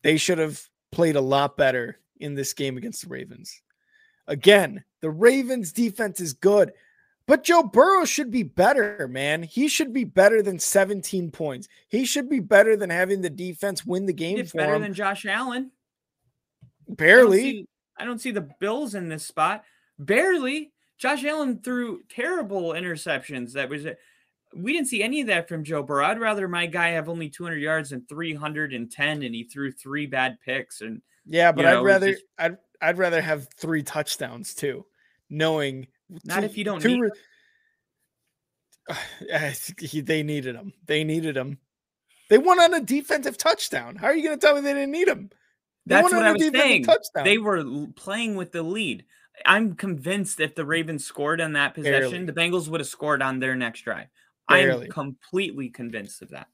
they should have played a lot better in this game against the Ravens. Again, the Ravens defense is good, but Joe Burrow should be better, man. He should be better than 17 points. He should be better than having the defense win the game It's for better him. than Josh Allen. I don't Barely. see- I don't see the Bills in this spot. Barely. Josh Allen threw terrible interceptions. That was it. We didn't see any of that from Joe Burrow. I'd rather my guy have only 200 yards and 310, and he threw three bad picks. And Yeah, but know, I'd rather just- I'd I'd rather have three touchdowns too, knowing Not two- if you don't need re- I he- they needed him. They needed him. They won on a defensive touchdown. How are you going to tell me they didn't need him? They that's won what on I was saying. touchdown. They were playing with the lead. I'm convinced if the Ravens scored on that Barely. possession, the Bengals would have scored on their next drive. Barely. I'm completely convinced of that.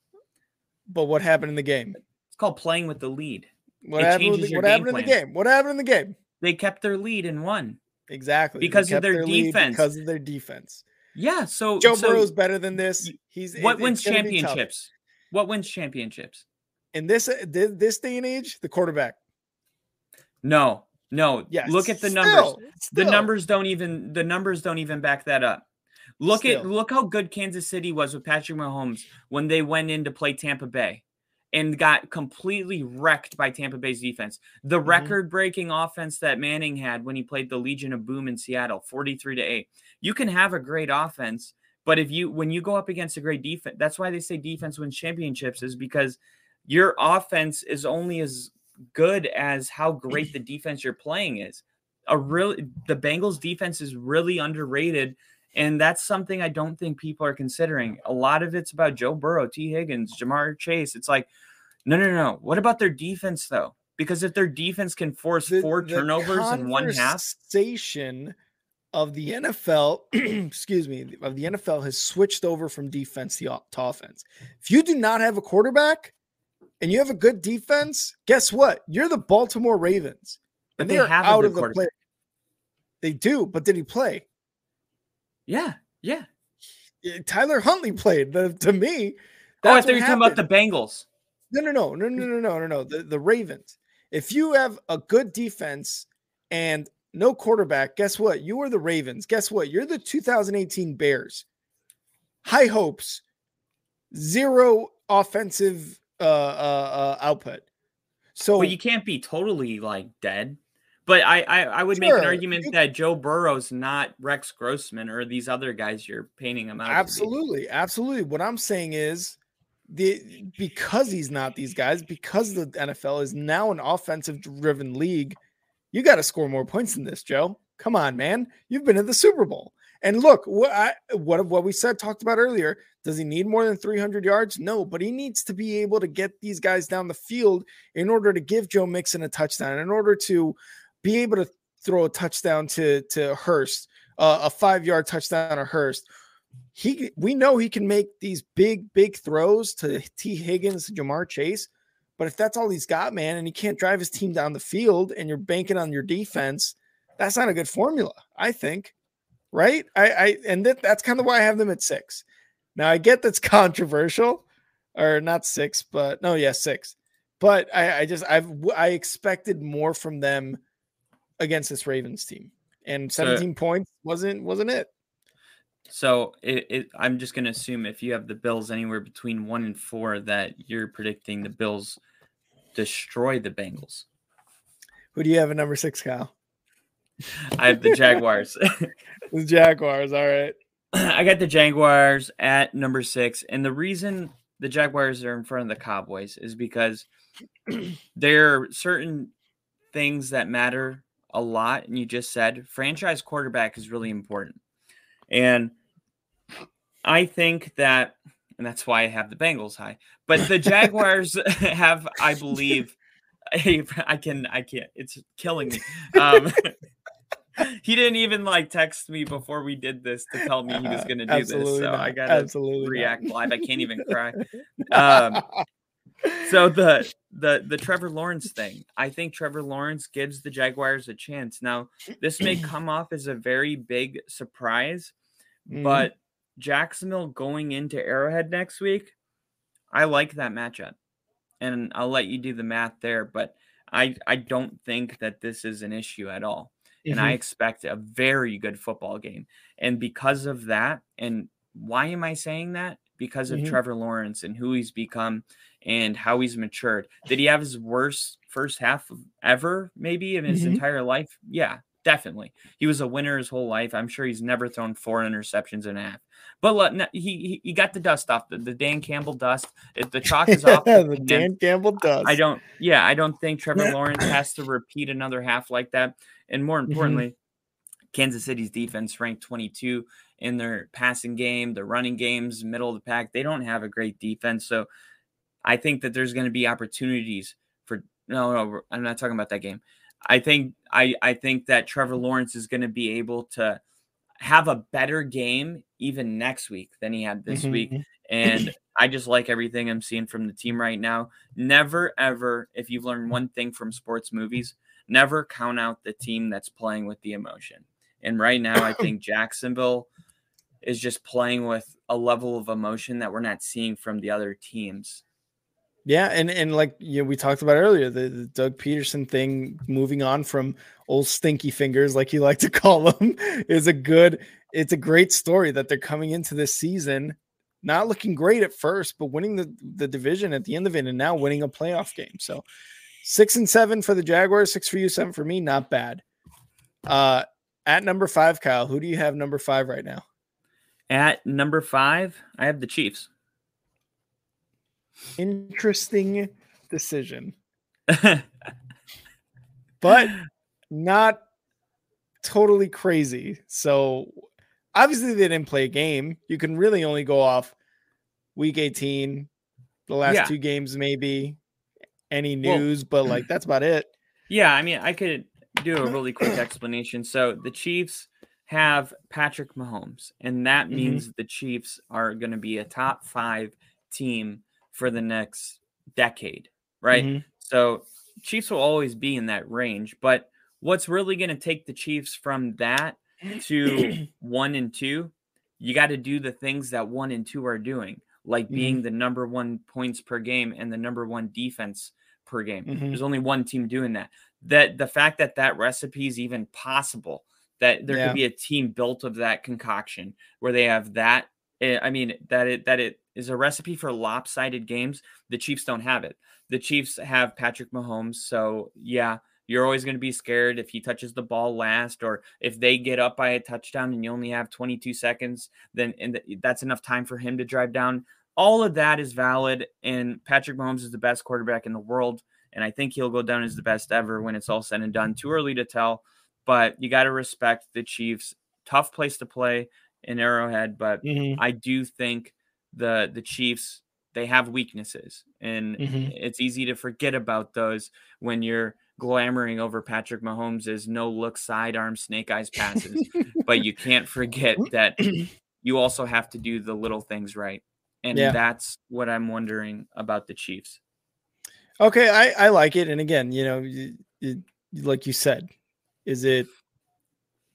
But what happened in the game? It's called playing with the lead. What It happened? The, what happened in the game? What happened in the game? They kept their lead and won. Exactly Because of kept their defense. Because of their defense. Yeah. So Joe so Burrow's better than this. He's what it- wins it's gonna be tough. championships? What wins championships? in this uh, this day and age? The quarterback. No, no. Yes. Look at the Still, numbers. The numbers don't even the numbers don't even back that up. Look at look how good Kansas City was with Patrick Mahomes when they went in to play Tampa Bay and got completely wrecked by Tampa Bay's defense. The Mhm. record-breaking offense that Manning had when he played the Legion of Boom in Seattle, 43 to 8. You can have a great offense, but if you when you go up against a great defense, that's why they say defense wins championships is because your offense is only as good as how great the defense you're playing is. A really the Bengals defense is really underrated and that's something I don't think people are considering. A lot of it's about Joe Burrow, Tee Higgins, Ja'Marr Chase. It's like no no no. What about their defense though? Because if their defense can force the- four the turnovers in one half, conversation of the NFL, excuse me, of the NFL has switched over from defense to, to offense. If you do not have a quarterback and you have a good defense, guess what? You're the Baltimore Ravens, and they they are have out of the play. They do, but did he play? Yeah, yeah. Tyler Huntley played. The, to me, Oh, I thought you were talking about the. Bengals. No, no, no, no, no, no, no, no, no. The, the Ravens. If you have a good defense and no quarterback, guess what? You are the Ravens. Guess what? You're the 2018 Bears. High hopes, zero offensive uh, uh, uh, output. So Well, you can't be totally like dead. But I I, I would make an argument that Joe Burrow's not Rex Grossman or these other guys you're painting him out. absolutely, absolutely. What I'm saying is the because he's not these guys, because the NFL is now an offensive driven league, you got to score more points than this, Joe. Come on, man. You've been in the Super Bowl. And look, what I what what we said talked about earlier, does he need more than 300 yards? No, but he needs to be able to get these guys down the field in order to give Joe Mixon a touchdown, in order to be able to throw a touchdown to to Hurst, uh, a 5-yard touchdown to Hurst. He we know he can make these big big throws to Tee Higgins, Ja'Marr Chase, But if that's all he's got, man, and he can't drive his team down the field and you're banking on your defense, that's not a good formula, I think. Right? I, I and that, that's kind of why I have them at six. Now I get that's controversial, or not six, but no, yeah, six. But I, I just I've I expected more from them against this Ravens team. And So- 17 points wasn't wasn't it. So it, it, I'm just going to assume if you have the Bills anywhere between one and four, that you're predicting the Bills destroy the Bengals. Who do you have at number six, Kyle? I have the Jaguars. The Jaguars. All right. I got the Jaguars at number six, and the reason the Jaguars are in front of the Cowboys is because there are certain things that matter a lot. And you just said franchise quarterback is really important, and I think that, and that's why I have the Bengals high. But the Jaguars have, I believe, I can, I can't. It's killing me. Um, he didn't even like text me before we did this to tell me he was going to do this. So not. I got to Absolutely not. react live. I can't even cry. Um, so the the the Trevor Lawrence thing, I think Trevor Lawrence gives the Jaguars a chance. Now, this may come off as a very big surprise, Mhm. but Jacksonville going into Arrowhead next week, I like that matchup. And I'll let you do the math there, but I I don't think that this is an issue at all. And I Mhm. expect a very good football game. And because of that, and why am I saying that? Because of Mhm. Trevor Lawrence and who he's become and how he's matured. Did he have his worst first half ever, maybe in his Mhm. entire life? Yeah, definitely. He was a winner his whole life. I'm sure he's never thrown four interceptions in a half. But no, he, he got the dust off the, the Dan Campbell dust. It, the chalk is off. the Dan Campbell dust. I don't. Yeah, I don't think Trevor Lawrence has to repeat another half like that. And more importantly, Kansas City's defense ranked 22 in their passing game, the running games, middle of the pack. They don't have a great defense, so I think that there's going to be opportunities for. No, no, I'm not talking about that game. I think I I think that Trevor Lawrence is going to be able to have a better game even next week than he had this week. Mhm. And I just like everything I'm seeing from the team right now. Never, ever, if you've learned one thing from sports movies, never count out the team that's playing with the emotion. And right now, I think Jacksonville is just playing with a level of emotion that we're not seeing from the other teams. Yeah, and and like you know, we talked about earlier, the, the Doug Pederson thing, moving on from old stinky fingers, like you like to call them, is a good. It's a great story that they're coming into this season, not looking great at first, but winning the the division at the end of it, and now winning a playoff game. So six and seven for the Jaguars, six for you, seven for me, not bad. Uh, at number five, Kyle, who do you have number five right now? At number five, I have the Chiefs. Interesting decision. but not totally crazy. So obviously they didn't play a game. You can really only go off week 18, the last Yeah. two games, maybe any Well- news, but like that's about it. Yeah, I mean, I could do a really quick explanation. So the Chiefs have Patrick Mahomes, and that Mhm. means the Chiefs are going to be a top five team for the next decade, right? Mhm. So Chiefs will always be in that range. But what's really going to take the Chiefs from that to one and two? You got to do the things that one and two are doing, like Mhm. being the number one points per game and the number one defense per game. Mhm. There's only one team doing that. That the fact that that recipe is even possible, that there Yeah. could be a team built of that concoction where they have that. eh, I mean, that it that it is a recipe for lopsided games. The Chiefs don't have it. The Chiefs have Patrick Mahomes, so yeah, you're always going to be scared if he touches the ball last, or if they get up by a touchdown and you only have 22 seconds, then and that's enough time for him to drive down. All of that is valid, and Patrick Mahomes is the best quarterback in the world, and I think he'll go down as the best ever when it's all said and done. Too early to tell, but you got to respect the Chiefs. Tough place to play in Arrowhead, but Mhm. I do think the the Chiefs they have weaknesses, and Mhm. it's easy to forget about those when you're glamoring over Patrick Mahomes' no look sidearm snake eyes passes. but you can't forget that you also have to do the little things right, and Yeah. that's what I'm wondering about the Chiefs. Okay, I I like it. And again, you know, you, you, like you said, is it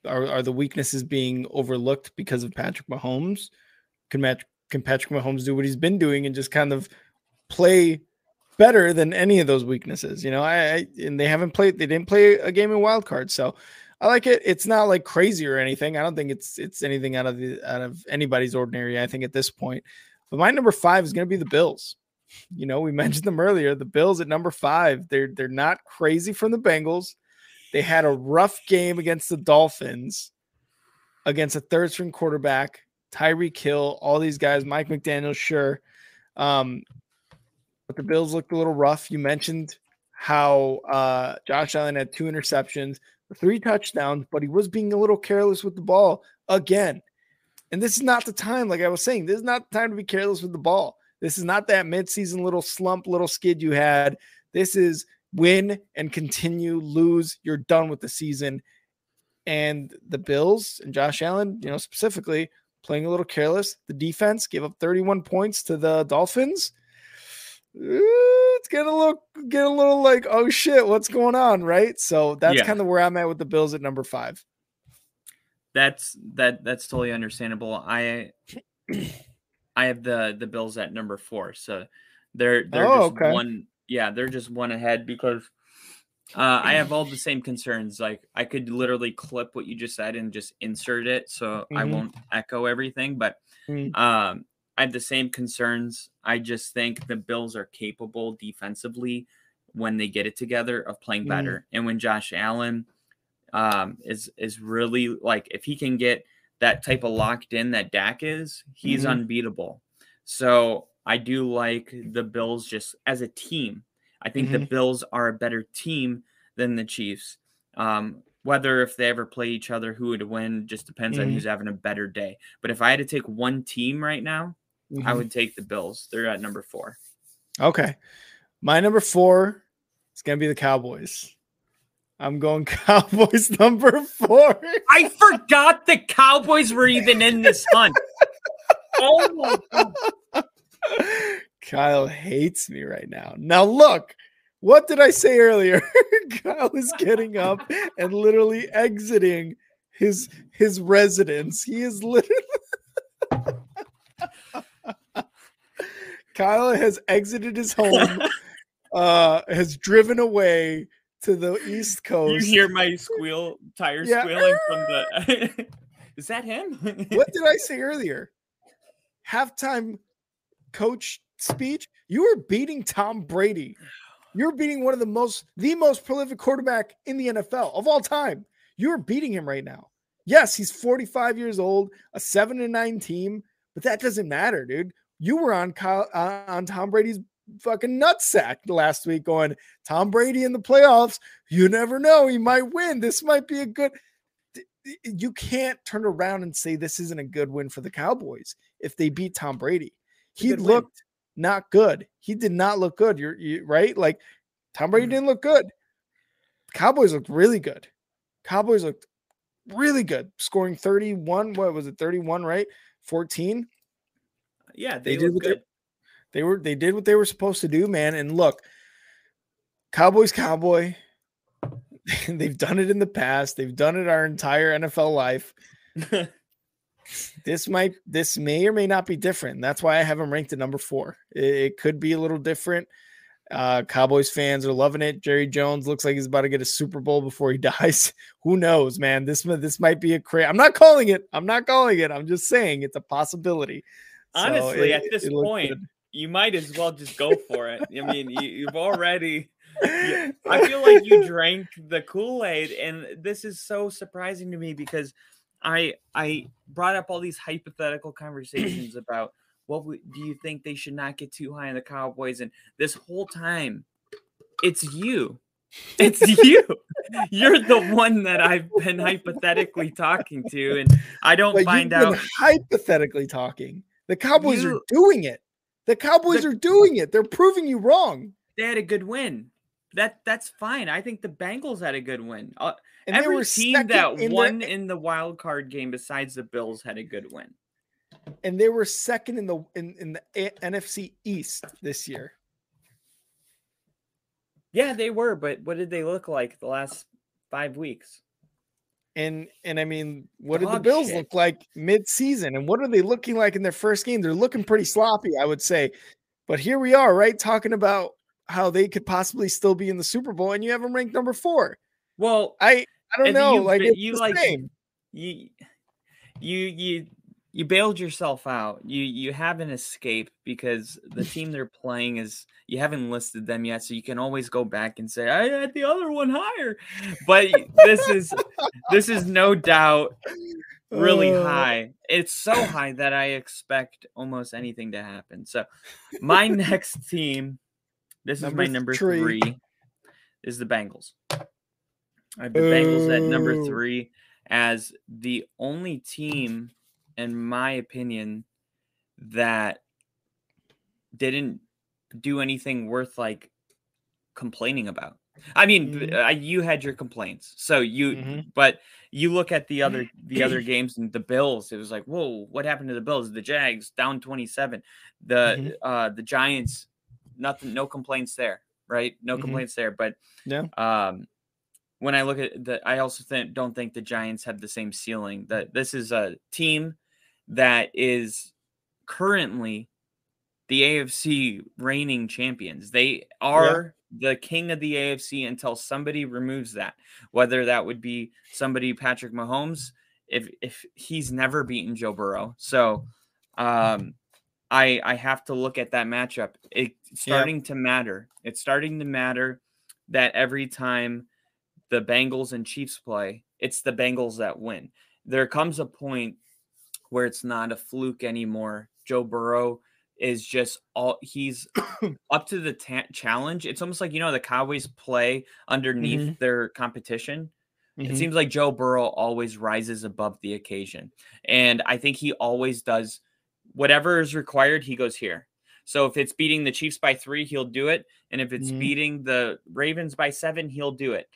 are are the weaknesses being overlooked because of Patrick Mahomes? Can Matt, can Patrick Mahomes do what he's been doing and just kind of play better than any of those weaknesses? You know, I, I and they haven't played. They didn't play a game in wild card, so I like it. It's not like crazy or anything. I don't think it's it's anything out of the out of anybody's ordinary. I think at this point, but my number five is going to be the Bills. You know, we mentioned them earlier. The Bills at number five. They're they're not crazy from the Bengals. They had a rough game against the Dolphins, against a third string quarterback, Tyreek Hill, all these guys, Mike McDaniel, sure. Um, but the Bills looked a little rough. You mentioned how uh, Josh Allen had two interceptions, three touchdowns, but he was being a little careless with the ball again. And this is not the time, like I was saying, this is not the time to be careless with the ball. This is not that midseason little slump, little skid you had. This is win and continue, lose, you're done with the season. And the Bills and Josh Allen, you know, specifically playing a little careless. The defense gave up 31 points to the Dolphins. It's gonna look get a little like, oh shit, what's going on, right? So that's Yeah. kind of where I'm at with the Bills at number five. That's that that's totally understandable. I I have the the Bills at number four, so they're they're Oh, just okay. one. Yeah, they're just one ahead because uh, I have all the same concerns. Like I could literally clip what you just said and just insert it, so I Mhm. won't echo everything. But Mm. um, I have the same concerns. I just think the Bills are capable defensively when they get it together of playing Mhm. better, and when Josh Allen um, is is really like if he can get that type of locked in that Dak is, he's Mhm. unbeatable. So I do like the Bills just as a team. I think the Bills are a better team than the Chiefs. Um, whether if they ever play each other, who would win just depends on Mhm. who's having a better day. But if I had to take one team right now, I Mhm. would take the Bills. They're at number four. Okay. My number four is going to be the Cowboys. I'm going Cowboys number four. I forgot the Cowboys were even in this hunt. oh my god. Kyle hates me right now. Now, look, what did I say earlier? Kyle is getting up and literally exiting his his residence. He is literally Kyle has exited his home, uh, has driven away to the East Coast. You hear my squeal, tire Yeah. squealing from the. Is that him? what did I say earlier? Halftime coach speech. You were beating Tom Brady. You're beating one of the most, the most prolific quarterback in the NFL of all time. You're beating him right now. Yes, he's 45 years old, a seven and nine team, but that doesn't matter, dude. You were on Kyle, uh, on Tom Brady's fucking nutsack last week, going Tom Brady in the playoffs. You never know, he might win. This might be a good you can't turn around and say this isn't a good win for the Cowboys if they beat Tom Brady. He good win. looked not good. He did not look good. You're you, right. Like Tom Brady Mhm. didn't look good. Cowboys looked really good. Cowboys looked really good, scoring 31. What was it? 31, right? 14. yeah, They they, did what they- They were they did what they were supposed to do, man. And look, Cowboys, cowboy. They've done it in the past. They've done it our entire NFL life. this might this may or may not be different. That's why I have him ranked at number four. It, it could be a little different. Uh, Cowboys fans are loving it. Jerry Jones looks like he's about to get a Super Bowl before he dies. Who knows, man? This this might be a crazy. I'm not calling it. I'm not calling it. I'm just saying it's a possibility. So Honestly, it- at this point, good. you might as well just go for it. I mean, you, you've already. I feel like you drank the Kool Aid, and this is so surprising to me because I I brought up all these hypothetical conversations about what would, do you think they should not get too high on the Cowboys, and this whole time, it's you. It's you. You're the one that I've been hypothetically talking to, and I don't But find out. hypothetically talking. The Cowboys are doing it. The Cowboys The- are doing it. They're proving you wrong. They had a good win. That that's fine. I think the Bengals had a good win. Uh, And Every were team that in the- won in the wild card game besides the Bills had a good win. and they were second in the in, in the A- NFC East this year. Yeah, they were, but what did they look like the last five weeks? And and I mean, what did the Bills shit. look like mid-season? And what are they looking like in their first game? They're looking pretty sloppy, I would say. But here we are, right? Talking about how they could possibly still be in the Super Bowl, and you have them ranked number four. Well, I I don't know. you- like you like- same. you you you you bailed yourself out. You you haven't escaped because the team they're playing is you haven't listed them yet, so you can always go back and say I had the other one higher. But this is this is no doubt really Uh, high. It's so high that I expect almost anything to happen. So my next team, this is my Number number three. three, is the Bengals. I have the Bengals at number three as the only team, in my opinion, that didn't do anything worth like complaining about. I mean, Mhm. uh, you had your complaints, so you. Mhm. But you look at the other the other games and the Bills. It was like, whoa, what happened to the Bills? The Jags down twenty seven. The Mhm. uh the Giants, nothing, no complaints there, right? No Mhm. complaints there. But Yeah. um, when I look at the, I also think don't think the Giants have the same ceiling. That this is a team that is currently the AFC reigning champions. They are the king of the AFC until somebody removes that. Whether that would be somebody Patrick Mahomes, if if he's never beaten Joe Burrow. So um I I have to look at that matchup. It's starting to matter. It's starting to matter that every time the Bengals and Chiefs play, it's the Bengals that win. There comes a point where it's not a fluke anymore. Joe Burrow is just all he's up to the ta- challenge. It's almost like you know the Cowboys play underneath their competition. It Mhm. seems like Joe Burrow always rises above the occasion. And I think he always does whatever is required, he goes here. So if it's beating the Chiefs by three, he'll do it. And if it's Mhm. beating the Ravens by seven, he'll do it.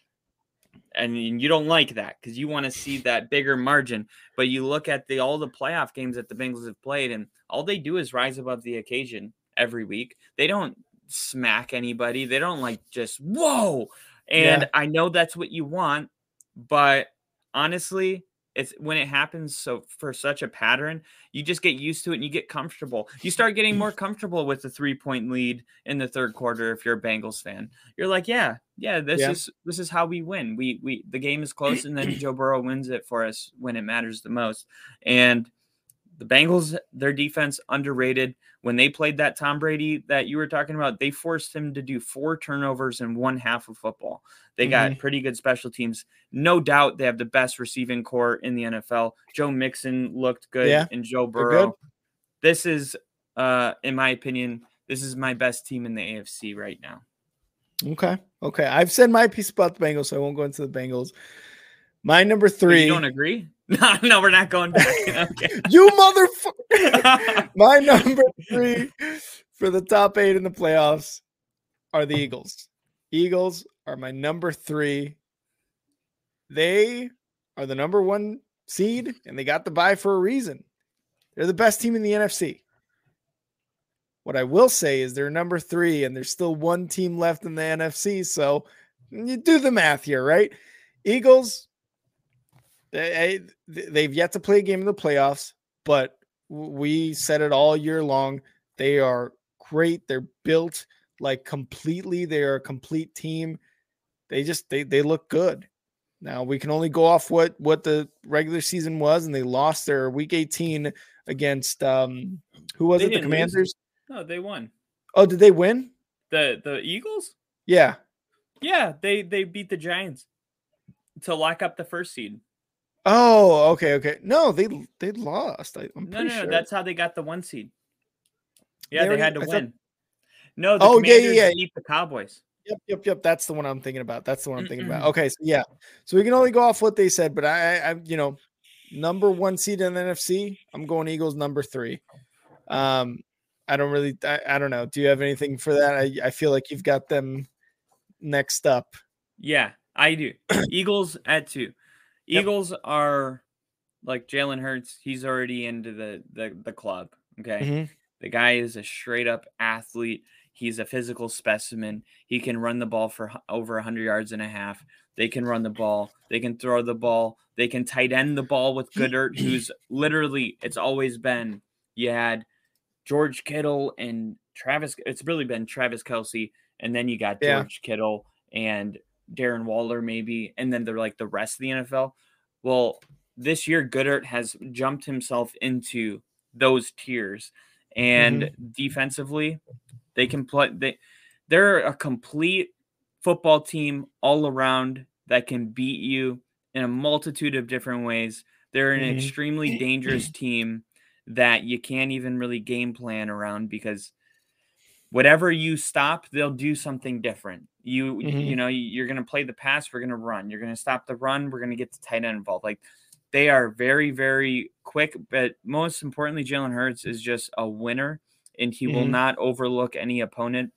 And you don't like that because you want to see that bigger margin. But you look at the all the playoff games that the Bengals have played, and all they do is rise above the occasion every week. They don't smack anybody. They don't like just whoa. And Yeah. I know that's what you want, but honestly, it's when it happens so for such a pattern, you just get used to it and you get comfortable. You start getting more comfortable with the three point lead in the third quarter if you're a Bengals fan. You're like, yeah, yeah, this Yeah. is this is how we win. We we the game is close and then Joe Burrow wins it for us when it matters the most. And the Bengals, their defense underrated. When they played that Tom Brady that you were talking about, they forced him to do four turnovers in one half of football. They got pretty good special teams. No doubt they have the best receiving corps in the NFL. Joe Mixon looked good Yeah, and Joe. Burrow. This is uh in my opinion, this is my best team in the AFC right now. Okay. Okay. I've said my piece about the Bengals, so I won't go into the Bengals. My number three. You don't agree? No, no, we're not going back. Okay. you motherfucker. My number three for the top eight in the playoffs are the Eagles. Eagles are my number three. They are the number one seed, and they got the bye for a reason. They're the best team in the NFC. What I will say is they're number three, and there's still one team left in the NFC. So you do the math here, right? Eagles, they, they've yet to play a game in the playoffs, but we said it all year long. They are great. They're built like completely. They are a complete team. They just they they look good. Now we can only go off what what the regular season was, and they lost their week 18 against um who was They it? The lose. Commanders. no, they won. Oh, did they win? The the Eagles? Yeah. Yeah, they they beat the Giants to lock up the first seed. Oh, okay, okay. No, they they lost. I, I'm No, no, no, that's how they got the one seed. Yeah, They they, had to I thought- win. No, the Oh, yeah, yeah, yeah. beat the Cowboys. Yep, yep, yep. That's the one I'm thinking about. That's the one I'm thinking about. Okay, so yeah, so we can only go off what they said, but I, I, I you know, number one seed in the NFC, I'm going Eagles number three. Um, I don't really, I, I don't know. Do you have anything for that? I, I feel like you've got them next up. Yeah, I do. Eagles at two. Yep. Eagles are like Jalen Hurts. He's already into the the, the club. Okay. Mhm. The guy is a straight up athlete. He's a physical specimen. He can run the ball for over 100 yards and a half. They can run the ball. They can throw the ball. They can tight end the ball with Goedert, who's literally, it's always been, you had George Kittle and Travis. It's really been Travis Kelce. And then you got Yeah. George Kittle and Darren Waller, maybe. And then they're like the rest of the NFL. Well, this year, Goedert has jumped himself into those tiers. And defensively, they can play. They they're a complete football team all around that can beat you in a multitude of different ways. They're an Mhm. extremely dangerous team that you can't even really game plan around because whatever you stop, they'll do something different. You you Mhm. know you're going to play the pass, we're going to run. You're going to stop the run, we're going to get the tight end involved. Like they are very very quick, but most importantly, Jalen Hurts is just a winner, and he will Mhm. not overlook any opponent,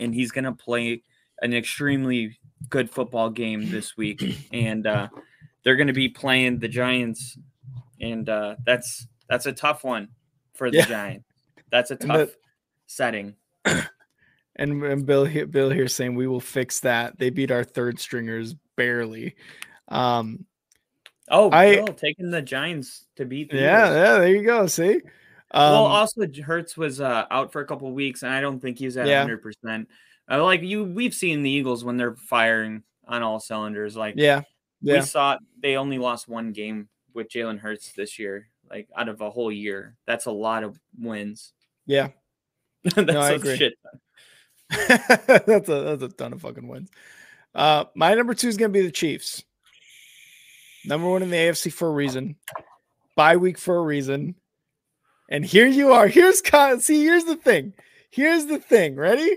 and he's going to play an extremely good football game this week, and uh, they're going to be playing the Giants, and uh, that's that's a tough one for the Yeah. Giants. That's a the- tough setting. And, and Bill here, Bill here saying we will fix that. They beat our third stringers barely. Um, Oh, I- Bill, taking the Giants to beat the yeah, Eagles. yeah, there you go. See, um, well, also Hurts was uh, out for a couple weeks, and I don't think he's at Yeah. hundred percent. Uh, like you, we've seen the Eagles when they're firing on all cylinders. Like yeah, we saw, they only lost one game with Jalen Hurts this year. Like out of a whole year, that's a lot of wins. yeah. that's I a agree. shit. that's a that's a ton of fucking wins. Uh, my number two is gonna be the Chiefs. Number one in the AFC for a reason. Bye week for a reason. And here you are. Here's Kyle. See, here's the thing. Here's the thing. Ready?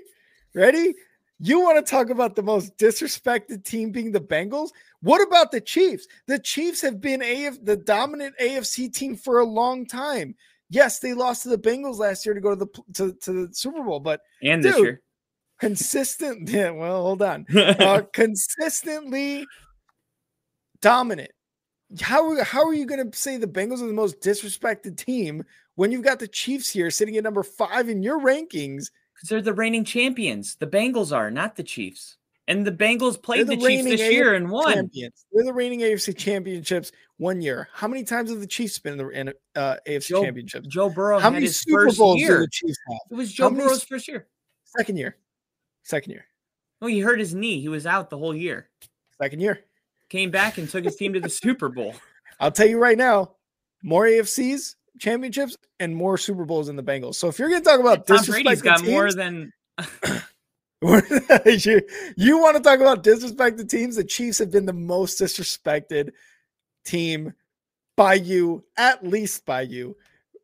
Ready? You want to talk about the most disrespected team being the Bengals? What about the Chiefs? The Chiefs have been AF, the dominant AFC team for a long time. Yes, they lost to the Bengals last year to go to the to, to the Super Bowl, but And this year, consistent. Yeah, well, hold on. Uh, consistently dominant. How are, how are you going to say the Bengals are the most disrespected team when you've got the Chiefs here sitting at number five in your rankings? because they're the reigning champions. The Bengals are not the Chiefs, and the Bengals played the, the Chiefs this year and won. Champions. They're the reigning AFC championships one year. How many times have the Chiefs been in the in, uh, AFC Joe- championships? Joe Burrow How had many his Super first Bowls year. the Chiefs have? It was Joe many Burrow's first year. Second year. Second year. No, he hurt his knee. He was out the whole year. Second year. Came back and took his team to the Super Bowl. I'll tell you right now, more AFCs championships and more Super Bowls in the Bengals. So if you're going to talk about Tom Brady's got more teams, than you, you want to talk about disrespected teams? The Chiefs have been the most disrespected team by you, at least by you.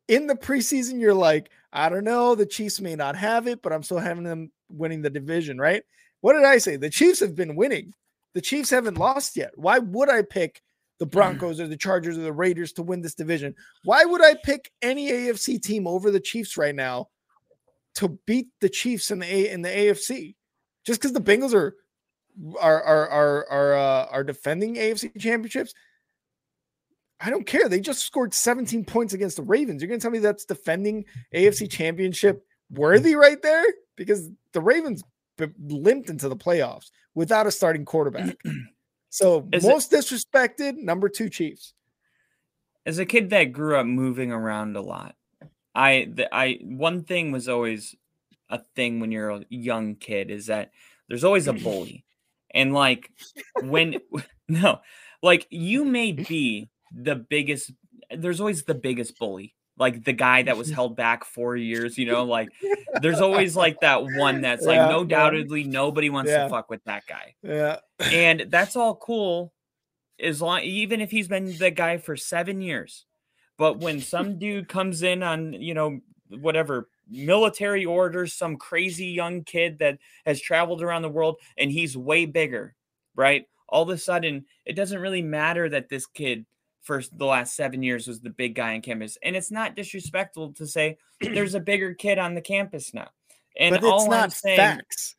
In the preseason, you're like, I don't know, the Chiefs may not have it, but I'm still having them winning the division, right? What did I say? The Chiefs have been winning. The Chiefs haven't lost yet. Why would I pick the Broncos or the Chargers or the Raiders to win this division? Why would I pick any AFC team over the Chiefs right now to beat the Chiefs in the A in the AFC? Just because the Bengals are are are are are uh, are defending AFC championships, I don't care. They just scored 17 points against the Ravens. You're gonna tell me that's defending AFC championship worthy right there? Because the Ravens b- limped into the playoffs without a starting quarterback. So Is it- most disrespected, number two Chiefs. as a kid that grew up moving around a lot. I the, I one thing was always a thing when you're a young kid is that there's always a bully. And like when no, like you may be the biggest there's always the biggest bully. Like the guy that was held back 4 years, you know, like there's always like that one that's like no yeah. doubtedly nobody wants Yeah. to fuck with that guy Yeah. and that's all cool as long even if he's been the guy for seven years but when some dude comes in on you know whatever military orders some crazy young kid that has traveled around the world and he's way bigger right all of a sudden it doesn't really matter that this kid for the last seven years was the big guy on campus and it's not disrespectful to say there's a bigger kid on the campus now and but all it's I'm not saying facts.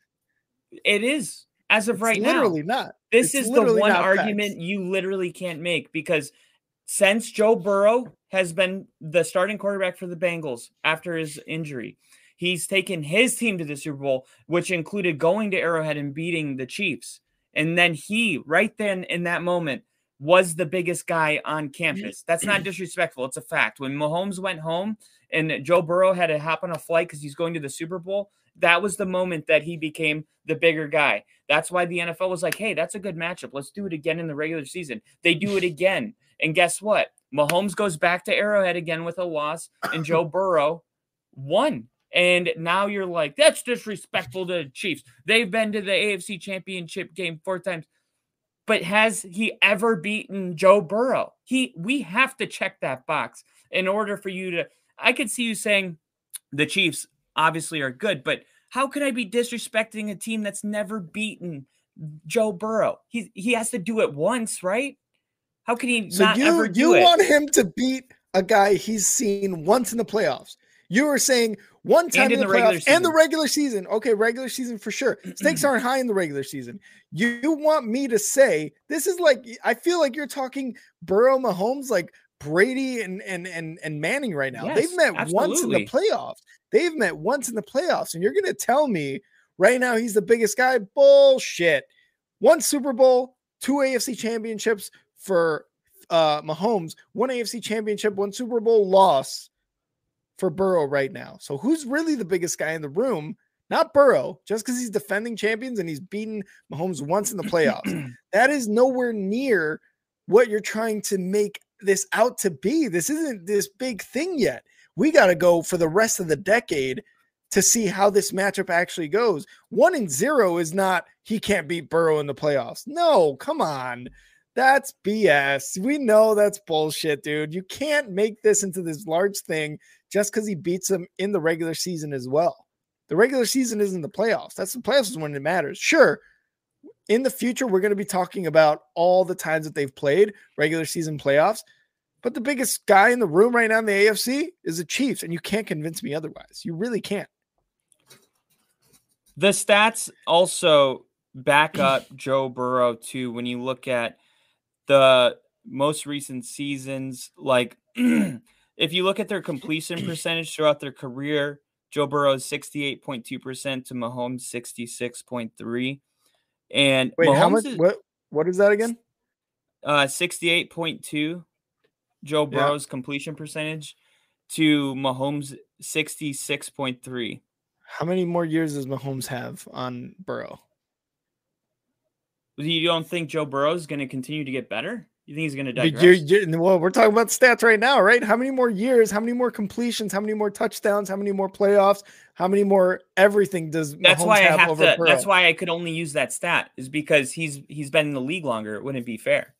it is as of It's right now literally not. this It's is the one argument facts. you literally can't make because since Joe Burrow has been the starting quarterback for the Bengals after his injury, He's taken his team to the Super Bowl, which included going to Arrowhead and beating the Chiefs. And then he, right then in that moment, was the biggest guy on mm-hmm. campus. That's not disrespectful. It's a fact. When Mahomes went home and Joe Burrow had to hop on a flight because he's going to the Super Bowl, that was the moment that he became the bigger guy. That's why the NFL was like, hey, that's a good matchup. Let's do it again in the regular season. They do it again. And guess what? Mahomes goes back to Arrowhead again with a loss, and Joe Burrow won. And now you're like, that's disrespectful to the Chiefs. They've been to the AFC championship game four times. But has he ever beaten Joe Burrow? He we have to check that box in order for you to I could see you saying the Chiefs obviously are good, but how could I be disrespecting a team that's never beaten Joe Burrow? He he has to do it once, right? How can he So not you ever do you it? want him to beat a guy he's seen once in the playoffs. You were saying one time And in, in the, the regular playoffs and the season. regular season. Okay, regular season for sure. Stakes aren't high in the regular season. You, you want me to say this is like I feel like you're talking Burrow Mahomes like Brady and and and, and Manning right now. They've Yes, met once in the playoffs. They've met once in the playoffs, and you're gonna tell me right now he's the biggest guy? Bullshit. One Super Bowl, two AFC championships for uh Mahomes, one AFC championship, one Super Bowl loss for Burrow right now. So who's really the biggest guy in the room? Not Burrow, just because he's defending champions and he's beaten Mahomes once in the playoffs. that is nowhere near what you're trying to make this out to be. This isn't this big thing yet. We got to go for the rest of the decade to see how this matchup actually goes. One and zero is not he can't beat Burrow in the playoffs. No, come on. That's BS. We know that's bullshit, dude. You can't make this into this large thing just because he beats them in the regular season as well. The regular season isn't the playoffs. That's the playoffs is when it matters. Sure, in the future, we're going to be talking about all the times that they've played regular season playoffs. But the biggest guy in the room right now in the AFC is the Chiefs, and you can't convince me otherwise. You really can't. The stats also back up Joe Burrow too when you look at the most recent seasons. Like, if you look at their completion percentage throughout their career, Joe Burrow's 68.2% to Mahomes 66.3. And Wait, Mahomes how much? is, What? What is that again? uh 68.2 Joe Yeah. Burrow's completion percentage to Mahomes 66.3. How many more years does Mahomes have on Burrow? You don't think Joe Burrow is going to continue to get better? You think he's going to digress? you're, you're- well, we're talking about stats right now, right? How many more years? How many more completions? How many more touchdowns? How many more playoffs? How many more everything does that's Mahomes why I have, have to. Burrow? That's why I could only use that stat is because he's he's been in the league longer. It wouldn't be fair.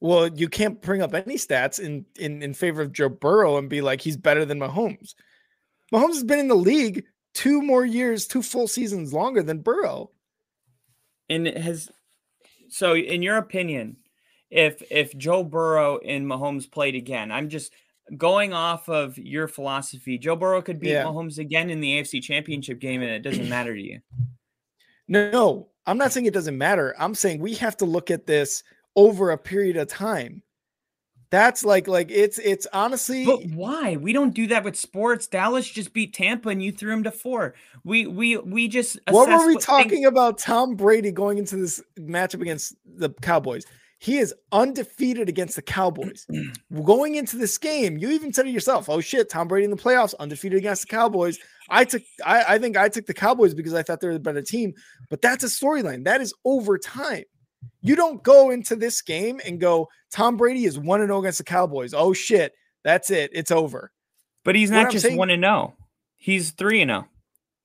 Well, you can't bring up any stats in in in favor of Joe Burrow and be like he's better than Mahomes. Mahomes has been in the league two more years, two full seasons longer than Burrow. And it has so in your opinion, if if Joe Burrow and Mahomes played again, I'm just going off of your philosophy. Joe Burrow could beat Yeah. Mahomes again in the AFC Championship game, and it doesn't matter to you. No, I'm not saying it doesn't matter. I'm saying we have to look at this over a period of time. That's like like it's it's honestly But why? We don't do that with sports. Dallas just beat Tampa, and you threw him to four. We we we just what were we things- talking about Tom Brady going into this matchup against the Cowboys? He is undefeated against the Cowboys. going into this game, you even said it yourself. Oh shit, Tom Brady in the playoffs, undefeated against the Cowboys. I took I, I think I took the Cowboys because I thought they were the better team, but that's a storyline. That is over time. You don't go into this game and go, Tom Brady is 1 0 against the Cowboys. Oh shit, that's it. It's over. But he's not just one and zero. He's three and oh. zero.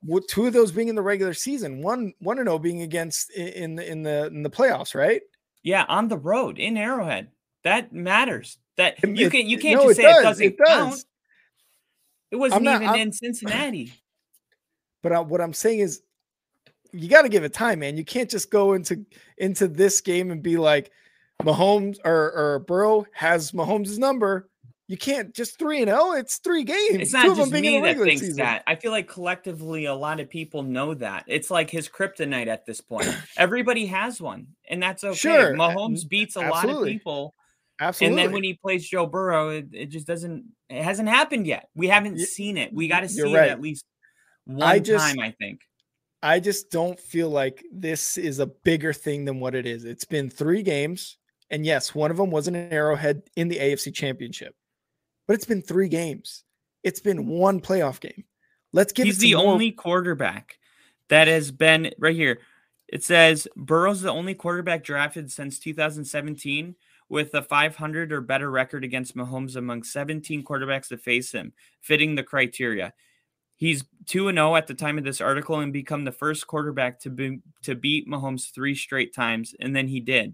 With two of those being in the regular season, one one and 0 being against in the in the in the playoffs, right? Yeah, on the road in Arrowhead. That matters. That you it- can you can't no, just say it does, doesn't it does. count. It wasn't not- even I'm- in Cincinnati. But I, what I'm saying is, you got to give it time, man. You can't just go into into this game and be like, Mahomes or or Burrow has Mahomes' number. You can't just three and zero. It's three games. It's Two not of them just being me that thinks season. that. I feel like collectively a lot of people know that. It's like his kryptonite at this point. Everybody has one, and that's okay. Sure, Mahomes beats a lot of people. Absolutely. And then when he plays Joe Burrow, it, it just doesn't. It hasn't happened yet. We haven't Y- seen it. We got to see right. it at least one just- time, I think. I just don't feel like this is a bigger thing than what it is. It's been three games, and yes, one of them was an Arrowhead in the AFC Championship, but it's been three games. It's been one playoff game. Let's give He's it the more- only quarterback that has been right here. It says Burrow's the only quarterback drafted since 2017 with a 500 or better record against Mahomes among 17 quarterbacks to face him, fitting the criteria. He's 2 and 0 at the time of this article and become the first quarterback to be, to beat Mahomes 3 straight times and then he did.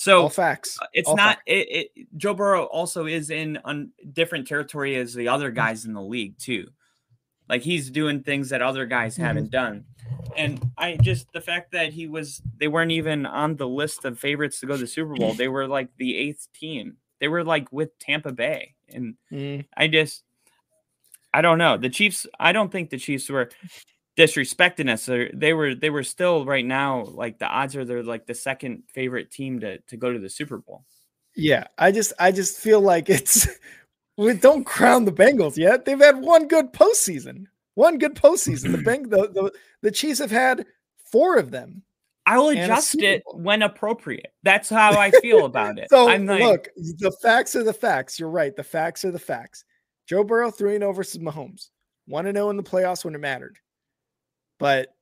So all facts. uh, it's all not it, it Joe Burrow also is in un, different territory as the other guys in the league too. Like he's doing things that other guys Mhm. haven't done. And I just the fact that he was they weren't even on the list of favorites to go to the Super Bowl. They were like the eighth team. They were like with Tampa Bay. And Mm, I just I don't know. The Chiefs I don't think the Chiefs were disrespecting us. They're- They were they were still right now like the odds are they're like the second favorite team to to go to the Super Bowl. yeah, I just I just feel like it's we don't crown the Bengals yet. They've had one good postseason. One good postseason. The Beng the, the the Chiefs have had four of them. I'll adjust it when appropriate. That's how I feel about it. So I'm like, look, the facts are the facts. You're right. The facts are the facts. Joe Burrow 3 and 0 versus Mahomes. 1 and 0 in the playoffs when it mattered. But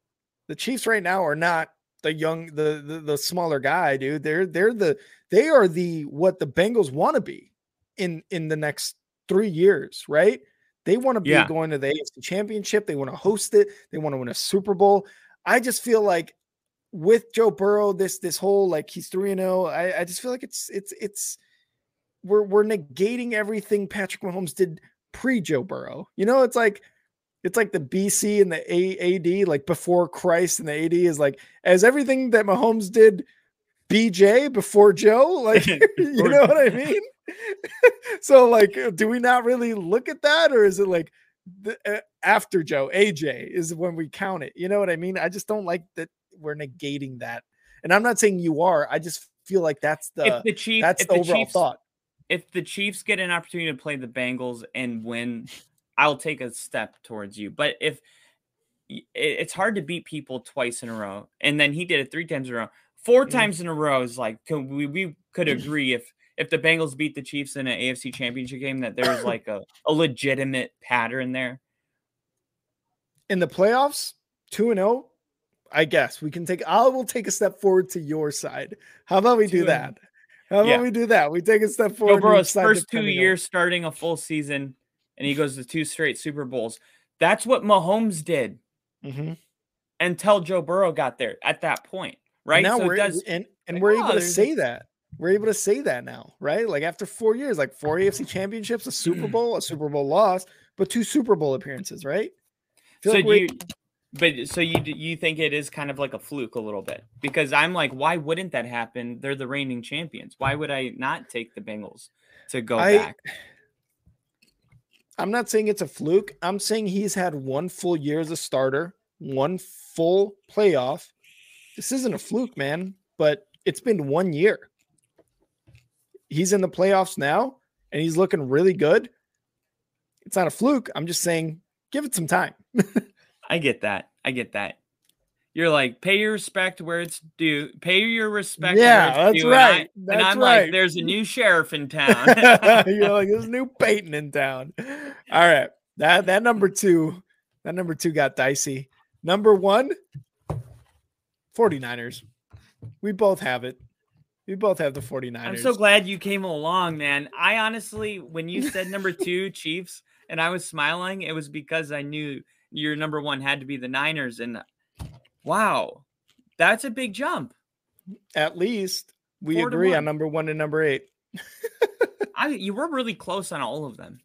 the Chiefs right now are not the young, the, the the smaller guy, dude. They're they're the they are the what the Bengals want to be in in the next three years, right? They want to be Yeah. going to the AFC championship, they want to host it, they want to win a Super Bowl. I just feel like with Joe Burrow, this this whole like he's three and zero. I I just feel like it's it's it's we're we're negating everything Patrick Mahomes did pre Joe Burrow. You know, it's like it's like the BC and the AAD, like before Christ and the AD is like as everything that Mahomes did BJ before Joe. Like you know what I mean? so like, do we not really look at that, or is it like? The, uh, after Joe, AJ is when we count it. You know what I mean? I just don't like that we're negating that. And I'm not saying you are. I just feel like that's the if the Chiefs, that's the the overall Chiefs, thought. if the Chiefs get an opportunity to play the Bengals and win, I'll take a step towards you. But if it's hard to beat people twice in a row, and then he did it three times in a row, 4 Mhm. times in a row is like can we we could agree if if the Bengals beat the Chiefs in an AFC Championship game that there's like a, a legitimate pattern there. in the playoffs, 2 and 0, I guess we can take I will take a step forward to your side. How about we do 2 and- that? How about Yeah. we do that? We take a step forward. to Burrow's first two on- years starting a full season, and he goes to two straight Super Bowls. That's what Mahomes did Mhm. until Joe Burrow got there at that point, right? Now so we're it does and and like, we're oh, able to say that. We're able to say that now, right? Like after four years, like four AFC championships, a Super Bowl, a Super Bowl loss, but two Super Bowl appearances, right? So like you, but so you you think it is kind of like a fluke a little bit because I'm like, why wouldn't that happen? They're the reigning champions. Why would I not take the Bengals to go I- back? I'm not saying it's a fluke. I'm saying he's had one full year as a starter, one full playoff. This isn't a fluke, man, but it's been one year. He's in the playoffs now and he's looking really good. It's not a fluke. I'm just saying give it some time. I get that. I get that. You're like, pay your respect where it's due. Pay your respect. Yeah, where it's that's due. And I- right. And, I'm right. like, there's a new sheriff in town. You're like, there's new Peyton in town. All right. That that number two, that number two got dicey. Number one, 49ers. We both have it. We both have the 49ers. I'm so glad you came along, man. I honestly, when you said number two, Chiefs, and I was smiling, it was because I knew your number one had to be the Niners. And wow, that's a big jump. At least we Four agree on number one and number eight. I you were really close on all of them.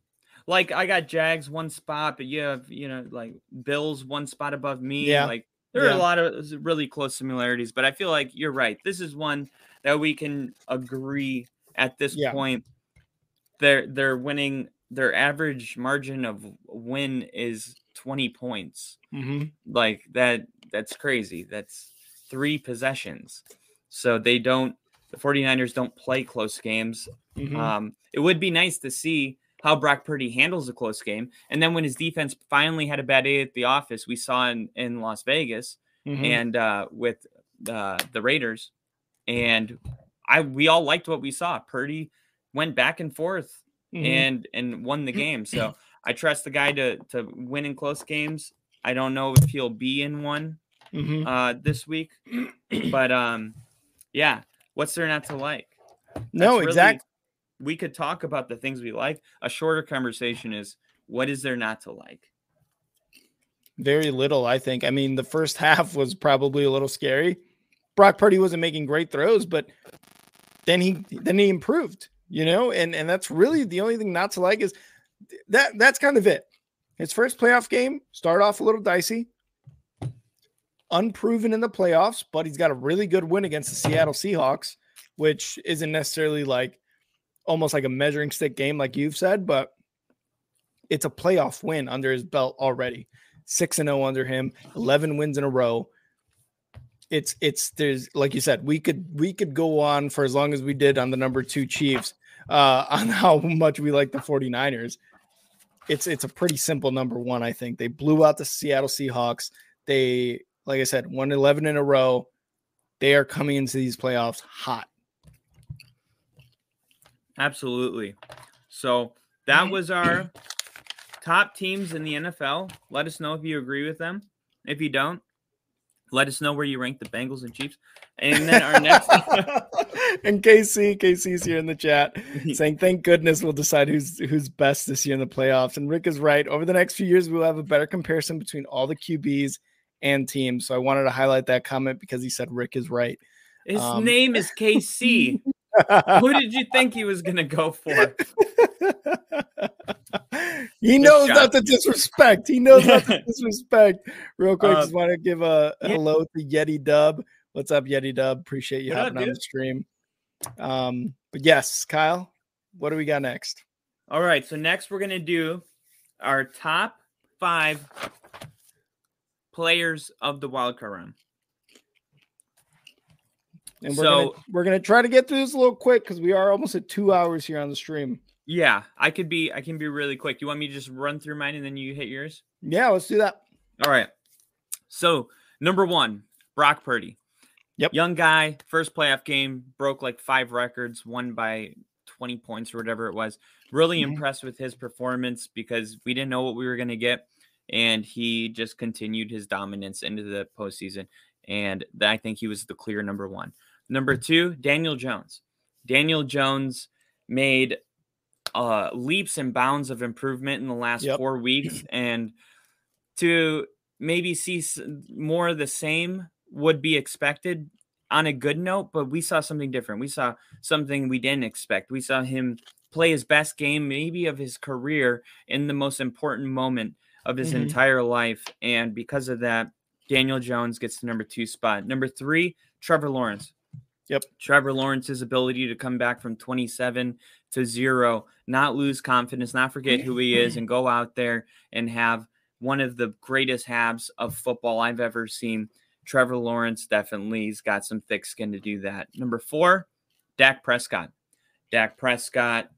Like I got Jags one spot, but you have you know like Bills one spot above me. Yeah. Like there are a lot of really close similarities, but I feel like you're right. This is one that we can agree at this Yeah. point. They're they're winning. Their average margin of win is 20 points. Mhm. Like that. That's crazy. That's three possessions. So they don't. The 49ers don't play close games. Mhm. Um, it would be nice to see how Brock Purdy handles a close game. And then when his defense finally had a bad day at the office, we saw in, in Las Vegas Mhm. and uh, with uh, the Raiders, and I we all liked what we saw. Purdy went back and forth Mhm. and and won the game. So I trust the guy to to win in close games. I don't know if he'll be in one Mhm. uh, this week, but um, yeah. What's there not to like? no, That's really- exactly. We could talk about the things we like. A shorter conversation is what is there not to like? Very little, I think. I mean, the first half was probably a little scary. Brock Purdy wasn't making great throws, but then he then he improved, you know, and and that's really the only thing not to like is that that's kind of it. His first playoff game start off a little dicey, unproven in the playoffs, but he's got a really good win against the Seattle Seahawks, which isn't necessarily like almost like a measuring stick game, like you've said, but it's a playoff win under his belt already. Six and zero under him, eleven wins in a row. It's it's there's like you said, we could we could go on for as long as we did on the number two Chiefs uh, on how much we like the 49ers. It's it's a pretty simple number one, I think. They blew out the Seattle Seahawks. They, like I said, won 11 in a row. They are coming into these playoffs hot. Absolutely. So that was our top teams in the NFL. Let us know if you agree with them. If you don't, let us know where you rank the Bengals and Chiefs. And then our next and KC, KC's here in the chat saying, "Thank goodness we'll decide who's who's best this year in the playoffs." And Rick is right. Over the next few years, we'll have a better comparison between all the QBs and teams. So I wanted to highlight that comment because he said Rick is right. his Um, name is KC. Who did you think he was gonna go for? he knows not to disrespect. He knows not to disrespect. Real quick, Uh, just want to give a, a yeah. hello to Yeti Dub. What's up, Yeti Dub? Appreciate you What up, on the stream. Um, but yes, Kyle, what do we got next? All right. So next we're gonna do our top five players of the wild card round. And we're gonna, we're gonna try to get through this a little quick because we are almost at two hours here on the stream. Yeah, I could be. I can be really quick. You want me to just run through mine and then you hit yours? Yeah, let's do that. All right. So number one, Brock Purdy. Yep. Young guy, first playoff game, broke like five records, won by 20 points or whatever it was. Really Mhm. impressed with his performance because we didn't know what we were going to get. And he just continued his dominance into the postseason. And I think he was the clear number one. Number two, Daniel Jones. Daniel Jones made uh, leaps and bounds of improvement in the last Yep. four weeks. And to maybe see more of the same would be expected on a good note, but we saw something different. We saw something we didn't expect. We saw him play his best game, maybe of his career, in the most important moment of his Mhm. entire life. And because of that, Daniel Jones gets the number two spot. Number three, Trevor Lawrence. Yep. Trevor Lawrence's ability to come back from 27 to zero, not lose confidence, not forget who he is, and go out there and have one of the greatest halves of football I've ever seen. Trevor Lawrence definitely has got some thick skin to do that. Number four, Dak Prescott. Dak Prescott,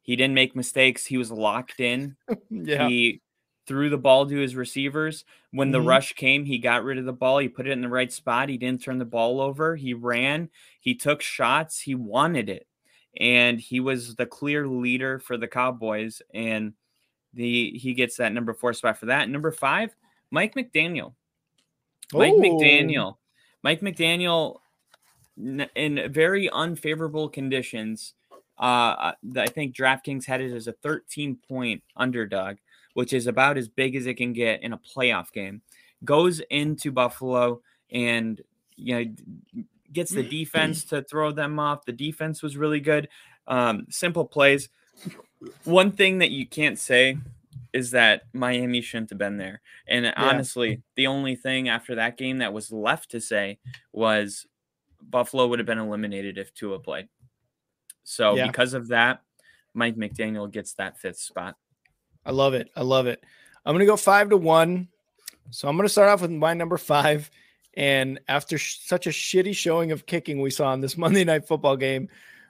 he didn't make mistakes. He was locked in. Yeah. He threw the ball to his receivers. When the Mhm. rush came, he got rid of the ball. He put it in the right spot. He didn't turn the ball over. He ran. He took shots. He wanted it. And he was the clear leader for the Cowboys. And the he gets that number four spot for that. Number five, Mike McDaniel. Mike Oh. McDaniel. Mike McDaniel in very unfavorable conditions. Uh, I think DraftKings had it as a 13 point underdog, which is about as big as it can get in a playoff game. Goes into Buffalo and you know gets the defense to throw them off. The defense was really good. Um, simple plays. One thing that you can't say is that Miami shouldn't have been there. And honestly, the only thing after that game that was left to say was Buffalo would have been eliminated if Tua played. So Yeah. because of that, Mike McDaniel gets that fifth spot. I love it. I love it. I'm gonna go five to one. So I'm gonna start off with my number five. And after sh- such a shitty showing of kicking we saw in this Monday night football game,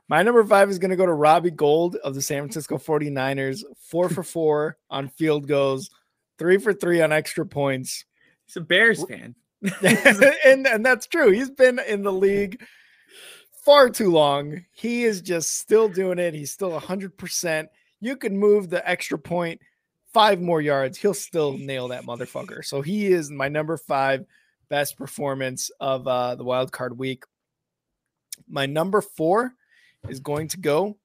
My number five is going to go to Robbie Gould of the San Francisco 49ers. Four for four on field goals, three for three on extra points. He's a Bears fan. and, and that's true. He's been in the league far too long. He is just still doing it. He's still 100%. You can move the extra point five more yards. He'll still nail that motherfucker. So he is my number five best performance of uh, the wild card week. My number four is going to go.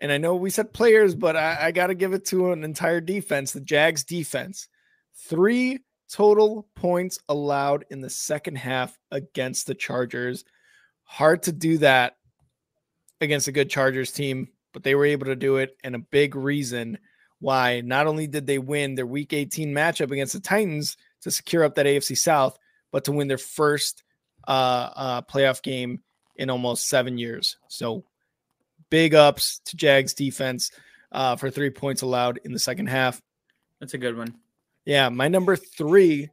And I know we said players, but I, I got to give it to an entire defense, the Jags defense. Three total points allowed in the second half against the Chargers. Hard to do that against a good Chargers team, but they were able to do it. And a big reason why not only did they win their week 18 matchup against the Titans to secure up that AFC South, but to win their first uh, uh, playoff game in almost seven years. So big ups to Jags defense uh, for three points allowed in the second half. That's a good one. Yeah, my number three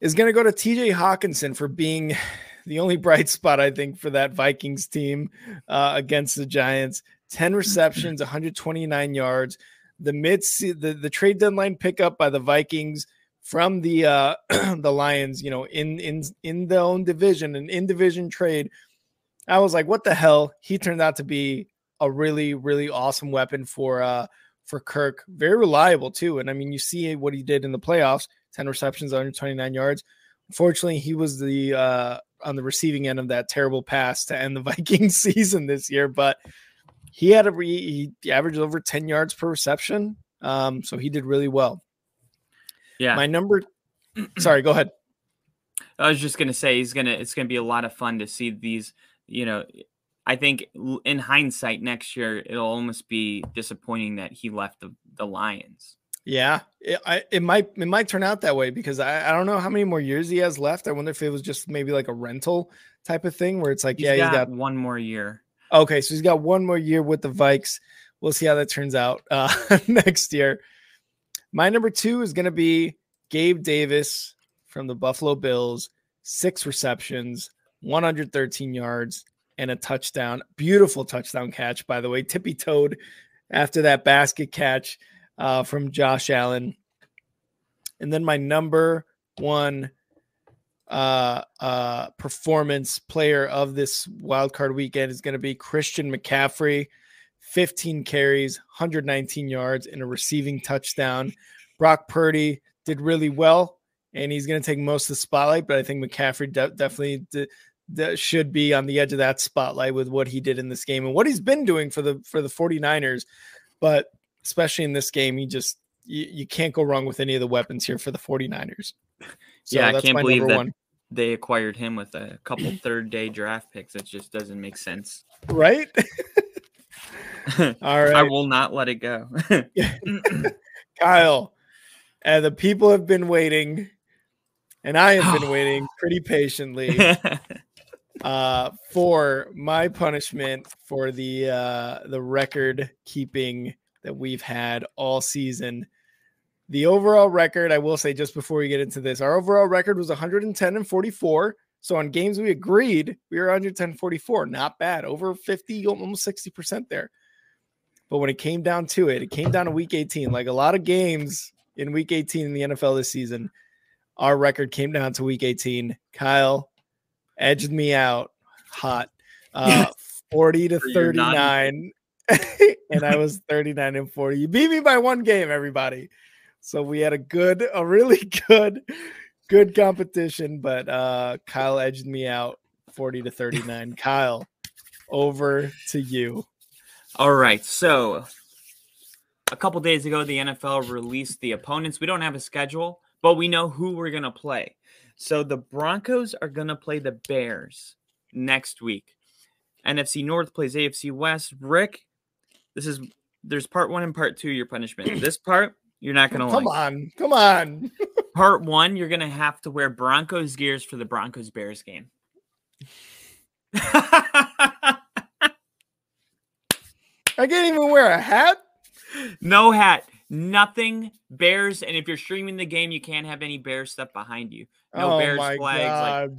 is going to go to TJ Hockenson for being the only bright spot, I think, for that Vikings team uh, against the Giants. 10 receptions, 129 yards. The mid the, the trade deadline pickup by the Vikings from the uh the Lions, you know, in in in their own division, an in division trade. I was like, what the hell? He turned out to be a really, really awesome weapon for uh for Kirk. Very reliable too. And I mean, you see what he did in the playoffs: 10 receptions, 129 yards. Unfortunately, he was the uh on the receiving end of that terrible pass to end the Vikings season this year, but he had a re- he averaged over 10 yards per reception. Um, so he did really well. Yeah. My number sorry, go ahead. I was just gonna say he's gonna. It's gonna be a lot of fun to see these. You know, I think in hindsight, next year it'll almost be disappointing that he left the the Lions. Yeah, it, I, it might it might turn out that way because I, I don't know how many more years he has left. I wonder if it was just maybe like a rental type of thing where it's like, He's yeah, got, he's got one more year. Okay, so he's got one more year with the Vikes. We'll see how that turns out uh, next year. My number two is going to be Gabe Davis from the Buffalo Bills. Six receptions, 113 yards, and a touchdown. Beautiful touchdown catch, by the way. Tippy toed after that basket catch uh, from Josh Allen. And then my number one uh, uh, performance player of this wild card weekend is going to be Christian McCaffrey. 15 carries, 119 yards, and a receiving touchdown. Brock Purdy did really well, and he's going to take most of the spotlight. But I think McCaffrey de- definitely d- d- should be on the edge of that spotlight with what he did in this game and what he's been doing for the for the 49ers. But especially in this game, he just you, you can't go wrong with any of the weapons here for the 49ers. So yeah, I can't believe that one. they acquired him with a couple third day draft picks. It just doesn't make sense. Right? All right. I will not let it go. Kyle, uh, the people have been waiting, and I have been waiting pretty patiently uh, for my punishment for the uh, the record keeping that we've had all season. The overall record, I will say, just before we get into this, our overall record was 110 and 44. So on games we agreed, we were 110 44. Not bad, over 50, almost 60% there. But when it came down to it, it came down to week 18. Like a lot of games in week 18 in the NFL this season, our record came down to week 18. Kyle edged me out hot, uh, 40 to For your non- 39. and I was 39 and 40. You beat me by one game, everybody. So we had a good, a really good, good competition, but uh Kyle edged me out 40 to 39. Kyle, over to you. All right. So a couple days ago, the NFL released the opponents. We don't have a schedule, but we know who we're going to play. So the Broncos are going to play the Bears next week. NFC North plays AFC West. Rick, this is there's part one and part two of your punishment. This part you're not going to Come like. on, come on. Part one, you're going to have to wear Broncos gears for the Broncos Bears game. I can't even wear a hat. No hat, nothing Bears. And if you're streaming the game, you can't have any Bears stuff behind you. No oh Bears flags. Like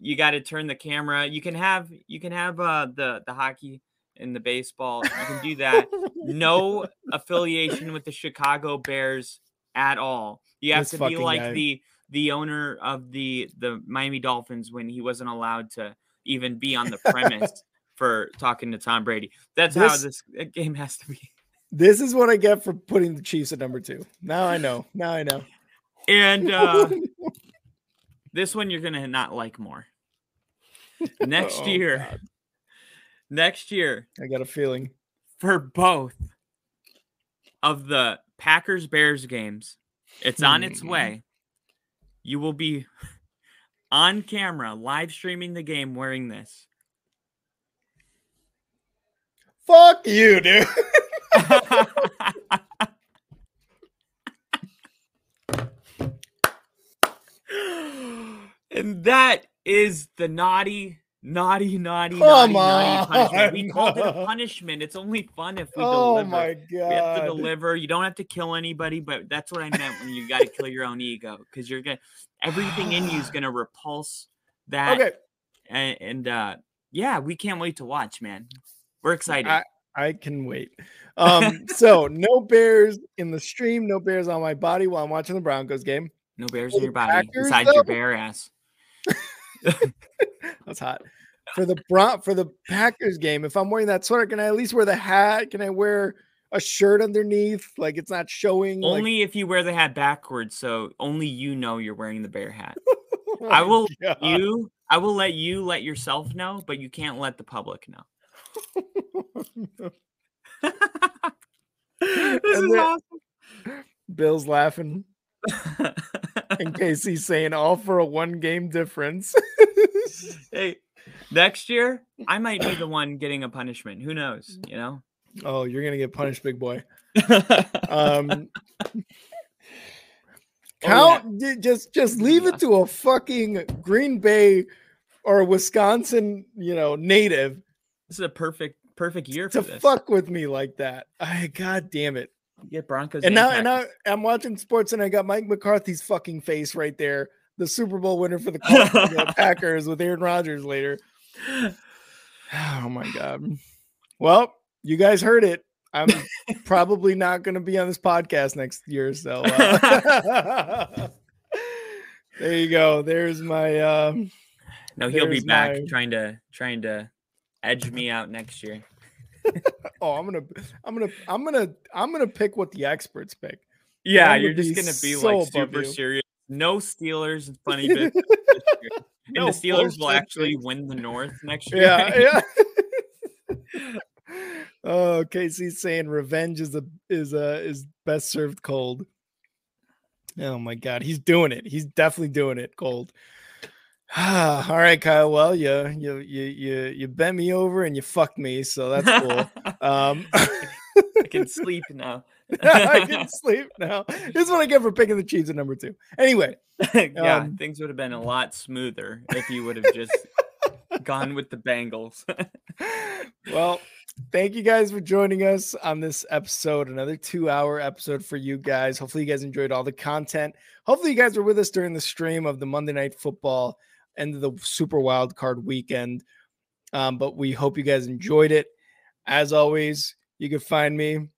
you got to turn the camera. You can have you can have uh the the hockey and the baseball. You can do that. no affiliation with the Chicago Bears at all. You have This to be like guy. the the owner of the the Miami Dolphins when he wasn't allowed to even be on the premise for talking to Tom Brady. That's how This- this uh, game has to be. This is what I get for putting the Chiefs at number two. Now I know. Now I know. And uh this one you're gonna not like more. Next Oh, year, God. Next year I got a feeling. for both of the Packers Bears games, it's on its Hmm. way. You will be on camera live streaming the game wearing this. Fuck you, dude. and that is the naughty, naughty, naughty, Come naughty, naughty punishment. We on. called it a punishment. It's only fun if we oh deliver. my We have to deliver. You don't have to kill anybody, but that's what I meant when you got to kill your own ego because you're gonna everything in you is gonna repulse that. Okay. And, and uh, yeah, we can't wait to watch, man. We're excited. I, I can wait. Um, so no bears in the stream, no bears on my body while I'm watching the Broncos game. no bears in your body Packers, besides your bare ass. That's hot. For the Bron- for the Packers game, if I'm wearing that sweater, can I at least wear the hat? Can I wear a shirt underneath? Like it's not showing. like- Only if you wear the hat backwards, so only you know you're wearing the bear hat. Oh I will you I will let you let yourself know, but you can't let the public know. this And is awesome. Bill's laughing in case he's saying all for a one game difference. hey, next year I might be the one getting a punishment. Who knows? You know. oh, you're gonna get punished, big boy. Um, Oh, count just just leave Yeah. it to a fucking Green Bay or Wisconsin, you know, native this is a perfect perfect year for to this. fuck with me like that. I god damn it. Get Broncos And now and now I'm watching sports and I got Mike McCarthy's fucking face right there. The Super Bowl winner for the, Packers with Aaron Rodgers later. Oh my god. Well, you guys heard it. I'm probably not going to be on this podcast next year. So uh, there you go. There's my. Um, no, he'll be back my- trying to trying to edge me out next year. oh, I'm gonna, I'm gonna, I'm gonna, I'm gonna pick what the experts pick. Yeah, I'm you're gonna just gonna be so like super serious. No Steelers and funny bit. And No the Steelers will actually win the North next year. Yeah, yeah. oh, Casey's saying revenge is a is a is best served cold. Oh my god, he's doing it. He's definitely doing it cold. All right, Kyle. Well, you you you you you bent me over and you fucked me, so that's cool. Um, I can sleep now. I can sleep now. This is what I get for picking the Chiefs at number two. Anyway, yeah, Um, things would have been a lot smoother if you would have just gone with the Bengals. well, thank you guys for joining us on this episode. Another two hour episode for you guys. Hopefully, you guys enjoyed all the content. Hopefully, you guys were with us during the stream of the Monday Night Football and the Super Wild Card weekend. Um, but we hope you guys enjoyed it. As always, you can find me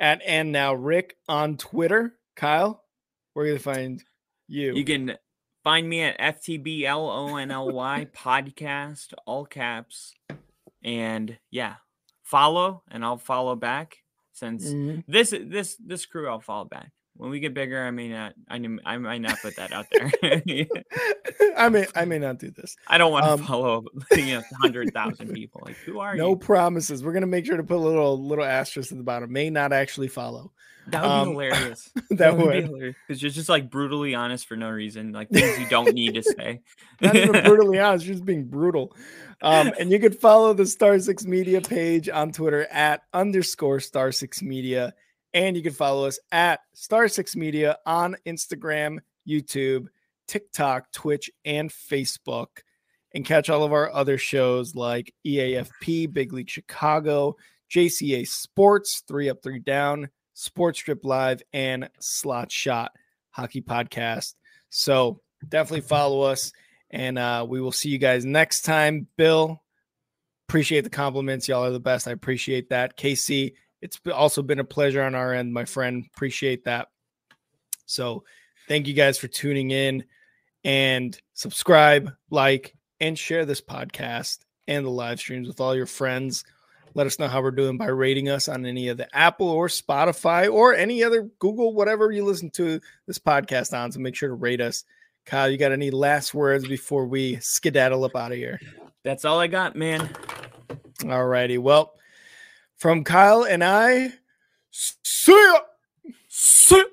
at and now Rick on Twitter. Kyle, where can they find you? you can find me at FTBLONLY podcast, all caps. And yeah, follow and I'll follow back since Mhm. this this this crew I'll follow back. When we get bigger, I may not I, I might not put that out there. I may I may not do this. I don't want to Um, follow you know hundred thousand people. Like who are No you? promises. We're gonna make sure to put a little little asterisk at the bottom. May not actually follow. That would be um, hilarious. That be would hilarious because you're just like brutally honest for no reason, like things you don't need to say. not even brutally honest, just being brutal. Um, and you could follow the Star Six Media page on Twitter at underscore Star Six Media, and you can follow us at Star Six Media on Instagram, YouTube, TikTok, Twitch, and Facebook. And catch all of our other shows like EAFP, Big League Chicago, JCA Sports, Three Up, Three Down, Sports Strip Live, and Slot Shot Hockey Podcast. So definitely follow us. And uh, we will see you guys next time. Bill, appreciate the compliments. Y'all are the best. I appreciate that. Casey, it's also been a pleasure on our end, my friend. Appreciate that. So thank you guys for tuning in and subscribe, like, and share this podcast and the live streams with all your friends. Let us know how we're doing by rating us on any of the Apple or Spotify or any other Google, whatever you listen to this podcast on. So make sure to rate us. Kyle, you got any last words before we skedaddle up out of here? That's all I got, man. All righty. Well, from Kyle and I, see ya. See-